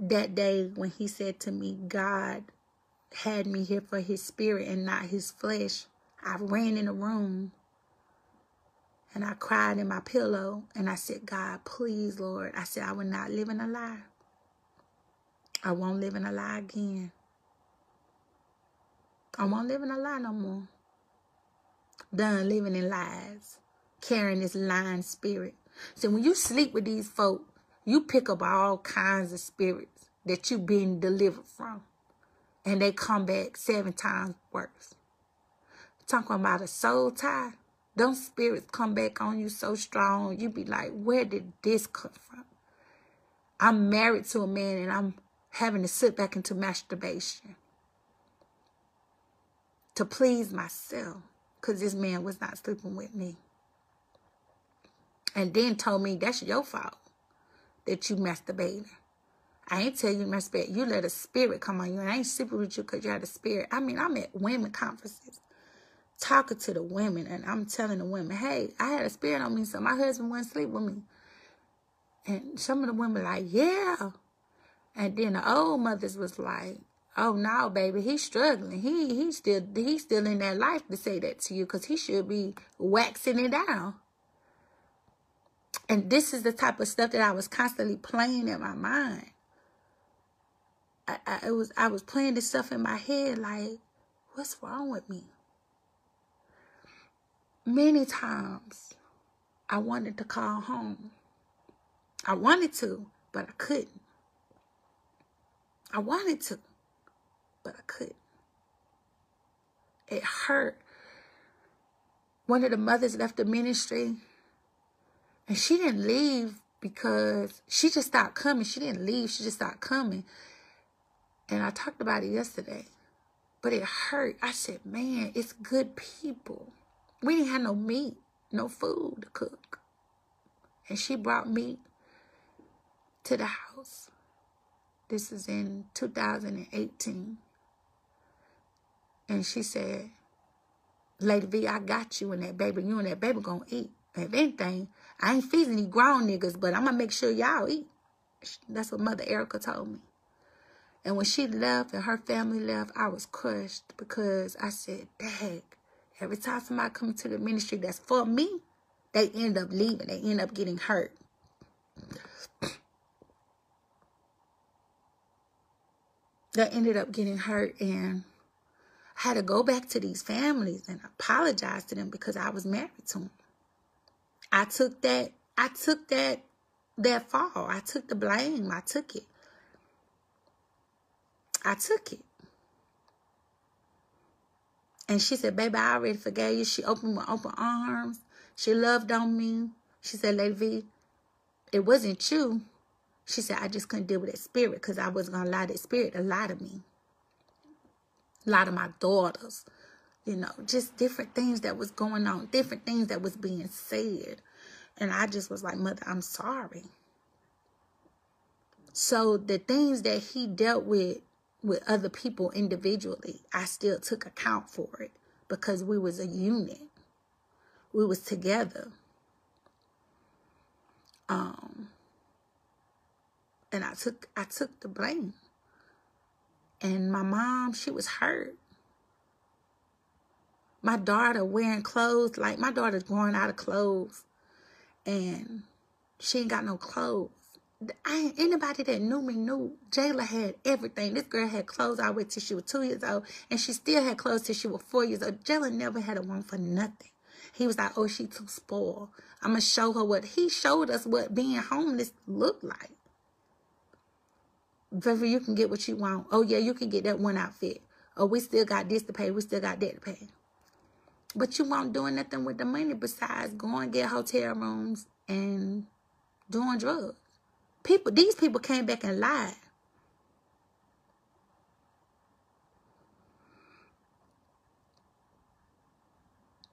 that day when he said to me, God had me here for his spirit and not his flesh, I ran in the room and I cried in my pillow and I said, God, please, Lord. I said, I will not live in a lie. I won't live in a lie again. I won't live in a lie no more. Done living in lies, carrying this lying spirit. So when you sleep with these folk, you pick up all kinds of spirits that you've been delivered from. And they come back seven times worse. Talking about a soul tie. Those spirits come back on you so strong, you be like, where did this come from? I'm married to a man and I'm having to sit back into masturbation to please myself because this man was not sleeping with me. And then told me, that's your fault that you masturbating. I ain't tell you to masturbate. You let a spirit come on you. And I ain't sleeping with you because you had a spirit. I mean, I'm at women conferences talking to the women. And I'm telling the women, hey, I had a spirit on me. So my husband wouldn't sleep with me. And some of the women like, yeah. And then the old mothers was like, oh no, baby, he's struggling. He he's still he's still in that life to say that to you because he should be waxing it down. And this is the type of stuff that I was constantly playing in my mind. I, I was I was playing this stuff in my head like, what's wrong with me? Many times I wanted to call home. I wanted to, but I couldn't. I wanted to, but I couldn't. It hurt. One of the mothers left the ministry and she didn't leave because she just stopped coming. She didn't leave. She just stopped coming. And I talked about it yesterday. But it hurt. I said, man, it's good people. We didn't have no meat, no food to cook. And she brought meat to the house. This is in 2018. And she said, Lady V, I got you and that baby. You and that baby gonna eat. If anything, I ain't feeding these grown niggas, but I'm gonna make sure y'all eat. That's what Mother Erica told me. And when she left and her family left, I was crushed because I said, Dang, every time somebody comes to the ministry that's for me, they end up leaving. They end up getting hurt. They ended up getting hurt and I had to go back to these families and apologize to them because I was married to them. I took that, I took that, that fall. I took the blame. I took it. I took it. And she said, baby, I already forgave you. She opened with open arms. She loved on me. She said, Lady V, it wasn't you. She said, I just couldn't deal with that spirit because I wasn't going to allow that spirit to lie to me. A lot of my daughters, you know, just different things that was going on, different things that was being said. And I just was like, Mother, I'm sorry. So the things that he dealt with with other people individually, I still took account for it because we was a unit. We was together. Um and I took I took the blame. And my mom, she was hurt. My daughter wearing clothes, like my daughter's growing out of clothes and she ain't got no clothes. I anybody that knew me knew Jayla had everything. This girl had clothes I way till she was two years old, and she still had clothes till she was four years old. Jayla never had a one for nothing. He was like, "Oh, she too spoiled. I'm gonna show her what." He showed us what being homeless looked like. Vivi, you can get what you want. Oh yeah, you can get that one outfit. Oh, we still got this to pay. We still got that to pay. But you won't do nothing with the money besides going get hotel rooms and doing drugs people, these people came back and lied.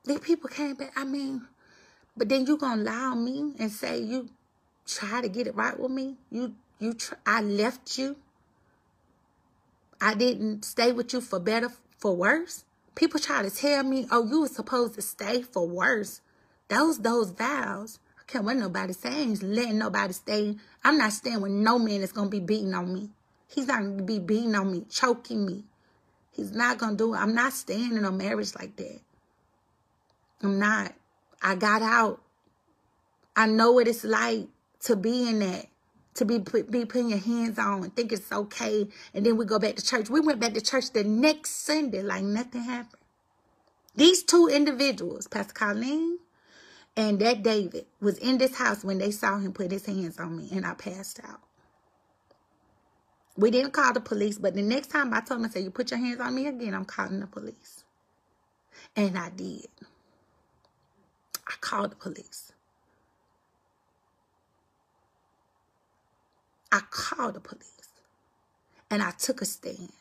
These people came back. I mean, but then you gonna lie on me and say you try to get it right with me. You you I left you. I didn't stay with you for better for worse. People try to tell me, oh, you were supposed to stay for worse. Those those vows can't let nobody saying letting nobody stay. I'm not staying with no man that's gonna be beating on me. He's not gonna be beating on me, choking me. He's not gonna do it. I'm not staying in a marriage like that. I'm not. I got out. I know what it's like to be in that, to be put, be putting your hands on and think it's okay. And then we go back to church. We went back to church the next Sunday like nothing happened. These two individuals, Pastor Colleen and that David, was in this house when they saw him put his hands on me and I passed out. We didn't call the police, but the next time I told him, I said, you put your hands on me again, I'm calling the police. And I did. I called the police. I called the police. And I took a stand.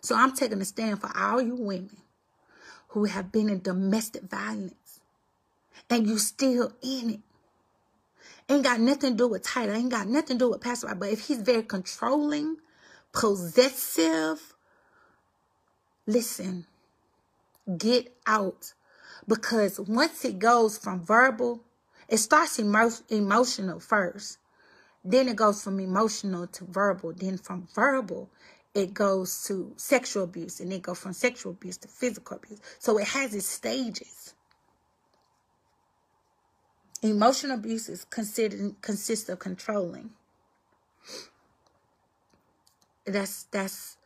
So I'm taking a stand for all you women who have been in domestic violence and you still in it. Ain't got nothing to do with title. Ain't got nothing to do with Pastor But if he's very controlling, possessive, listen, get out. Because once it goes from verbal, it starts emo emotional first. Then it goes from emotional to verbal. Then from verbal, it goes to sexual abuse. And it goes from sexual abuse to physical abuse. So it has its stages. Emotional abuse is considered consists of controlling. That's that's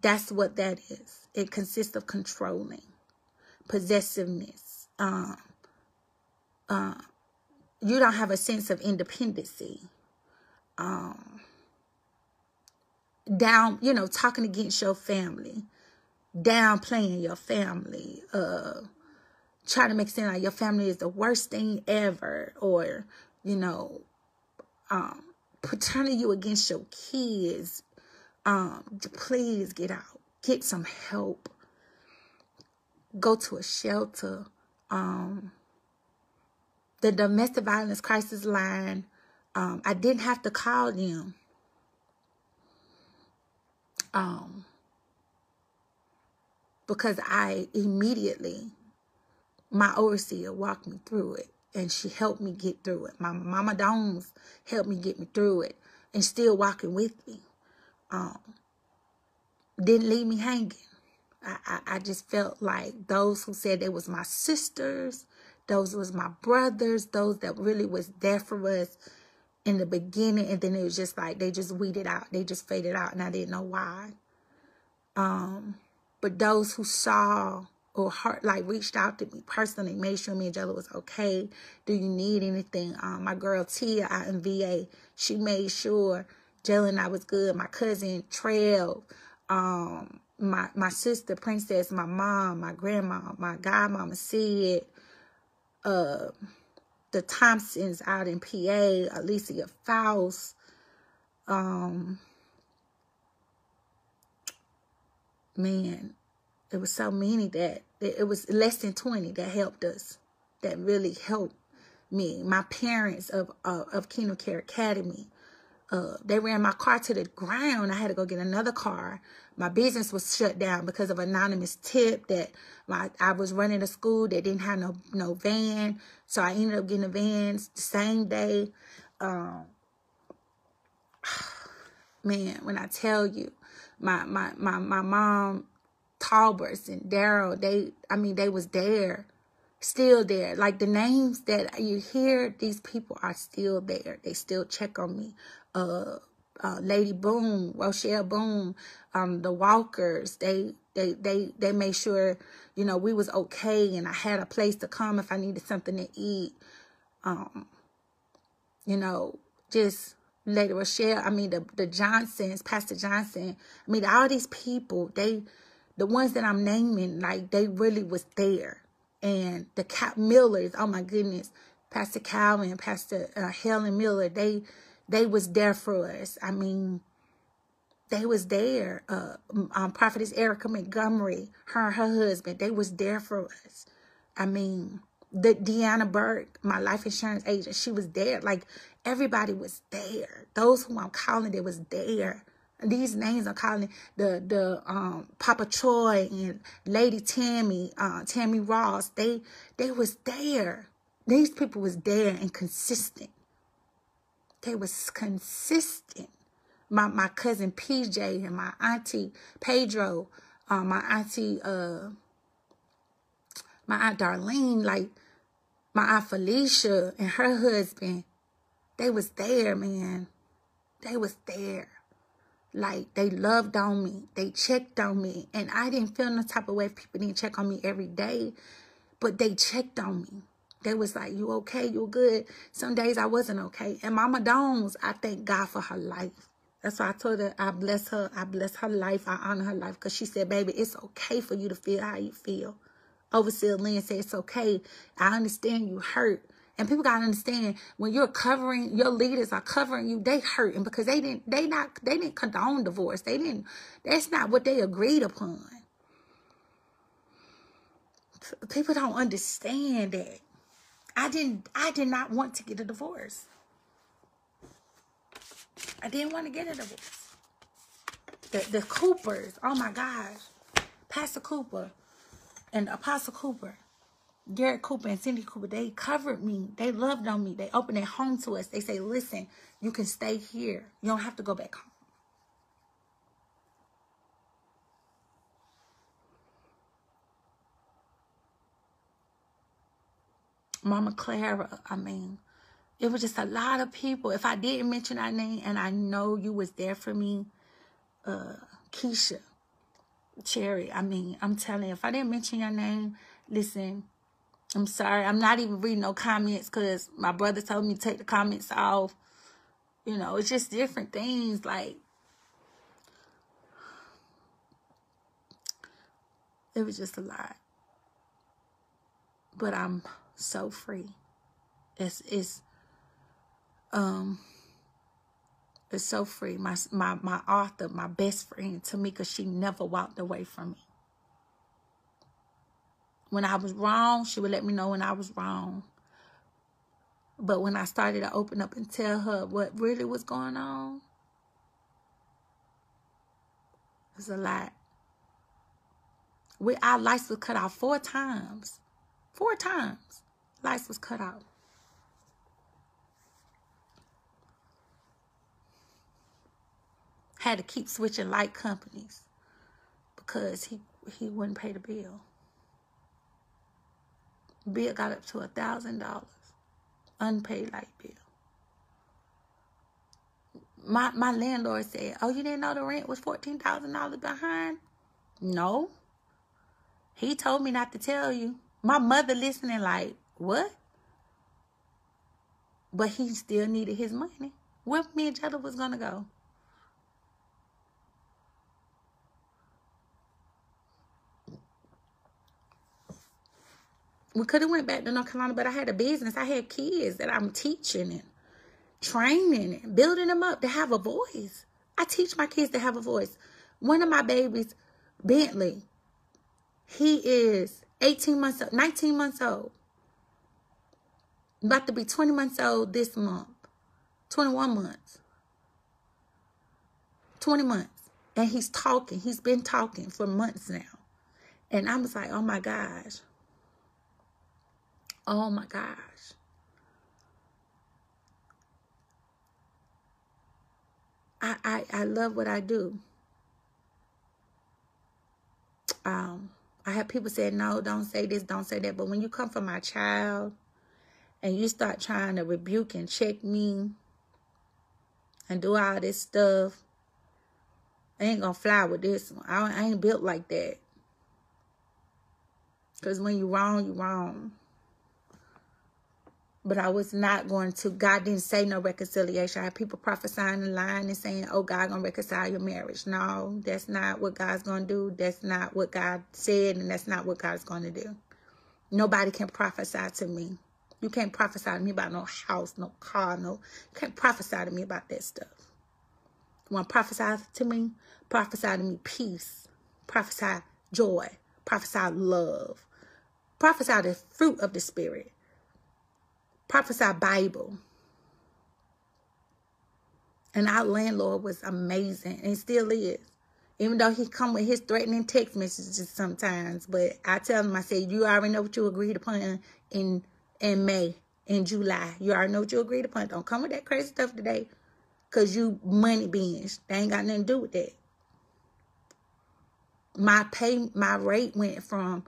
that's what that is. It consists of controlling, possessiveness. Um, uh, you don't have a sense of independency. Um, down, you know, talking against your family, downplaying your family, uh, trying to make seem like your family is the worst thing ever, or you know, um, turning you against your kids. Um, please get out, get some help, go to a shelter. Um, the domestic violence crisis line. Um, I didn't have to call them. Um, because I immediately my overseer walked me through it and she helped me get through it. My mama Dones helped me get me through it and still walking with me. Um, didn't leave me hanging. I, I, I just felt like those who said they was my sisters, those was my brothers, those that really was there for us in the beginning. And then it was just like they just weeded out. They just faded out and I didn't know why. Um, but those who saw or heart like reached out to me personally, made sure me and Jayla was okay. Do you need anything? Um, my girl Tia out in VA, she made sure Jayla and I was good. My cousin Trail, um, my my sister Princess, my mom, my grandma, my godmama Sid, uh, the Thompsons out in PA, Alicia Faust, um, man, it was so many that it was less than 20 that helped us that really helped me. My parents of uh, of kingdom care academy uh, they ran my car to the ground. I had to go get another car. My business was shut down because of anonymous tip that my i was running a school that didn't have no no van. So i ended up getting a van the same day. Um, man when i tell you my my my, my mom Talberts and Daryl, they, I mean, they was there, still there. Like the names that you hear, these people are still there. They still check on me. Uh, uh, Lady Boom, Rochelle Boom, um, the Walkers, they, they, they, they made sure, you know, we was okay and I had a place to come if I needed something to eat. Um, you know, just Lady Rochelle, I mean, the, the Johnsons, Pastor Johnson, I mean, all these people, they, the ones that I'm naming, like they really was there. And the Cap Millers, oh my goodness, Pastor Calvin, Pastor uh, Helen Miller, they they was there for us. I mean, they was there. Uh, um, Prophetess Erica Montgomery, her her husband, they was there for us. I mean, the Deanna Burke, my life insurance agent, she was there. Like everybody was there. Those who I'm calling, they was there. These names I'm calling the the um Papa Troy and Lady Tammy, uh Tammy Ross, they they was there. These people was there and consistent. They was consistent. My my cousin PJ and my auntie Pedro, uh, my auntie uh my aunt Darlene, like my aunt Felicia and her husband, they was there, man. They was there. Like they loved on me. They checked on me. And I didn't feel no type of way if people didn't check on me every day. But they checked on me. They was like, you okay? You good? Some days I wasn't okay. And Mama Dones, I thank God for her life. That's why I told her I bless her. I bless her life. I honor her life. Because she said, baby, it's okay for you to feel how you feel. Overseer Lynn said, it's okay. I understand you hurt. And people gotta understand when you're covering your leaders are covering you, they hurting because they didn't they not they didn't condone divorce. They didn't that's not what they agreed upon. People don't understand that. I didn't I did not want to get a divorce. I didn't want to get a divorce. The the Coopers, oh my gosh. Pastor Cooper and Apostle Cooper Garrett Cooper and Cindy Cooper, they covered me. They loved on me. They opened their home to us. They say, listen, you can stay here. You don't have to go back home. Mama Clara, I mean, it was just a lot of people. If I didn't mention our name and I know you was there for me, uh, Keisha, Cherry, I mean, I'm telling you, if I didn't mention your name, listen, I'm sorry. I'm not even reading no comments because my brother told me to take the comments off. You know, it's just different things. Like, it was just a lot. But I'm so free. It's, it's, um, it's so free. My, my, my author, my best friend, Tamika, she never walked away from me. When I was wrong, she would let me know when I was wrong. But when I started to open up and tell her what really was going on, it was a lot. We, our lights was cut off four times. Four times. Lights was cut off. Had to keep switching light companies because he, he wouldn't pay the bill. Bill got up to a thousand dollars. Unpaid light bill. My my landlord said, Oh, you didn't know the rent was fourteen thousand dollars behind? No. He told me not to tell you. My mother listening like, what? But he still needed his money. Where me and Jetta was gonna go? We could have went back to North Carolina, but I had a business. I had kids that I'm teaching and training and building them up to have a voice. I teach my kids to have a voice. One of my babies, Bentley, he is 18 months old, 19 months old. About to be 20 months old this month. 21 months. 20 months. And he's talking. He's been talking for months now. And I was like, oh my gosh. Oh my gosh. I, I, I love what I do. Um, I have people say, no, don't say this, don't say that. But when you come for my child and you start trying to rebuke and check me and do all this stuff, I ain't gonna fly with this one. I, I ain't built like that. Because when you wrong, you wrong. But I was not going to, God didn't say no reconciliation. I had people prophesying and lying and saying, oh, God going to reconcile your marriage. No, that's not what God's going to do. That's not what God said, and that's not what God's going to do. Nobody can prophesy to me. You can't prophesy to me about no house, no car, no. You can't prophesy to me about that stuff. You want to prophesy to me? Prophesy to me peace. Prophesy joy. Prophesy love Prophesy the fruit of the Spirit. Prophesy Bible. And our landlord was amazing and still is. Even though he come with his threatening text messages sometimes. But I tell him, I say, you already know what you agreed upon in in May, in July. You already know what you agreed upon. Don't come with that crazy stuff today. Cause you money beings. They ain't got nothing to do with that. My pay, my rate went from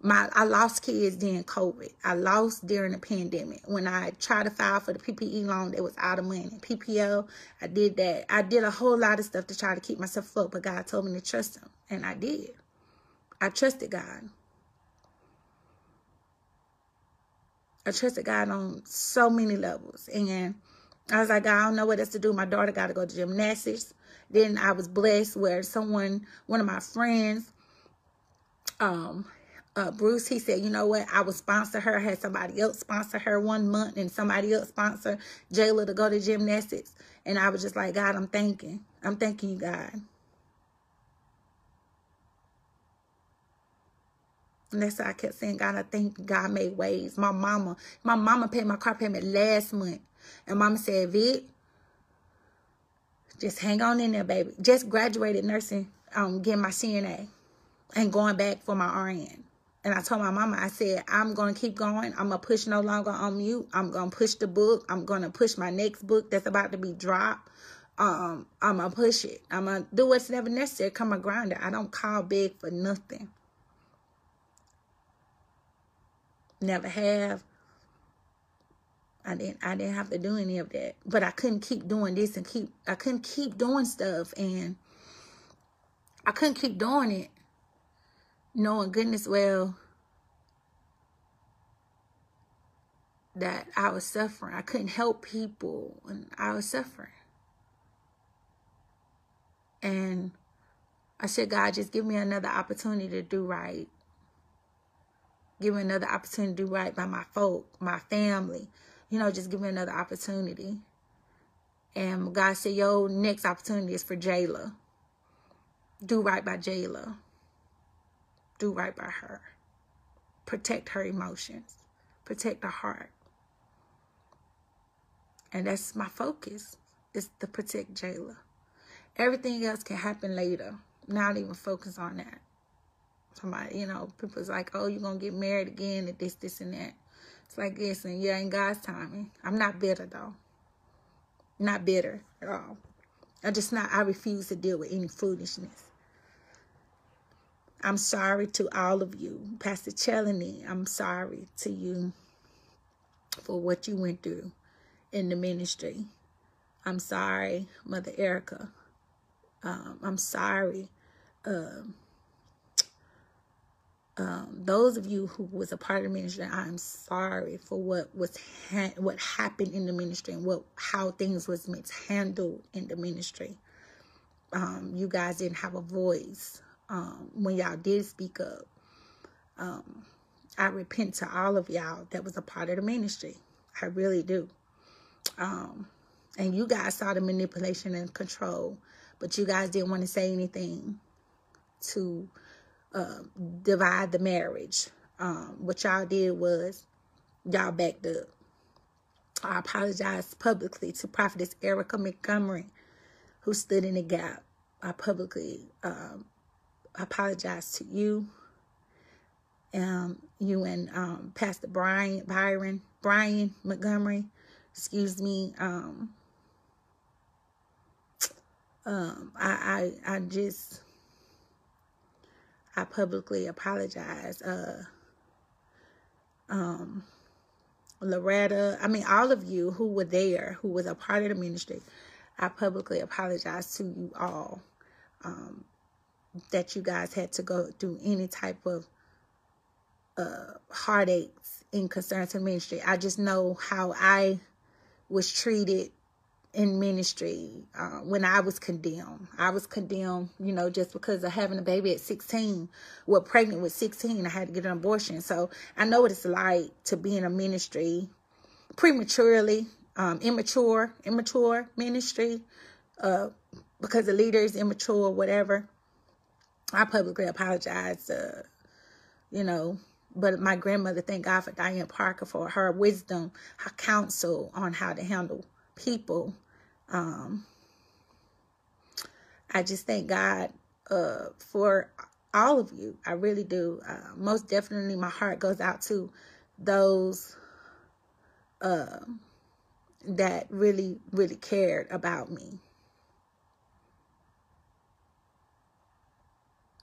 my I lost kids during COVID. I lost during the pandemic. When I tried to file for the PPE loan, it was out of money. PPL, I did that. I did a whole lot of stuff to try to keep myself afloat, but God told me to trust him. And I did. I trusted God. I trusted God on so many levels. And I was like, I don't know what else to do. My daughter got to go to gymnastics. Then I was blessed where someone, one of my friends, um, uh, Bruce, he said, you know what? I would sponsor her. I had somebody else sponsor her one month and somebody else sponsor Jayla to go to gymnastics. And I was just like, God, I'm thanking. I'm thanking you, God. And that's why I kept saying, God, I think God made ways. My mama, my mama paid my car payment last month. And mama said, Vic, just hang on in there, baby. Just graduated nursing, um, getting my CNA and going back for my RN. And I told my mama, I said, I'm going to keep going. I'm going to push no longer on mute. I'm going to push the book. I'm going to push my next book that's about to be dropped. Um, I'm going to push it. I'm going to do what's never necessary. Come a grinder. I don't call big for nothing. Never have. I didn't I didn't have to do any of that. But I couldn't keep doing this and keep I couldn't keep doing stuff and I couldn't keep doing it knowing goodness well that I was suffering. I couldn't help people and I was suffering. And I said, God, just give me another opportunity to do right. Give me another opportunity to do right by my folk, my family. You know, just give me another opportunity. And God said, yo, next opportunity is for Jayla. Do right by Jayla do right by her. Protect her emotions. Protect her heart. And that's my focus is to protect Jayla. Everything else can happen later. Not even focus on that. Somebody, you know, people's like, oh, you're going to get married again and this, this, and that. It's like, listen, yeah, in God's timing. I'm not bitter, though. Not bitter at all. I just not, I refuse to deal with any foolishness. I'm sorry to all of you. Pastor Chelany, I'm sorry to you for what you went through in the ministry. I'm sorry, Mother Erica. Um, I'm sorry. Um, um, those of you who was a part of the ministry, I'm sorry for what was ha what happened in the ministry and what how things was mishandled in the ministry. Um, you guys didn't have a voice um, when y'all did speak up. Um, I repent to all of y'all that was a part of the ministry. I really do. Um, and you guys saw the manipulation and control, but you guys didn't want to say anything to uh, divide the marriage. Um, what y'all did was y'all backed up. I apologize publicly to Prophetess Erica Montgomery, who stood in the gap. I publicly um, apologize to you, um, you and um, Pastor Brian Byron Brian Montgomery. Excuse me. Um, um, I, I I just I publicly apologize. Uh, um, Loretta, I mean all of you who were there, who was a part of the ministry, I publicly apologize to you all. Um, that you guys had to go through any type of uh, heartaches in concern to ministry. I just know how I was treated in ministry uh, when I was condemned. I was condemned, you know, just because of having a baby at 16. Well, pregnant with 16, I had to get an abortion. So I know what it's like to be in a ministry prematurely, um, immature, immature ministry, uh, because the leader is immature, whatever. I publicly apologize, uh, you know, but my grandmother, thank God for Diane Parker for her wisdom, her counsel on how to handle people. Um, I just thank God uh, for all of you. I really do. Uh, most definitely, my heart goes out to those uh, that really, really cared about me.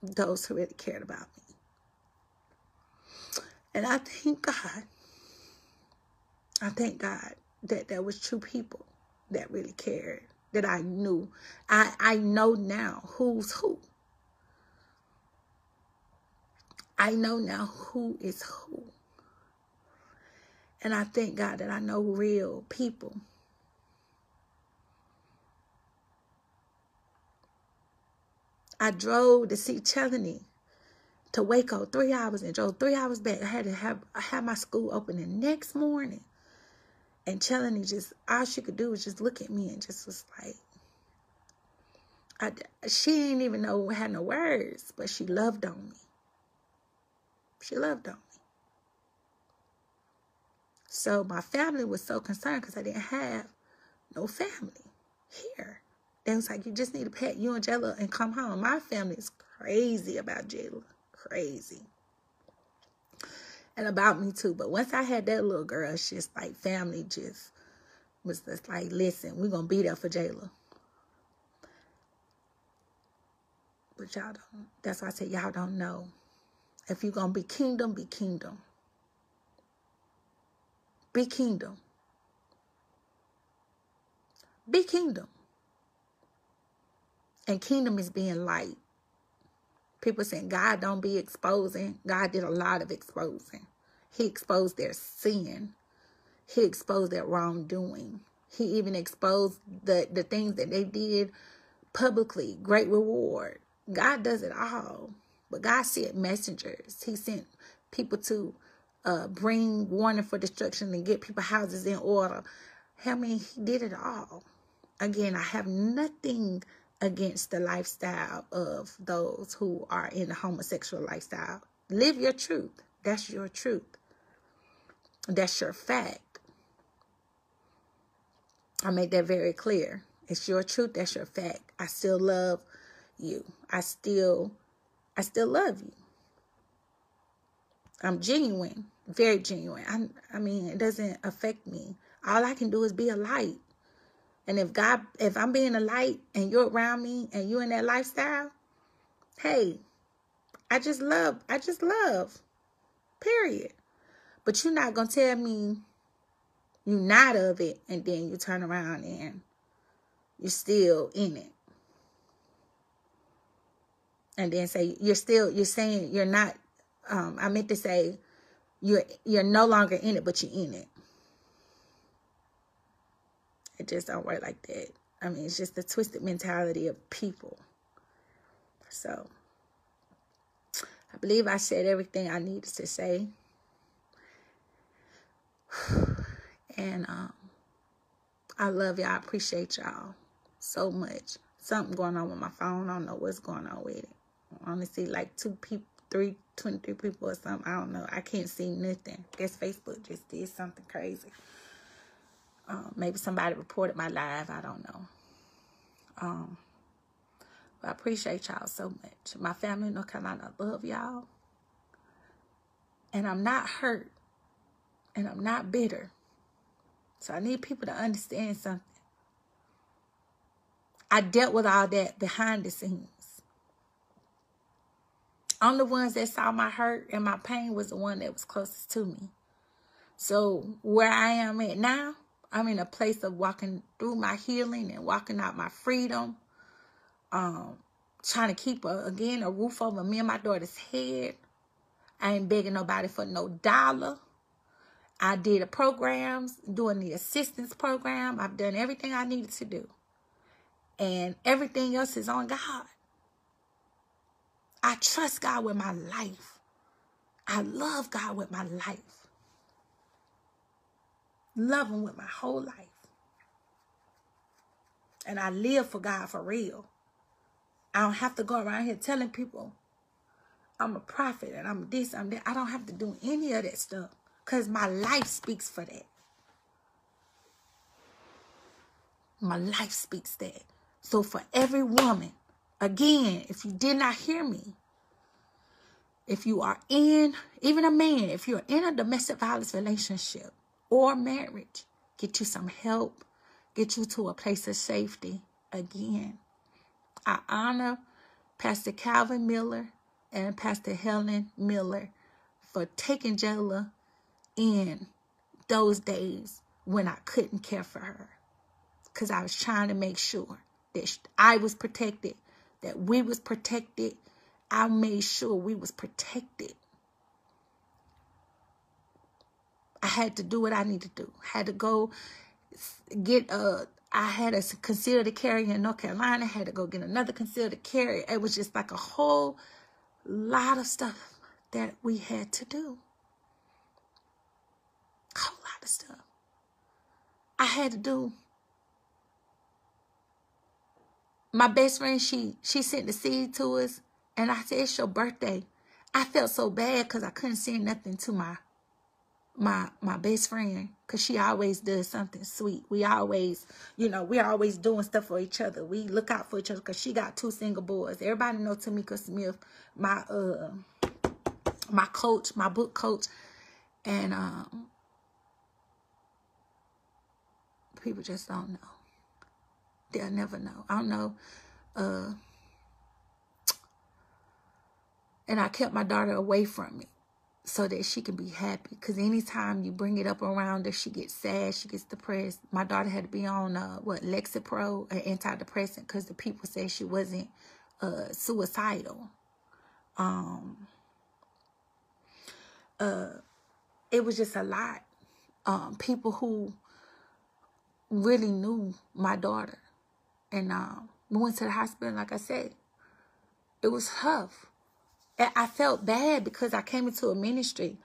Those who really cared about me. And I thank God. I thank God that there was true people that really cared, that I knew. I, I know now who's who. I know now who is who. And I thank God that I know real people. I drove to see Chelony to Waco three hours and drove three hours back. I had to have I had my school open the next morning. And Chelony just all she could do was just look at me and just was like I, she didn't even know had no words, but she loved on me. She loved on me. So my family was so concerned because I didn't have no family here. They was like, you just need to pack you and Jayla and come home. My family is crazy about Jayla crazy. And about me too. But once I had that little girl, it's just like family just was just like, listen, we're gonna be there for Jayla. But y'all don't that's why I say y'all don't know. If you're gonna be kingdom, be kingdom. Be kingdom. Be kingdom. And kingdom is being light. People saying God don't be exposing. God did a lot of exposing. He exposed their sin. He exposed their wrongdoing. He even exposed the, the things that they did publicly. Great reward. God does it all. But God sent messengers. He sent people to uh, bring warning for destruction and get people houses in order. I mean, he did it all. Again, I have nothing against the lifestyle of those who are in the homosexual lifestyle. Live your truth. That's your truth. That's your fact. I make that very clear. It's your truth. That's your fact. I still love you. I still, I still love you. I'm genuine, very genuine. I, I mean, it doesn't affect me. All I can do is be a light. And if God, if I'm being a light and you're around me and you're in that lifestyle, hey, I just love, I just love, period. But you're not to tell me you're not of it and then you turn around and you're still in it. And then say you're still, you're saying you're not, um, I meant to say you're, you're no longer in it, but you're in it. It just don't work like that. I mean, it's just the twisted mentality of people. So, I believe I said everything I needed to say. And um, I love y'all. I appreciate y'all so much. Something going on with my phone. I don't know what's going on with it. See like two people, three, 23 people or something. I don't know. I can't see nothing. I guess Facebook just did something crazy. Um, maybe somebody reported my live. I don't know. Um, I appreciate y'all so much. My family in North Carolina love y'all. And I'm not hurt. And I'm not bitter. So I need people to understand something. I dealt with all that behind the scenes. I'm the ones that saw my hurt and my pain was the one that was closest to me. So where I am at now, I'm in a place of walking through my healing and walking out my freedom. Um, trying to keep a, again a roof over me and my daughter's head. I ain't begging nobody for no dollar. I did the programs, doing the assistance program. I've done everything I needed to do. And everything else is on God. I trust God with my life. I love God with my life love him with my whole life. And I live for God for real. I don't have to go around here telling people I'm a prophet and I'm this, I'm that. I don't have to do any of that stuff because my life speaks for that. My life speaks that. So for every woman, again, if you did not hear me, if you are in, even a man, if you're in a domestic violence relationship or marriage, get you some help, get you to a place of safety. Again, I honor Pastor Calvin Miller and Pastor Helen Miller for taking Jayla in those days when I couldn't care for her. Because I was trying to make sure that I was protected, that we was protected. I made sure we was protected. I had to do what I needed to do. I had to go get a I had a concealed carry in North Carolina, I had to go get another concealed carry. It was just like a whole lot of stuff that we had to do. A whole lot of stuff. I had to do. My best friend, she she sent the seed to us, and I said, it's your birthday. I felt so bad because I couldn't send nothing to my my my best friend because she always does something sweet. We always you know we're always doing stuff for each other. We look out for each other because she got two single boys. Everybody know tamika smith my uh my coach my book coach. And um people just don't know. They'll never know. I don't know uh and i kept my daughter away from me so that she can be happy. Because anytime you bring it up around her, she gets sad, she gets depressed. My daughter had to be on uh, what Lexapro, an antidepressant, because the people said she wasn't uh, suicidal. Um, uh, it was just a lot. Um, people who really knew my daughter, and um, we went to the hospital. Like I said, it was tough. I felt bad because I came into a ministry.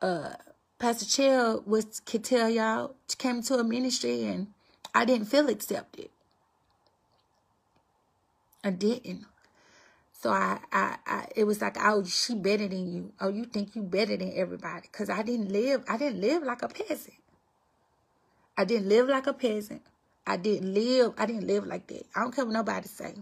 Uh, Pastor Chill was could tell y'all came into a ministry and I didn't feel accepted. I didn't. So I, I, I, it was like, oh, she better than you. Oh, you think you better than everybody? Cause I didn't live, I didn't live like a peasant. I didn't live like a peasant. I didn't live, I didn't live like that. I don't care what nobody say.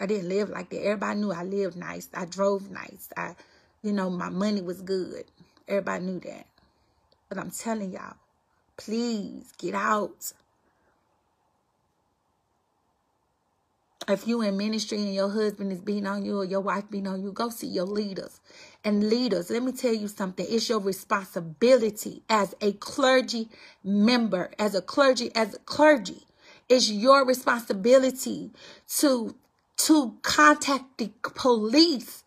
I didn't live like that. Everybody knew I lived nice. I drove nice. I, you know, my money was good. Everybody knew that. But I'm telling y'all, please get out. If you in ministry and your husband is beating on you or your wife beating on you, go see your leaders. And leaders, let me tell you something. It's your responsibility as a clergy member, as a clergy, as a clergy. It's your responsibility to to contact the police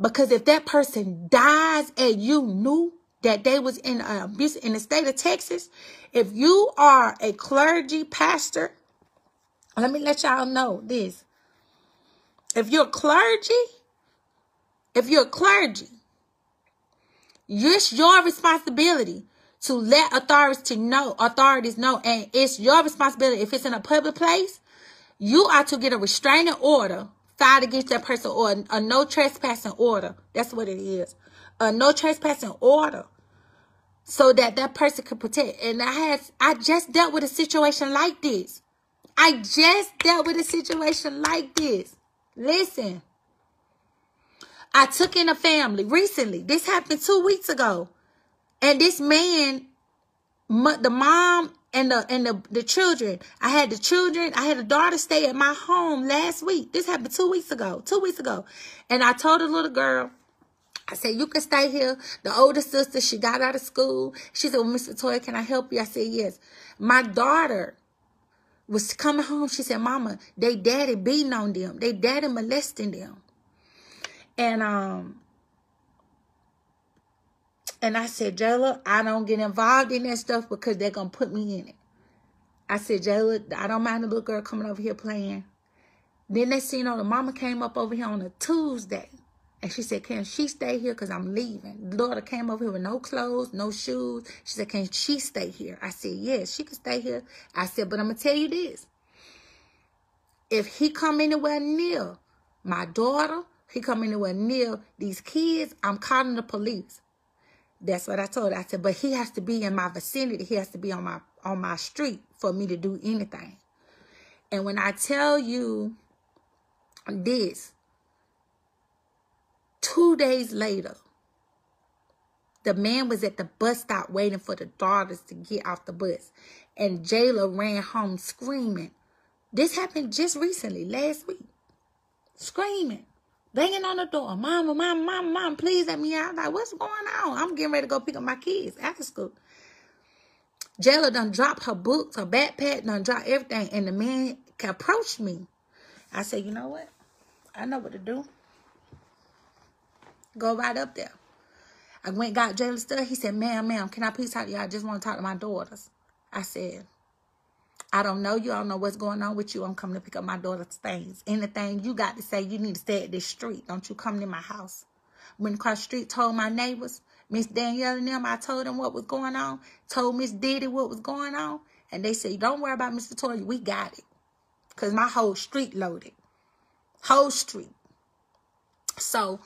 because if that person dies and you knew that they was in uh, a abuse in the state of Texas, if you are a clergy pastor, let me let y'all know this. If you're clergy, if you're clergy, it's your responsibility to let authorities know, authorities know, and it's your responsibility if it's in a public place you are to get a restraining order filed against that person or a, no trespassing order. That's what it is. A no trespassing order so that that person could protect. And I had, I just dealt with a situation like this. I just dealt with a situation like this. Listen, I took in a family recently. This happened two weeks ago. And this man, the mom and the and the, the children. I had the children, I had a daughter stay at my home last week. This happened two weeks ago. Two weeks ago. And I told the little girl, I said, you can stay here. The older sister, she got out of school. She said, well, Mr. Toy, can I help you? I said, yes. My daughter was coming home. She said, Mama, they daddy beating on them. They daddy molesting them. And um, and I said, Jayla, I don't get involved in that stuff because they're going to put me in it. I said, Jayla, I don't mind the little girl coming over here playing. Then they seen on the mama came up over here on a Tuesday. And she said, can she stay here because I'm leaving? The daughter came over here with no clothes, no shoes. She said, can she stay here? I said, yes, she can stay here. I said, but I'm going to tell you this. If he come anywhere near my daughter, he come anywhere near these kids, I'm calling the police. That's what I told her. I said, but he has to be in my vicinity. He has to be on my on my street for me to do anything. And when I tell you this, two days later, the man was at the bus stop waiting for the daughters to get off the bus. And Jayla ran home screaming. This happened just recently, last week. Screaming banging on the door. Mama, mama, mama, mama, please let me out. I'm like, what's going on? I'm getting ready to go pick up my kids after school. Jayla done dropped her books, her backpack, done dropped everything. And the man approached me. I said, you know what? I know what to do. Go right up there. I went got Jayla stuff. He said, ma'am, ma'am, can I please talk to you? I just want to talk to my daughters. I said, I don't know you. I don't know what's going on with you. I'm coming to pick up my daughter's things. Anything you got to say, you need to stay at this street. Don't you come to my house. Went across the street, told my neighbors, Miss Danielle and them, I told them what was going on. Told Miss Diddy what was going on. And they said, don't worry about Mr. Toya. We got it. Because my whole street loaded. Whole street. So,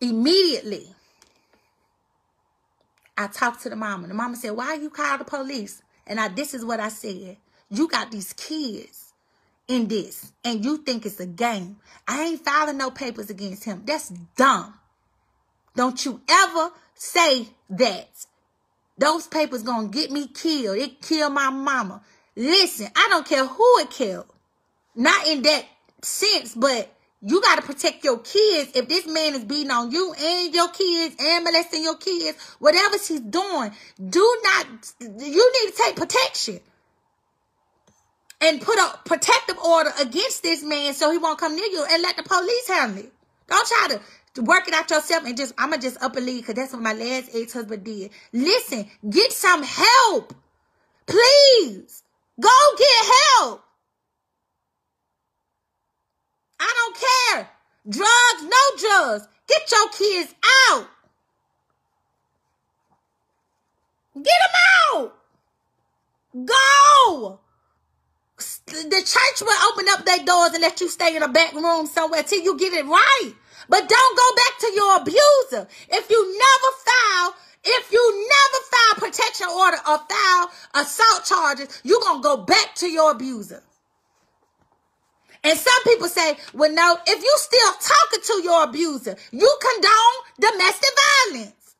immediately, I talked to the mama. The mama said, why you call the police? And I, this is what I said. You got these kids in this and you think it's a game. I ain't filing no papers against him. That's dumb. Don't you ever say that. Those papers gonna get me killed. It killed my mama. Listen, I don't care who it killed. Not in that sense, but you got to protect your kids. If this man is beating on you and your kids and molesting your kids, whatever she's doing, do not, you need to take protection and put a protective order against this man so he won't come near you and let the police handle it. Don't try to work it out yourself and just, I'm going to just up a lead because that's what my last ex-husband did. Listen, get some help. Please. Go get help. I don't care. Drugs, no drugs. Get your kids out. Get them out. Go. The church will open up their doors and let you stay in a back room somewhere till you get it right. But don't go back to your abuser. If you never file, if you never file protection order or file assault charges, you're going to go back to your abuser. And some people say, well, no, if you still talking to your abuser, you condone domestic violence.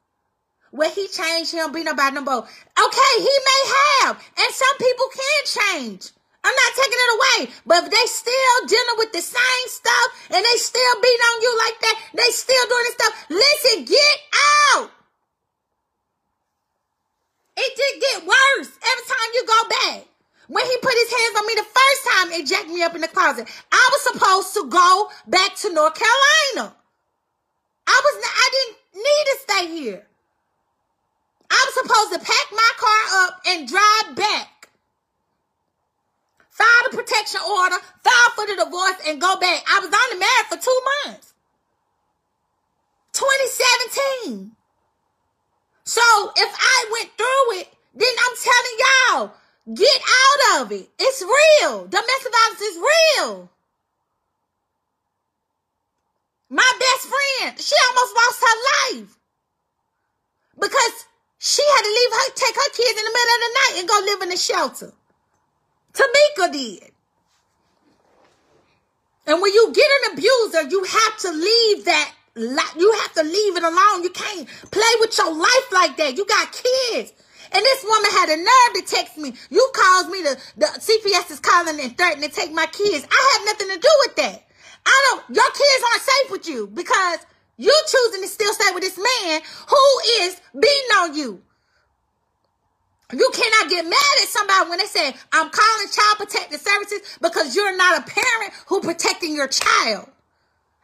Well, he changed him, be nobody no more. Okay, he may have. And some people can change. I'm not taking it away. But if they still dealing with the same stuff and they still beat on you like that, they still doing this stuff. Listen, get out. It did get worse every time you go back. When he put his hands on me the first time, it jacked me up in the closet. I was supposed to go back to North Carolina. I was not, I didn't need to stay here. I was supposed to pack my car up and drive back. File the protection order, file for the divorce, and go back. I was only married for two months. 2017. So if I went through it, then I'm telling y'all, Get out of it. It's real. Domestic violence is real. My best friend, she almost lost her life because she had to leave her, take her kids in the middle of the night and go live in a shelter. Tamika did. And when you get an abuser, you have to leave that. You have to leave it alone. You can't play with your life like that. You got kids. And this woman had a nerve to text me. You caused me to, the CPS is calling and threatening to take my kids. I have nothing to do with that. I don't, your kids aren't safe with you because you're choosing to still stay with this man who is beating on you. You cannot get mad at somebody when they say, I'm calling child protective services because you're not a parent who protecting your child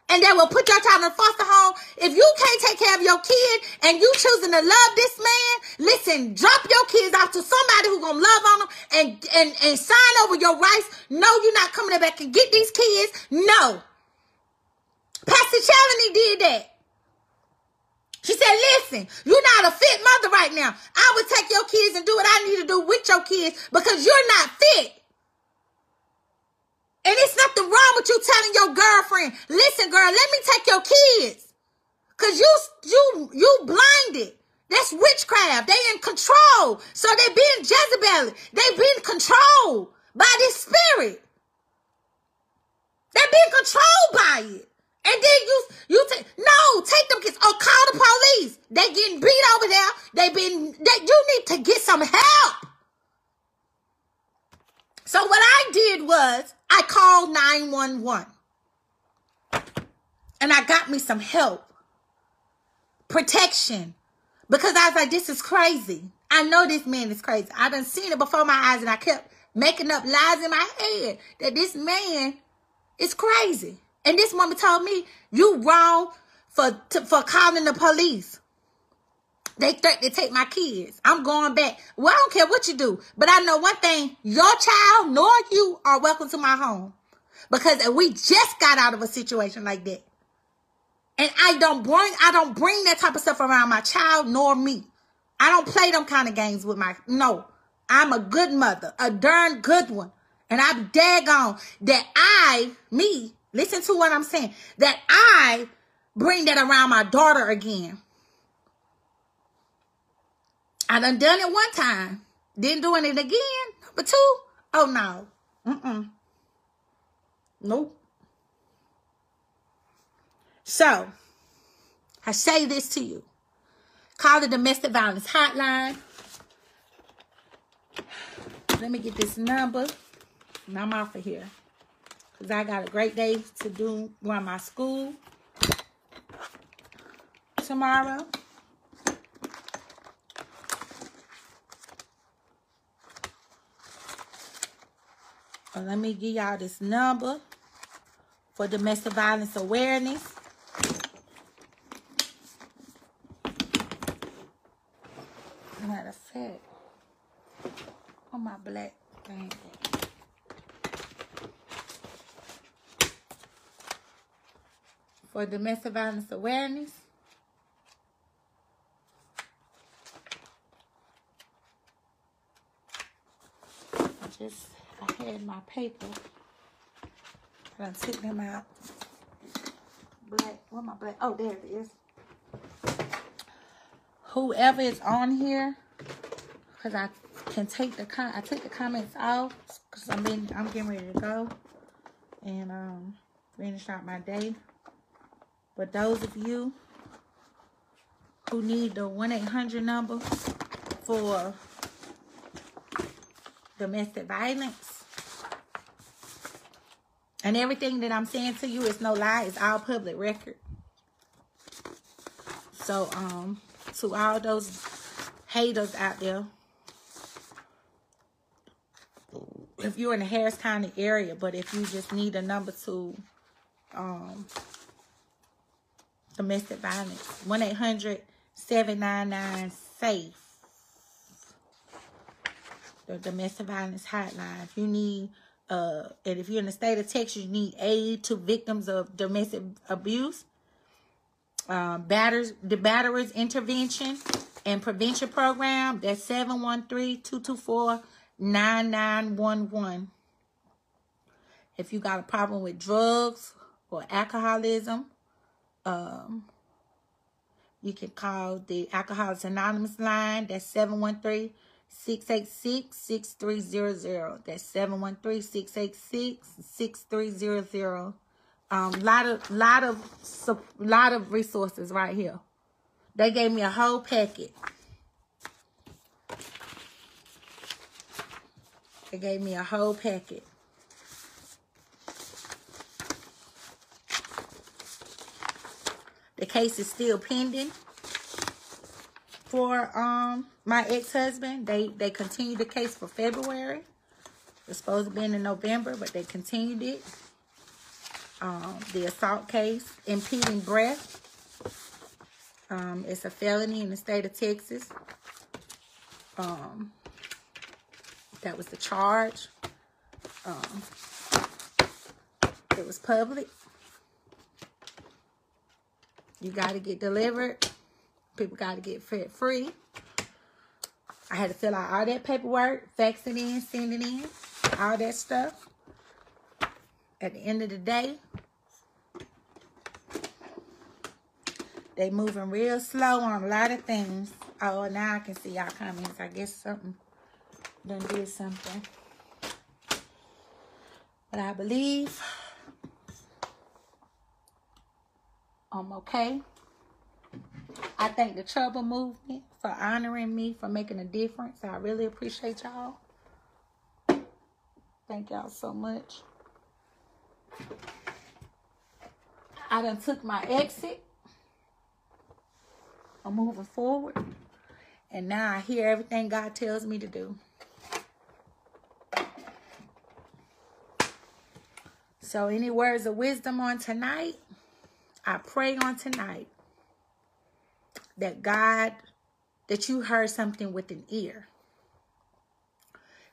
and they will put your child in foster home. If you can't take care of your kid and you choosing to love this man, listen, drop your kids off to somebody who's gonna love on them and, and, and sign over your rights. No, you're not coming back and get these kids. No. Pastor Challeney did that. She said, listen, you're not a fit mother right now. I would take your kids and do what I need to do with your kids because you're not fit. And it's nothing wrong with you telling your girlfriend, listen, girl, let me take your kids. Cause you you you blinded. That's witchcraft. They in control. So they being Jezebel. They being controlled by this spirit. They being controlled by it. And then you you take no, take them kids. Oh, call the police. They getting beat over there. They been they you need to get some help. So what I did was I called 911. And I got me some help. Protection. Because I was like, this is crazy. I know this man is crazy. I done seen it before my eyes and I kept making up lies in my head that this man is crazy. And this woman told me, you wrong for, to, for calling the police. They threatened to take my kids. I'm going back. Well, I don't care what you do. But I know one thing. Your child nor you are welcome to my home. Because we just got out of a situation like that. And I don't bring I don't bring that type of stuff around my child nor me. I don't play them kind of games with my no. I'm a good mother, a darn good one. And I'm daggone that I, me, listen to what I'm saying, that I bring that around my daughter again. I done done it one time. Didn't doing it again. Number two, oh no. Mm-mm. Nope. So, I say this to you. Call the domestic violence hotline. Let me get this number. And I'm off of here. Because I got a great day to do run my school tomorrow. Let me give y'all this number for domestic violence awareness. Matter of fact, on my black thing. For domestic violence awareness. Just, had my paper. I took them out. Black, where my black? Oh, there it is whoever is on here, because I can take the con I take the comments off because I'm being, I'm getting ready to go and um finish out my day. But those of you who need the 1-800 number for domestic violence and everything that I'm saying to you is no lie, it's all public record. So um to all those haters out there. If you're in the Harris County area, but if you just need a number to um, domestic violence, 1-800-799-SAFE. The domestic violence hotline. If you need, uh, and if you're in the state of Texas, you need aid to victims of domestic abuse, um, batters, the batterers intervention and prevention program. That's 713-224-9911. If you got a problem with drugs or alcoholism, um, you can call the Alcoholics Anonymous line. That's 713-686-6300. That's 713-686-6300. Um, lot of, lot of, lot of resources right here. They gave me a whole packet. They gave me a whole packet. The case is still pending for um my ex-husband. They they continued the case for February. It's supposed to be in November, but they continued it um, the assault case, impeding breath. Um, it's a felony in the state of Texas. Um, that was the charge. Um, it was public. You got to get delivered. People got to get fed free. I had to fill out all that paperwork, fax it in, send it in, all that stuff. at the end of the day, they moving real slow on a lot of things. Oh, now I can see y'all comments. I guess something done did something. But I believe I'm okay. I thank the Trouble Movement for honoring me, for making a difference. I really appreciate y'all. Thank y'all so much. I done took my exit. I'm moving forward. And now I hear everything God tells me to do. So any words of wisdom on tonight? I pray on tonight that God, that you heard something with an ear.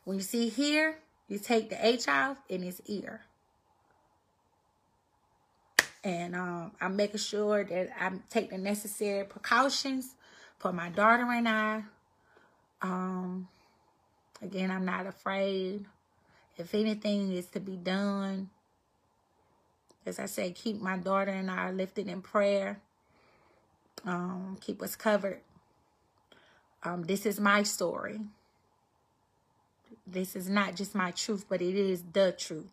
When you see here, you take the H off in his ear. And um, I'm making sure that I take the necessary precautions for my daughter and I. Um, again, I'm not afraid. If anything is to be done, as I say, keep my daughter and I lifted in prayer. Um, keep us covered. Um, this is my story. This is not just my truth, but it is the truth.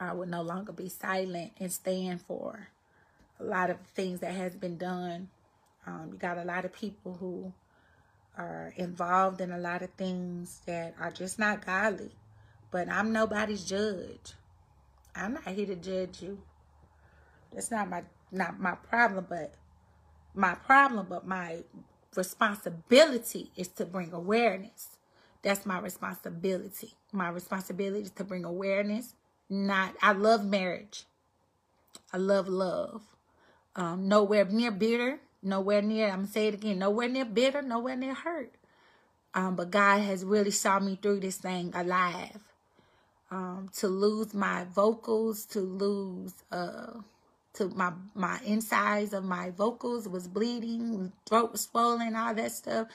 I will no longer be silent and stand for a lot of things that has been done. Um, you got a lot of people who are involved in a lot of things that are just not godly. But I'm nobody's judge. I'm not here to judge you. That's not my not my problem, but my problem, but my responsibility is to bring awareness. That's my responsibility. My responsibility is to bring awareness. Not I love marriage. I love love. Um, nowhere near bitter. Nowhere near. I'm gonna say it again. Nowhere near bitter. Nowhere near hurt. Um, but God has really saw me through this thing alive. Um, to lose my vocals, to lose uh to my my insides of my vocals was bleeding, throat was swollen, all that stuff.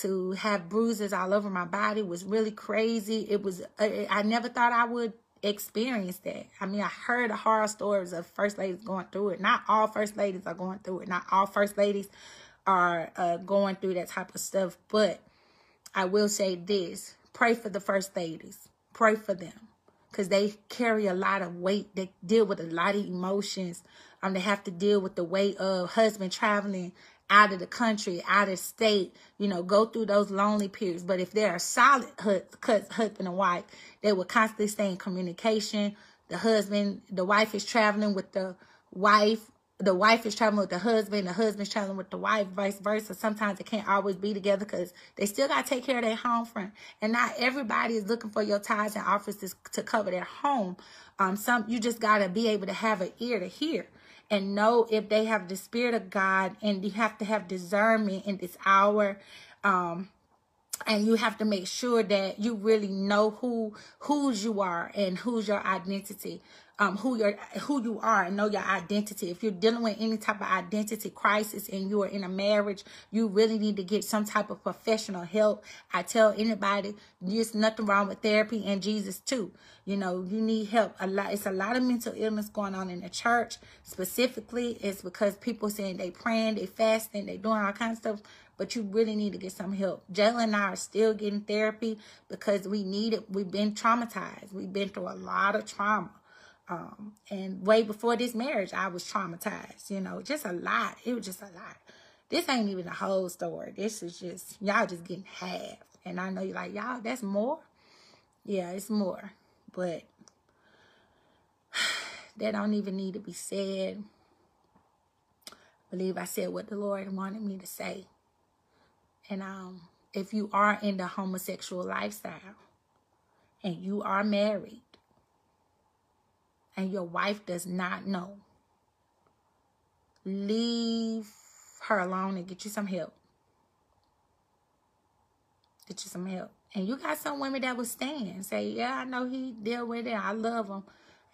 To have bruises all over my body was really crazy. It was I, I never thought I would experience that. I mean, I heard the horror stories of first ladies going through it. Not all first ladies are going through it. Not all first ladies are uh, going through that type of stuff. But I will say this: pray for the first ladies. Pray for them because they carry a lot of weight. They deal with a lot of emotions. Um, they have to deal with the weight of husband traveling out of the country, out of state, you know, go through those lonely periods. But if they're a solid husband and wife, they will constantly stay in communication. The husband, the wife is traveling with the wife the wife is traveling with the husband, the husband's traveling with the wife, vice versa. Sometimes they can't always be together because they still got to take care of their home front. And not everybody is looking for your tithes and offices to cover their home. Um, some you just got to be able to have an ear to hear and know if they have the spirit of God. And you have to have discernment in this hour. Um, and you have to make sure that you really know who whose you are and who's your identity um, who you're who you are and know your identity. If you're dealing with any type of identity crisis and you are in a marriage, you really need to get some type of professional help. I tell anybody there's nothing wrong with therapy and Jesus too. You know, you need help. A lot it's a lot of mental illness going on in the church. Specifically, it's because people saying they praying, they fasting, they doing all kinds of stuff but you really need to get some help. Jayla and I are still getting therapy because we need it. We've been traumatized. We've been through a lot of trauma. Um, and way before this marriage, I was traumatized, you know, just a lot. It was just a lot. This ain't even the whole story. This is just, y'all just getting half. And I know you're like, y'all, that's more? Yeah, it's more. But that don't even need to be said. I believe I said what the Lord wanted me to say. And um, if you are in the homosexual lifestyle and you are married, and your wife does not know, leave her alone and get you some help. Get you some help. And you got some women that will stand say, yeah, I know he dealt with it. I love him.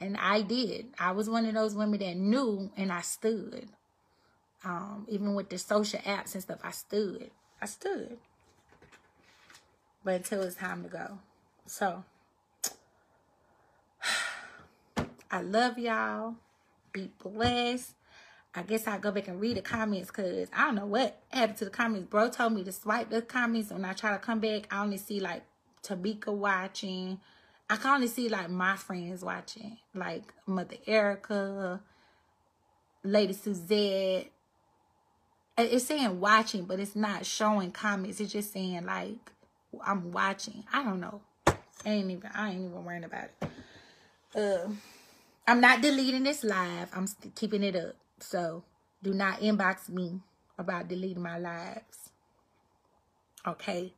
And I did. I was one of those women that knew and I stood. Um, even with the social apps and stuff, I stood. I stood. But until it's time to go. So, I love y'all. Be blessed. I guess I'll go back and read the comments because I don't know what happened to the comments. Bro told me to swipe the comments. When I try to come back, I only see like Tamika watching. I can only see like my friends watching. Like Mother Erica, Lady Suzette. It's saying watching, but it's not showing comments. It's just saying like I'm watching. I don't know. I ain't even I ain't even worrying about it. Uh I'm not deleting this live. I'm keeping it up. So do not inbox me about deleting my lives. Okay.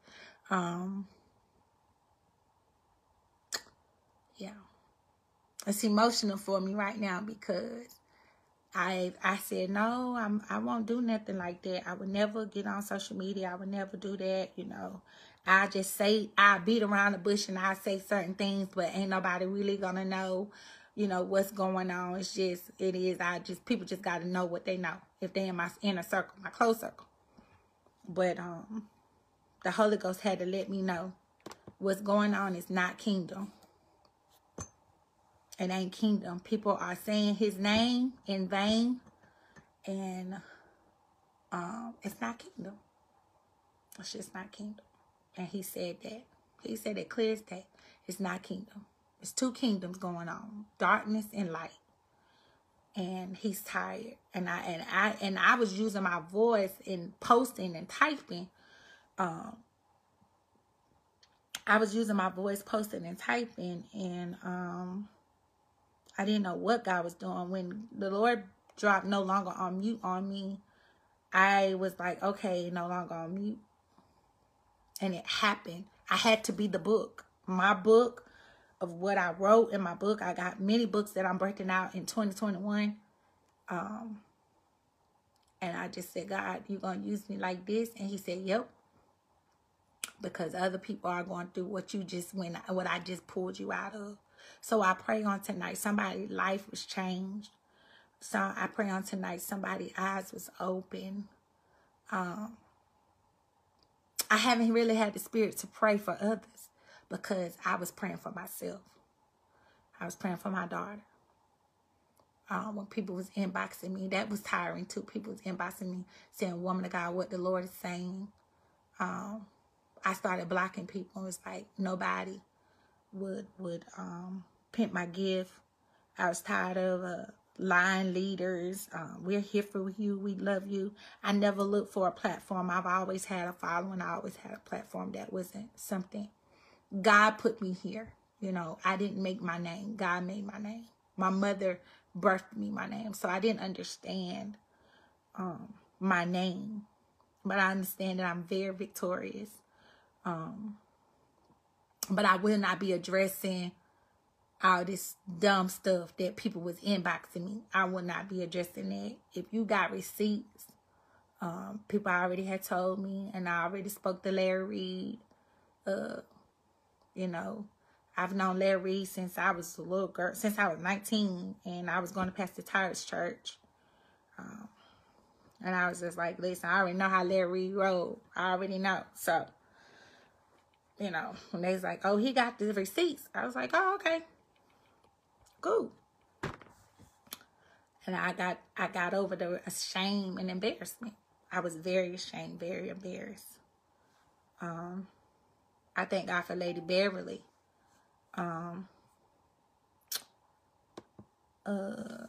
Um yeah. It's emotional for me right now because I I said no, I'm I won't do nothing like that. I would never get on social media. I would never do that, you know. I just say I beat around the bush and I say certain things, but ain't nobody really gonna know you know, what's going on. It's just, it is, I just, people just got to know what they know. If they in my inner circle, my close circle. But, um, the Holy Ghost had to let me know what's going on is not kingdom. It ain't kingdom. People are saying his name in vain. And, um, it's not kingdom. It's just not kingdom. And he said that. He said it clear as day. It's not kingdom. It's two kingdoms going on, darkness and light. And he's tired. And I and I and I was using my voice in posting and typing. Um I was using my voice posting and typing and um I didn't know what God was doing. When the Lord dropped no longer on mute on me, I was like, okay, no longer on mute. And it happened. I had to be the book. My book of what I wrote in my book. I got many books that I'm breaking out in 2021. Um, and I just said, God, you going to use me like this? And he said, yep. Because other people are going through what you just went, what I just pulled you out of. So I pray on tonight, somebody's life was changed. So I pray on tonight, somebody's eyes was open. Um, I haven't really had the spirit to pray for others because I was praying for myself. I was praying for my daughter. Um, when people was inboxing me, that was tiring too. People was inboxing me saying, woman of God, what the Lord is saying. Um, I started blocking people. It was like nobody would would um, pimp my gift. I was tired of uh, lying leaders. Um, we're here for you. We love you. I never looked for a platform. I've always had a following. I always had a platform that wasn't something God put me here. You know, I didn't make my name. God made my name. My mother birthed me my name. So I didn't understand um, my name. But I understand that I'm very victorious. Um, but I will not be addressing all this dumb stuff that people was inboxing me. I will not be addressing that. If you got receipts, um, people already had told me, and I already spoke to Larry Reid. Uh, you know, I've known Larry since I was a little girl, since I was 19, and I was going to Pastor Tyrus Church. Um, and I was just like, listen, I already know how Larry rolled. I already know. So, you know, when they was like, oh, he got the receipts, I was like, oh, okay, cool. And I got I got over the shame and embarrassment. I was very ashamed, very embarrassed. Um, I thank God for Lady Beverly. Um, uh,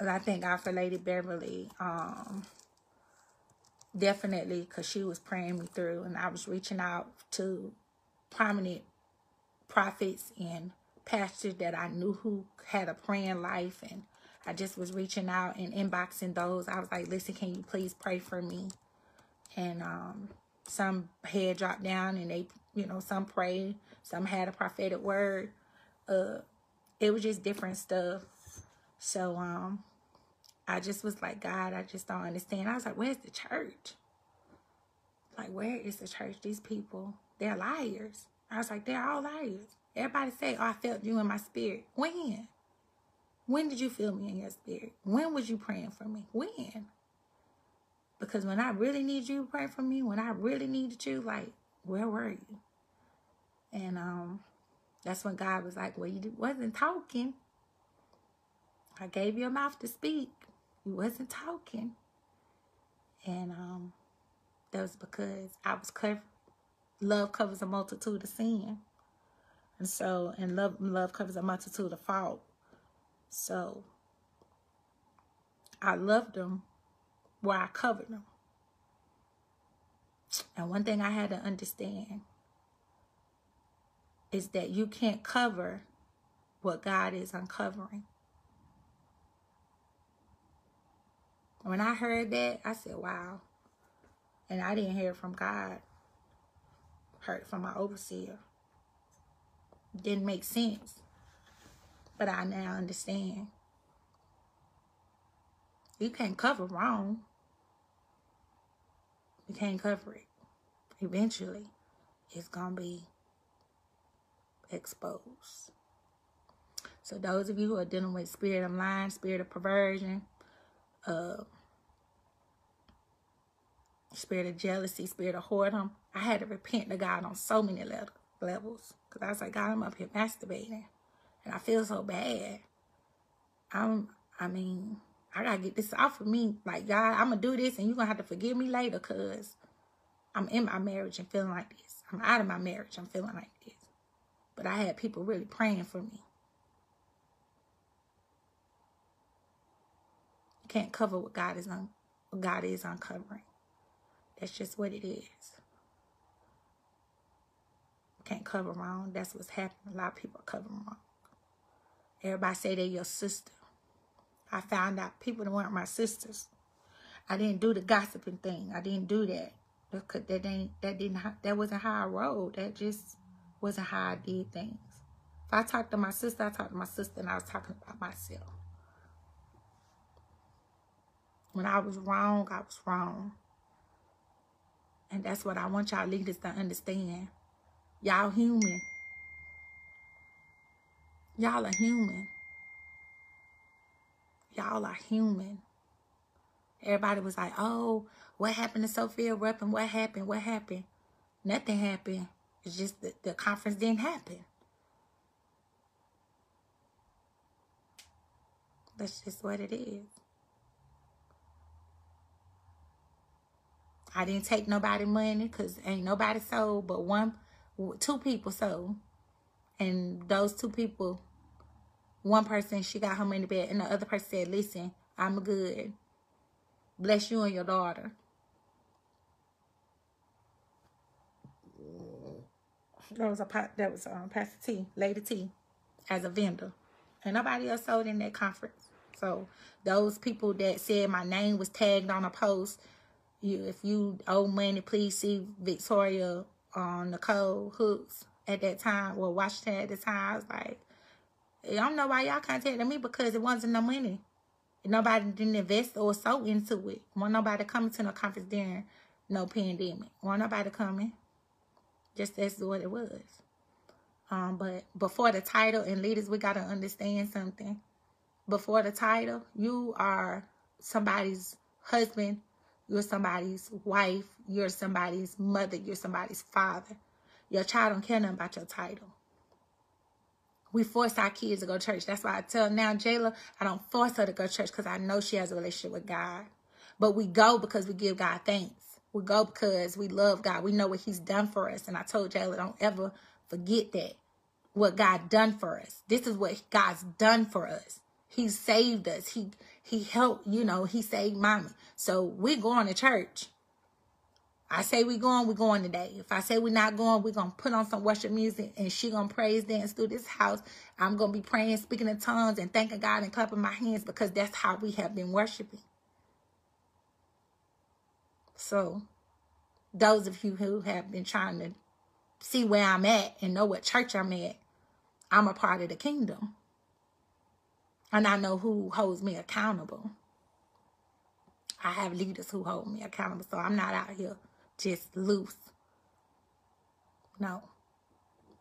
I thank God for Lady Beverly. Um, definitely because she was praying me through and I was reaching out to prominent prophets and pastors that I knew who had a praying life and I just was reaching out and inboxing those. I was like, listen, can you please pray for me? And um, some head dropped down and they, you know, some prayed. Some had a prophetic word. Uh, it was just different stuff. So um, I just was like, God, I just don't understand. I was like, where's the church? Like, where is the church? These people, they're liars. I was like, they're all liars. Everybody say, oh, I felt you in my spirit. When? When did you feel me in your spirit? When was you praying for me? When? Because when I really need you to pray for me, when I really needed you, like, where were you? And um, that's when God was like, well, you wasn't talking. I gave you a mouth to speak. You wasn't talking. And um, that was because I was covered. Love covers a multitude of sin. And so, and love, love covers a multitude of fault. So, I loved them where I covered them. And one thing I had to understand is that you can't cover what God is uncovering. When I heard that, I said, wow. And I didn't hear from God. Heard from my overseer. Didn't make sense. But I now understand. You can't cover wrong. You can't cover it. Eventually, it's going to be exposed. So those of you who are dealing with spirit of lying, spirit of perversion, uh, spirit of jealousy, spirit of whoredom, I had to repent to God on so many le levels. Because I was like, God, I'm up here masturbating. And I feel so bad. I'm, I mean, I got to get this off of me. Like, God, I'm to do this and you're to have to forgive me later because I'm in my marriage and feeling like this. I'm out of my marriage. I'm feeling like this. But I had people really praying for me. You can't cover what God is on God is uncovering. That's just what it is. You can't cover wrong. That's what's happening. A lot of people are covering wrong. Everybody say they're your sister. I found out people that weren't my sisters. I didn't do the gossiping thing. I didn't do that. That ain't that didn't that wasn't how I rolled. That just wasn't how I did things. If I talked to my sister, I talked to my sister and I was talking about myself. When I was wrong, I was wrong. And that's what I want y'all leaders to understand. Y'all human. Y'all are human. Y'all are human. Everybody was like, oh, what happened to Sophia Ruppin? What happened? What happened? Nothing happened. It's just the conference didn't happen. That's just what it is. I didn't take nobody money because ain't nobody sold but one, two people sold. And those two people, one person, she got her money back. And the other person said, listen, I'm good. Bless you and your daughter. That was a pot. that was um, Pastor T, Lady T, as a vendor, and nobody else sold in that conference. So those people that said my name was tagged on a post, you if you owe money, please see Victoria on Nicole Hooks at that time. Well, Washington at the time. I was like, I don't know why y'all contacted me because it wasn't no money. Nobody didn't invest or so into it. Want nobody coming to no conference during no pandemic. Want nobody coming. Just that's what it was. Um, but before the title and leaders, we got to understand something. Before the title, you are somebody's husband, you're somebody's wife, you're somebody's mother, you're somebody's father. Your child don't care nothing about your title. We force our kids to go to church. That's why I tell now Jayla, I don't force her to go to church because I know she has a relationship with God. But we go because we give God thanks. We go because we love God. We know what he's done for us. And I told Jayla, don't ever forget that. What God done for us. This is what God's done for us. He saved us. He he helped, you know, he saved mommy. So we're going to church. I say we going, we going today. If I say we're not going, we're going to put on some worship music and she going to praise dance through this house. I'm going to be praying, speaking in tongues and thanking God and clapping my hands because that's how we have been worshiping. So, those of you who have been trying to see where I'm at and know what church I'm at, I'm a part of the kingdom. And I know who holds me accountable. I have leaders who hold me accountable, so I'm not out here just loose. No.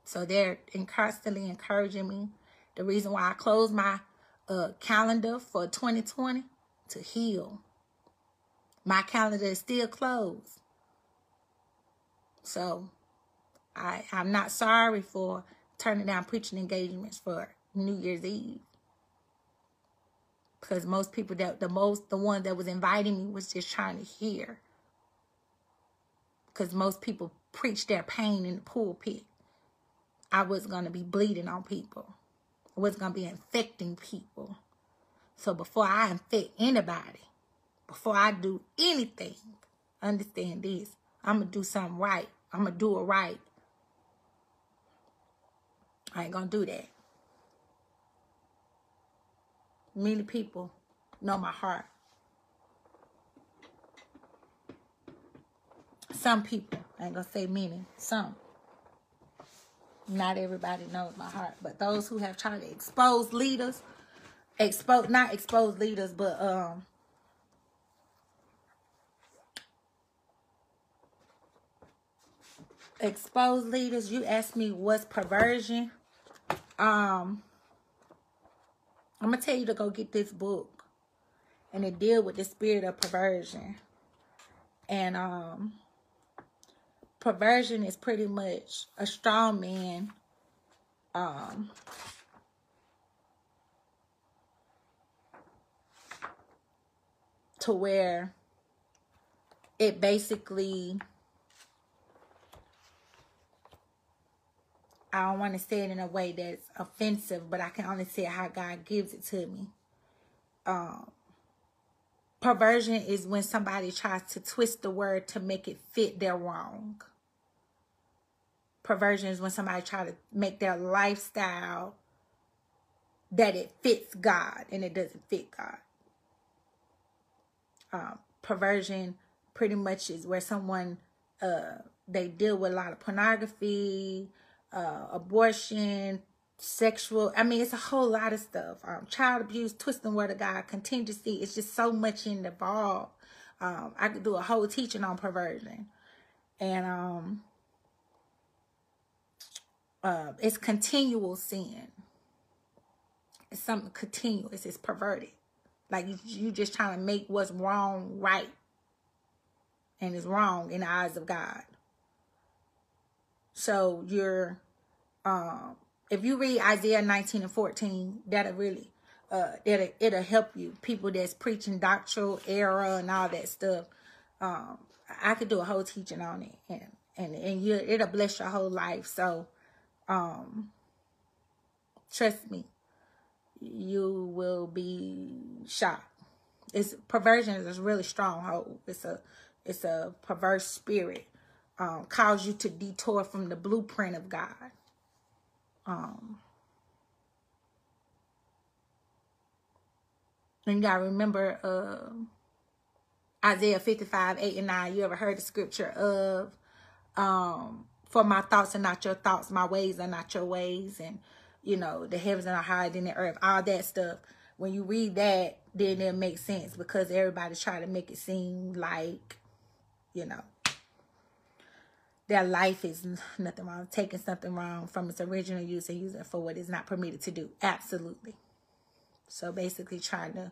So they're constantly encouraging me. The reason why I closed my uh, calendar for 2020 to heal. My calendar is still closed. So I, I'm not sorry for turning down preaching engagements for New Year's Eve. Because most people that the most the one that was inviting me was just trying to hear. Because most people preach their pain in the pulpit. I was gonna be bleeding on people. I was gonna be infecting people. So before I infect anybody, before I do anything, understand this. I'm gonna do something right. I'm gonna do it right. I ain't gonna do that. Many people know my heart. Some people, I ain't gonna say many, some. Not everybody knows my heart, but those who have tried to expose leaders, expose not expose leaders, but um expose leaders. You ask me what's perversion. Um, I'm gonna tell you to go get this book, and it deal with the spirit of perversion. And um, perversion is pretty much a strong man. Um, to where it basically I don't want to say it in a way that's offensive, but I can only say how God gives it to me. Um, perversion is when somebody tries to twist the word to make it fit their wrong. Perversion is when somebody tries to make their lifestyle that it fits God and it doesn't fit God. Um, perversion pretty much is where someone uh, they deal with a lot of pornography, uh, abortion, sexual. I mean, it's a whole lot of stuff. Um, child abuse, twisting word of God, contingency. It's just so much involved. Um, I could do a whole teaching on perversion, and um, uh, it's continual sin. It's something continuous. It's perverted. Like you, you just trying to make what's wrong right, and it's wrong in the eyes of God. So you're, um, if you read Isaiah 19 and 14, that'll really, uh, it'll, it'll help you. People that's preaching doctrinal error and all that stuff. Um, I could do a whole teaching on it and, and, and you, it'll bless your whole life. So, um, trust me, you will be shocked. It's perversion is a really strong hold. It's a, it's a perverse spirit um, cause you to detour from the blueprint of God. Um, and you gotta remember uh, Isaiah 55, 8 and 9. You ever heard the scripture of um, for my thoughts are not your thoughts, my ways are not your ways, and you know, the heavens are higher than the earth, all that stuff. When you read that, then it makes sense because everybody's trying to make it seem like, you know, their life is nothing wrong. Taking something wrong from its original use and using it for what is not permitted to do. Absolutely. So basically trying to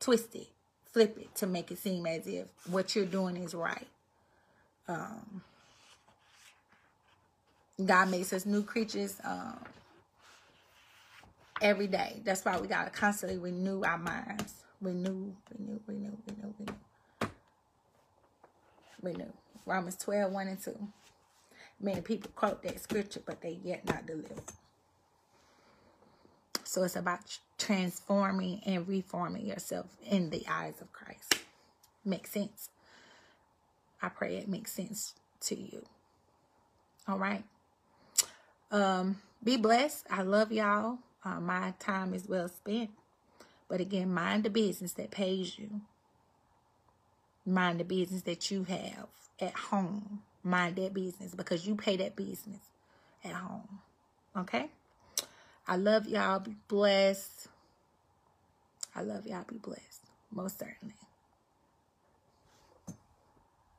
twist it, flip it to make it seem as if what you're doing is right. Um, God makes us new creatures um, every day. That's why we got to constantly renew our minds. Renew, renew, renew, renew, renew. Renew. Romans 12, 1 and 2. Many people quote that scripture, but they yet not delivered. So it's about transforming and reforming yourself in the eyes of Christ. Makes sense. I pray it makes sense to you. All right. Um, be blessed. I love y'all. Uh, my time is well spent. But again, mind the business that pays you. Mind the business that you have at home. Mind that business because you pay that business at home. Okay? I love y'all. Be blessed. I love y'all. Be blessed. Most certainly.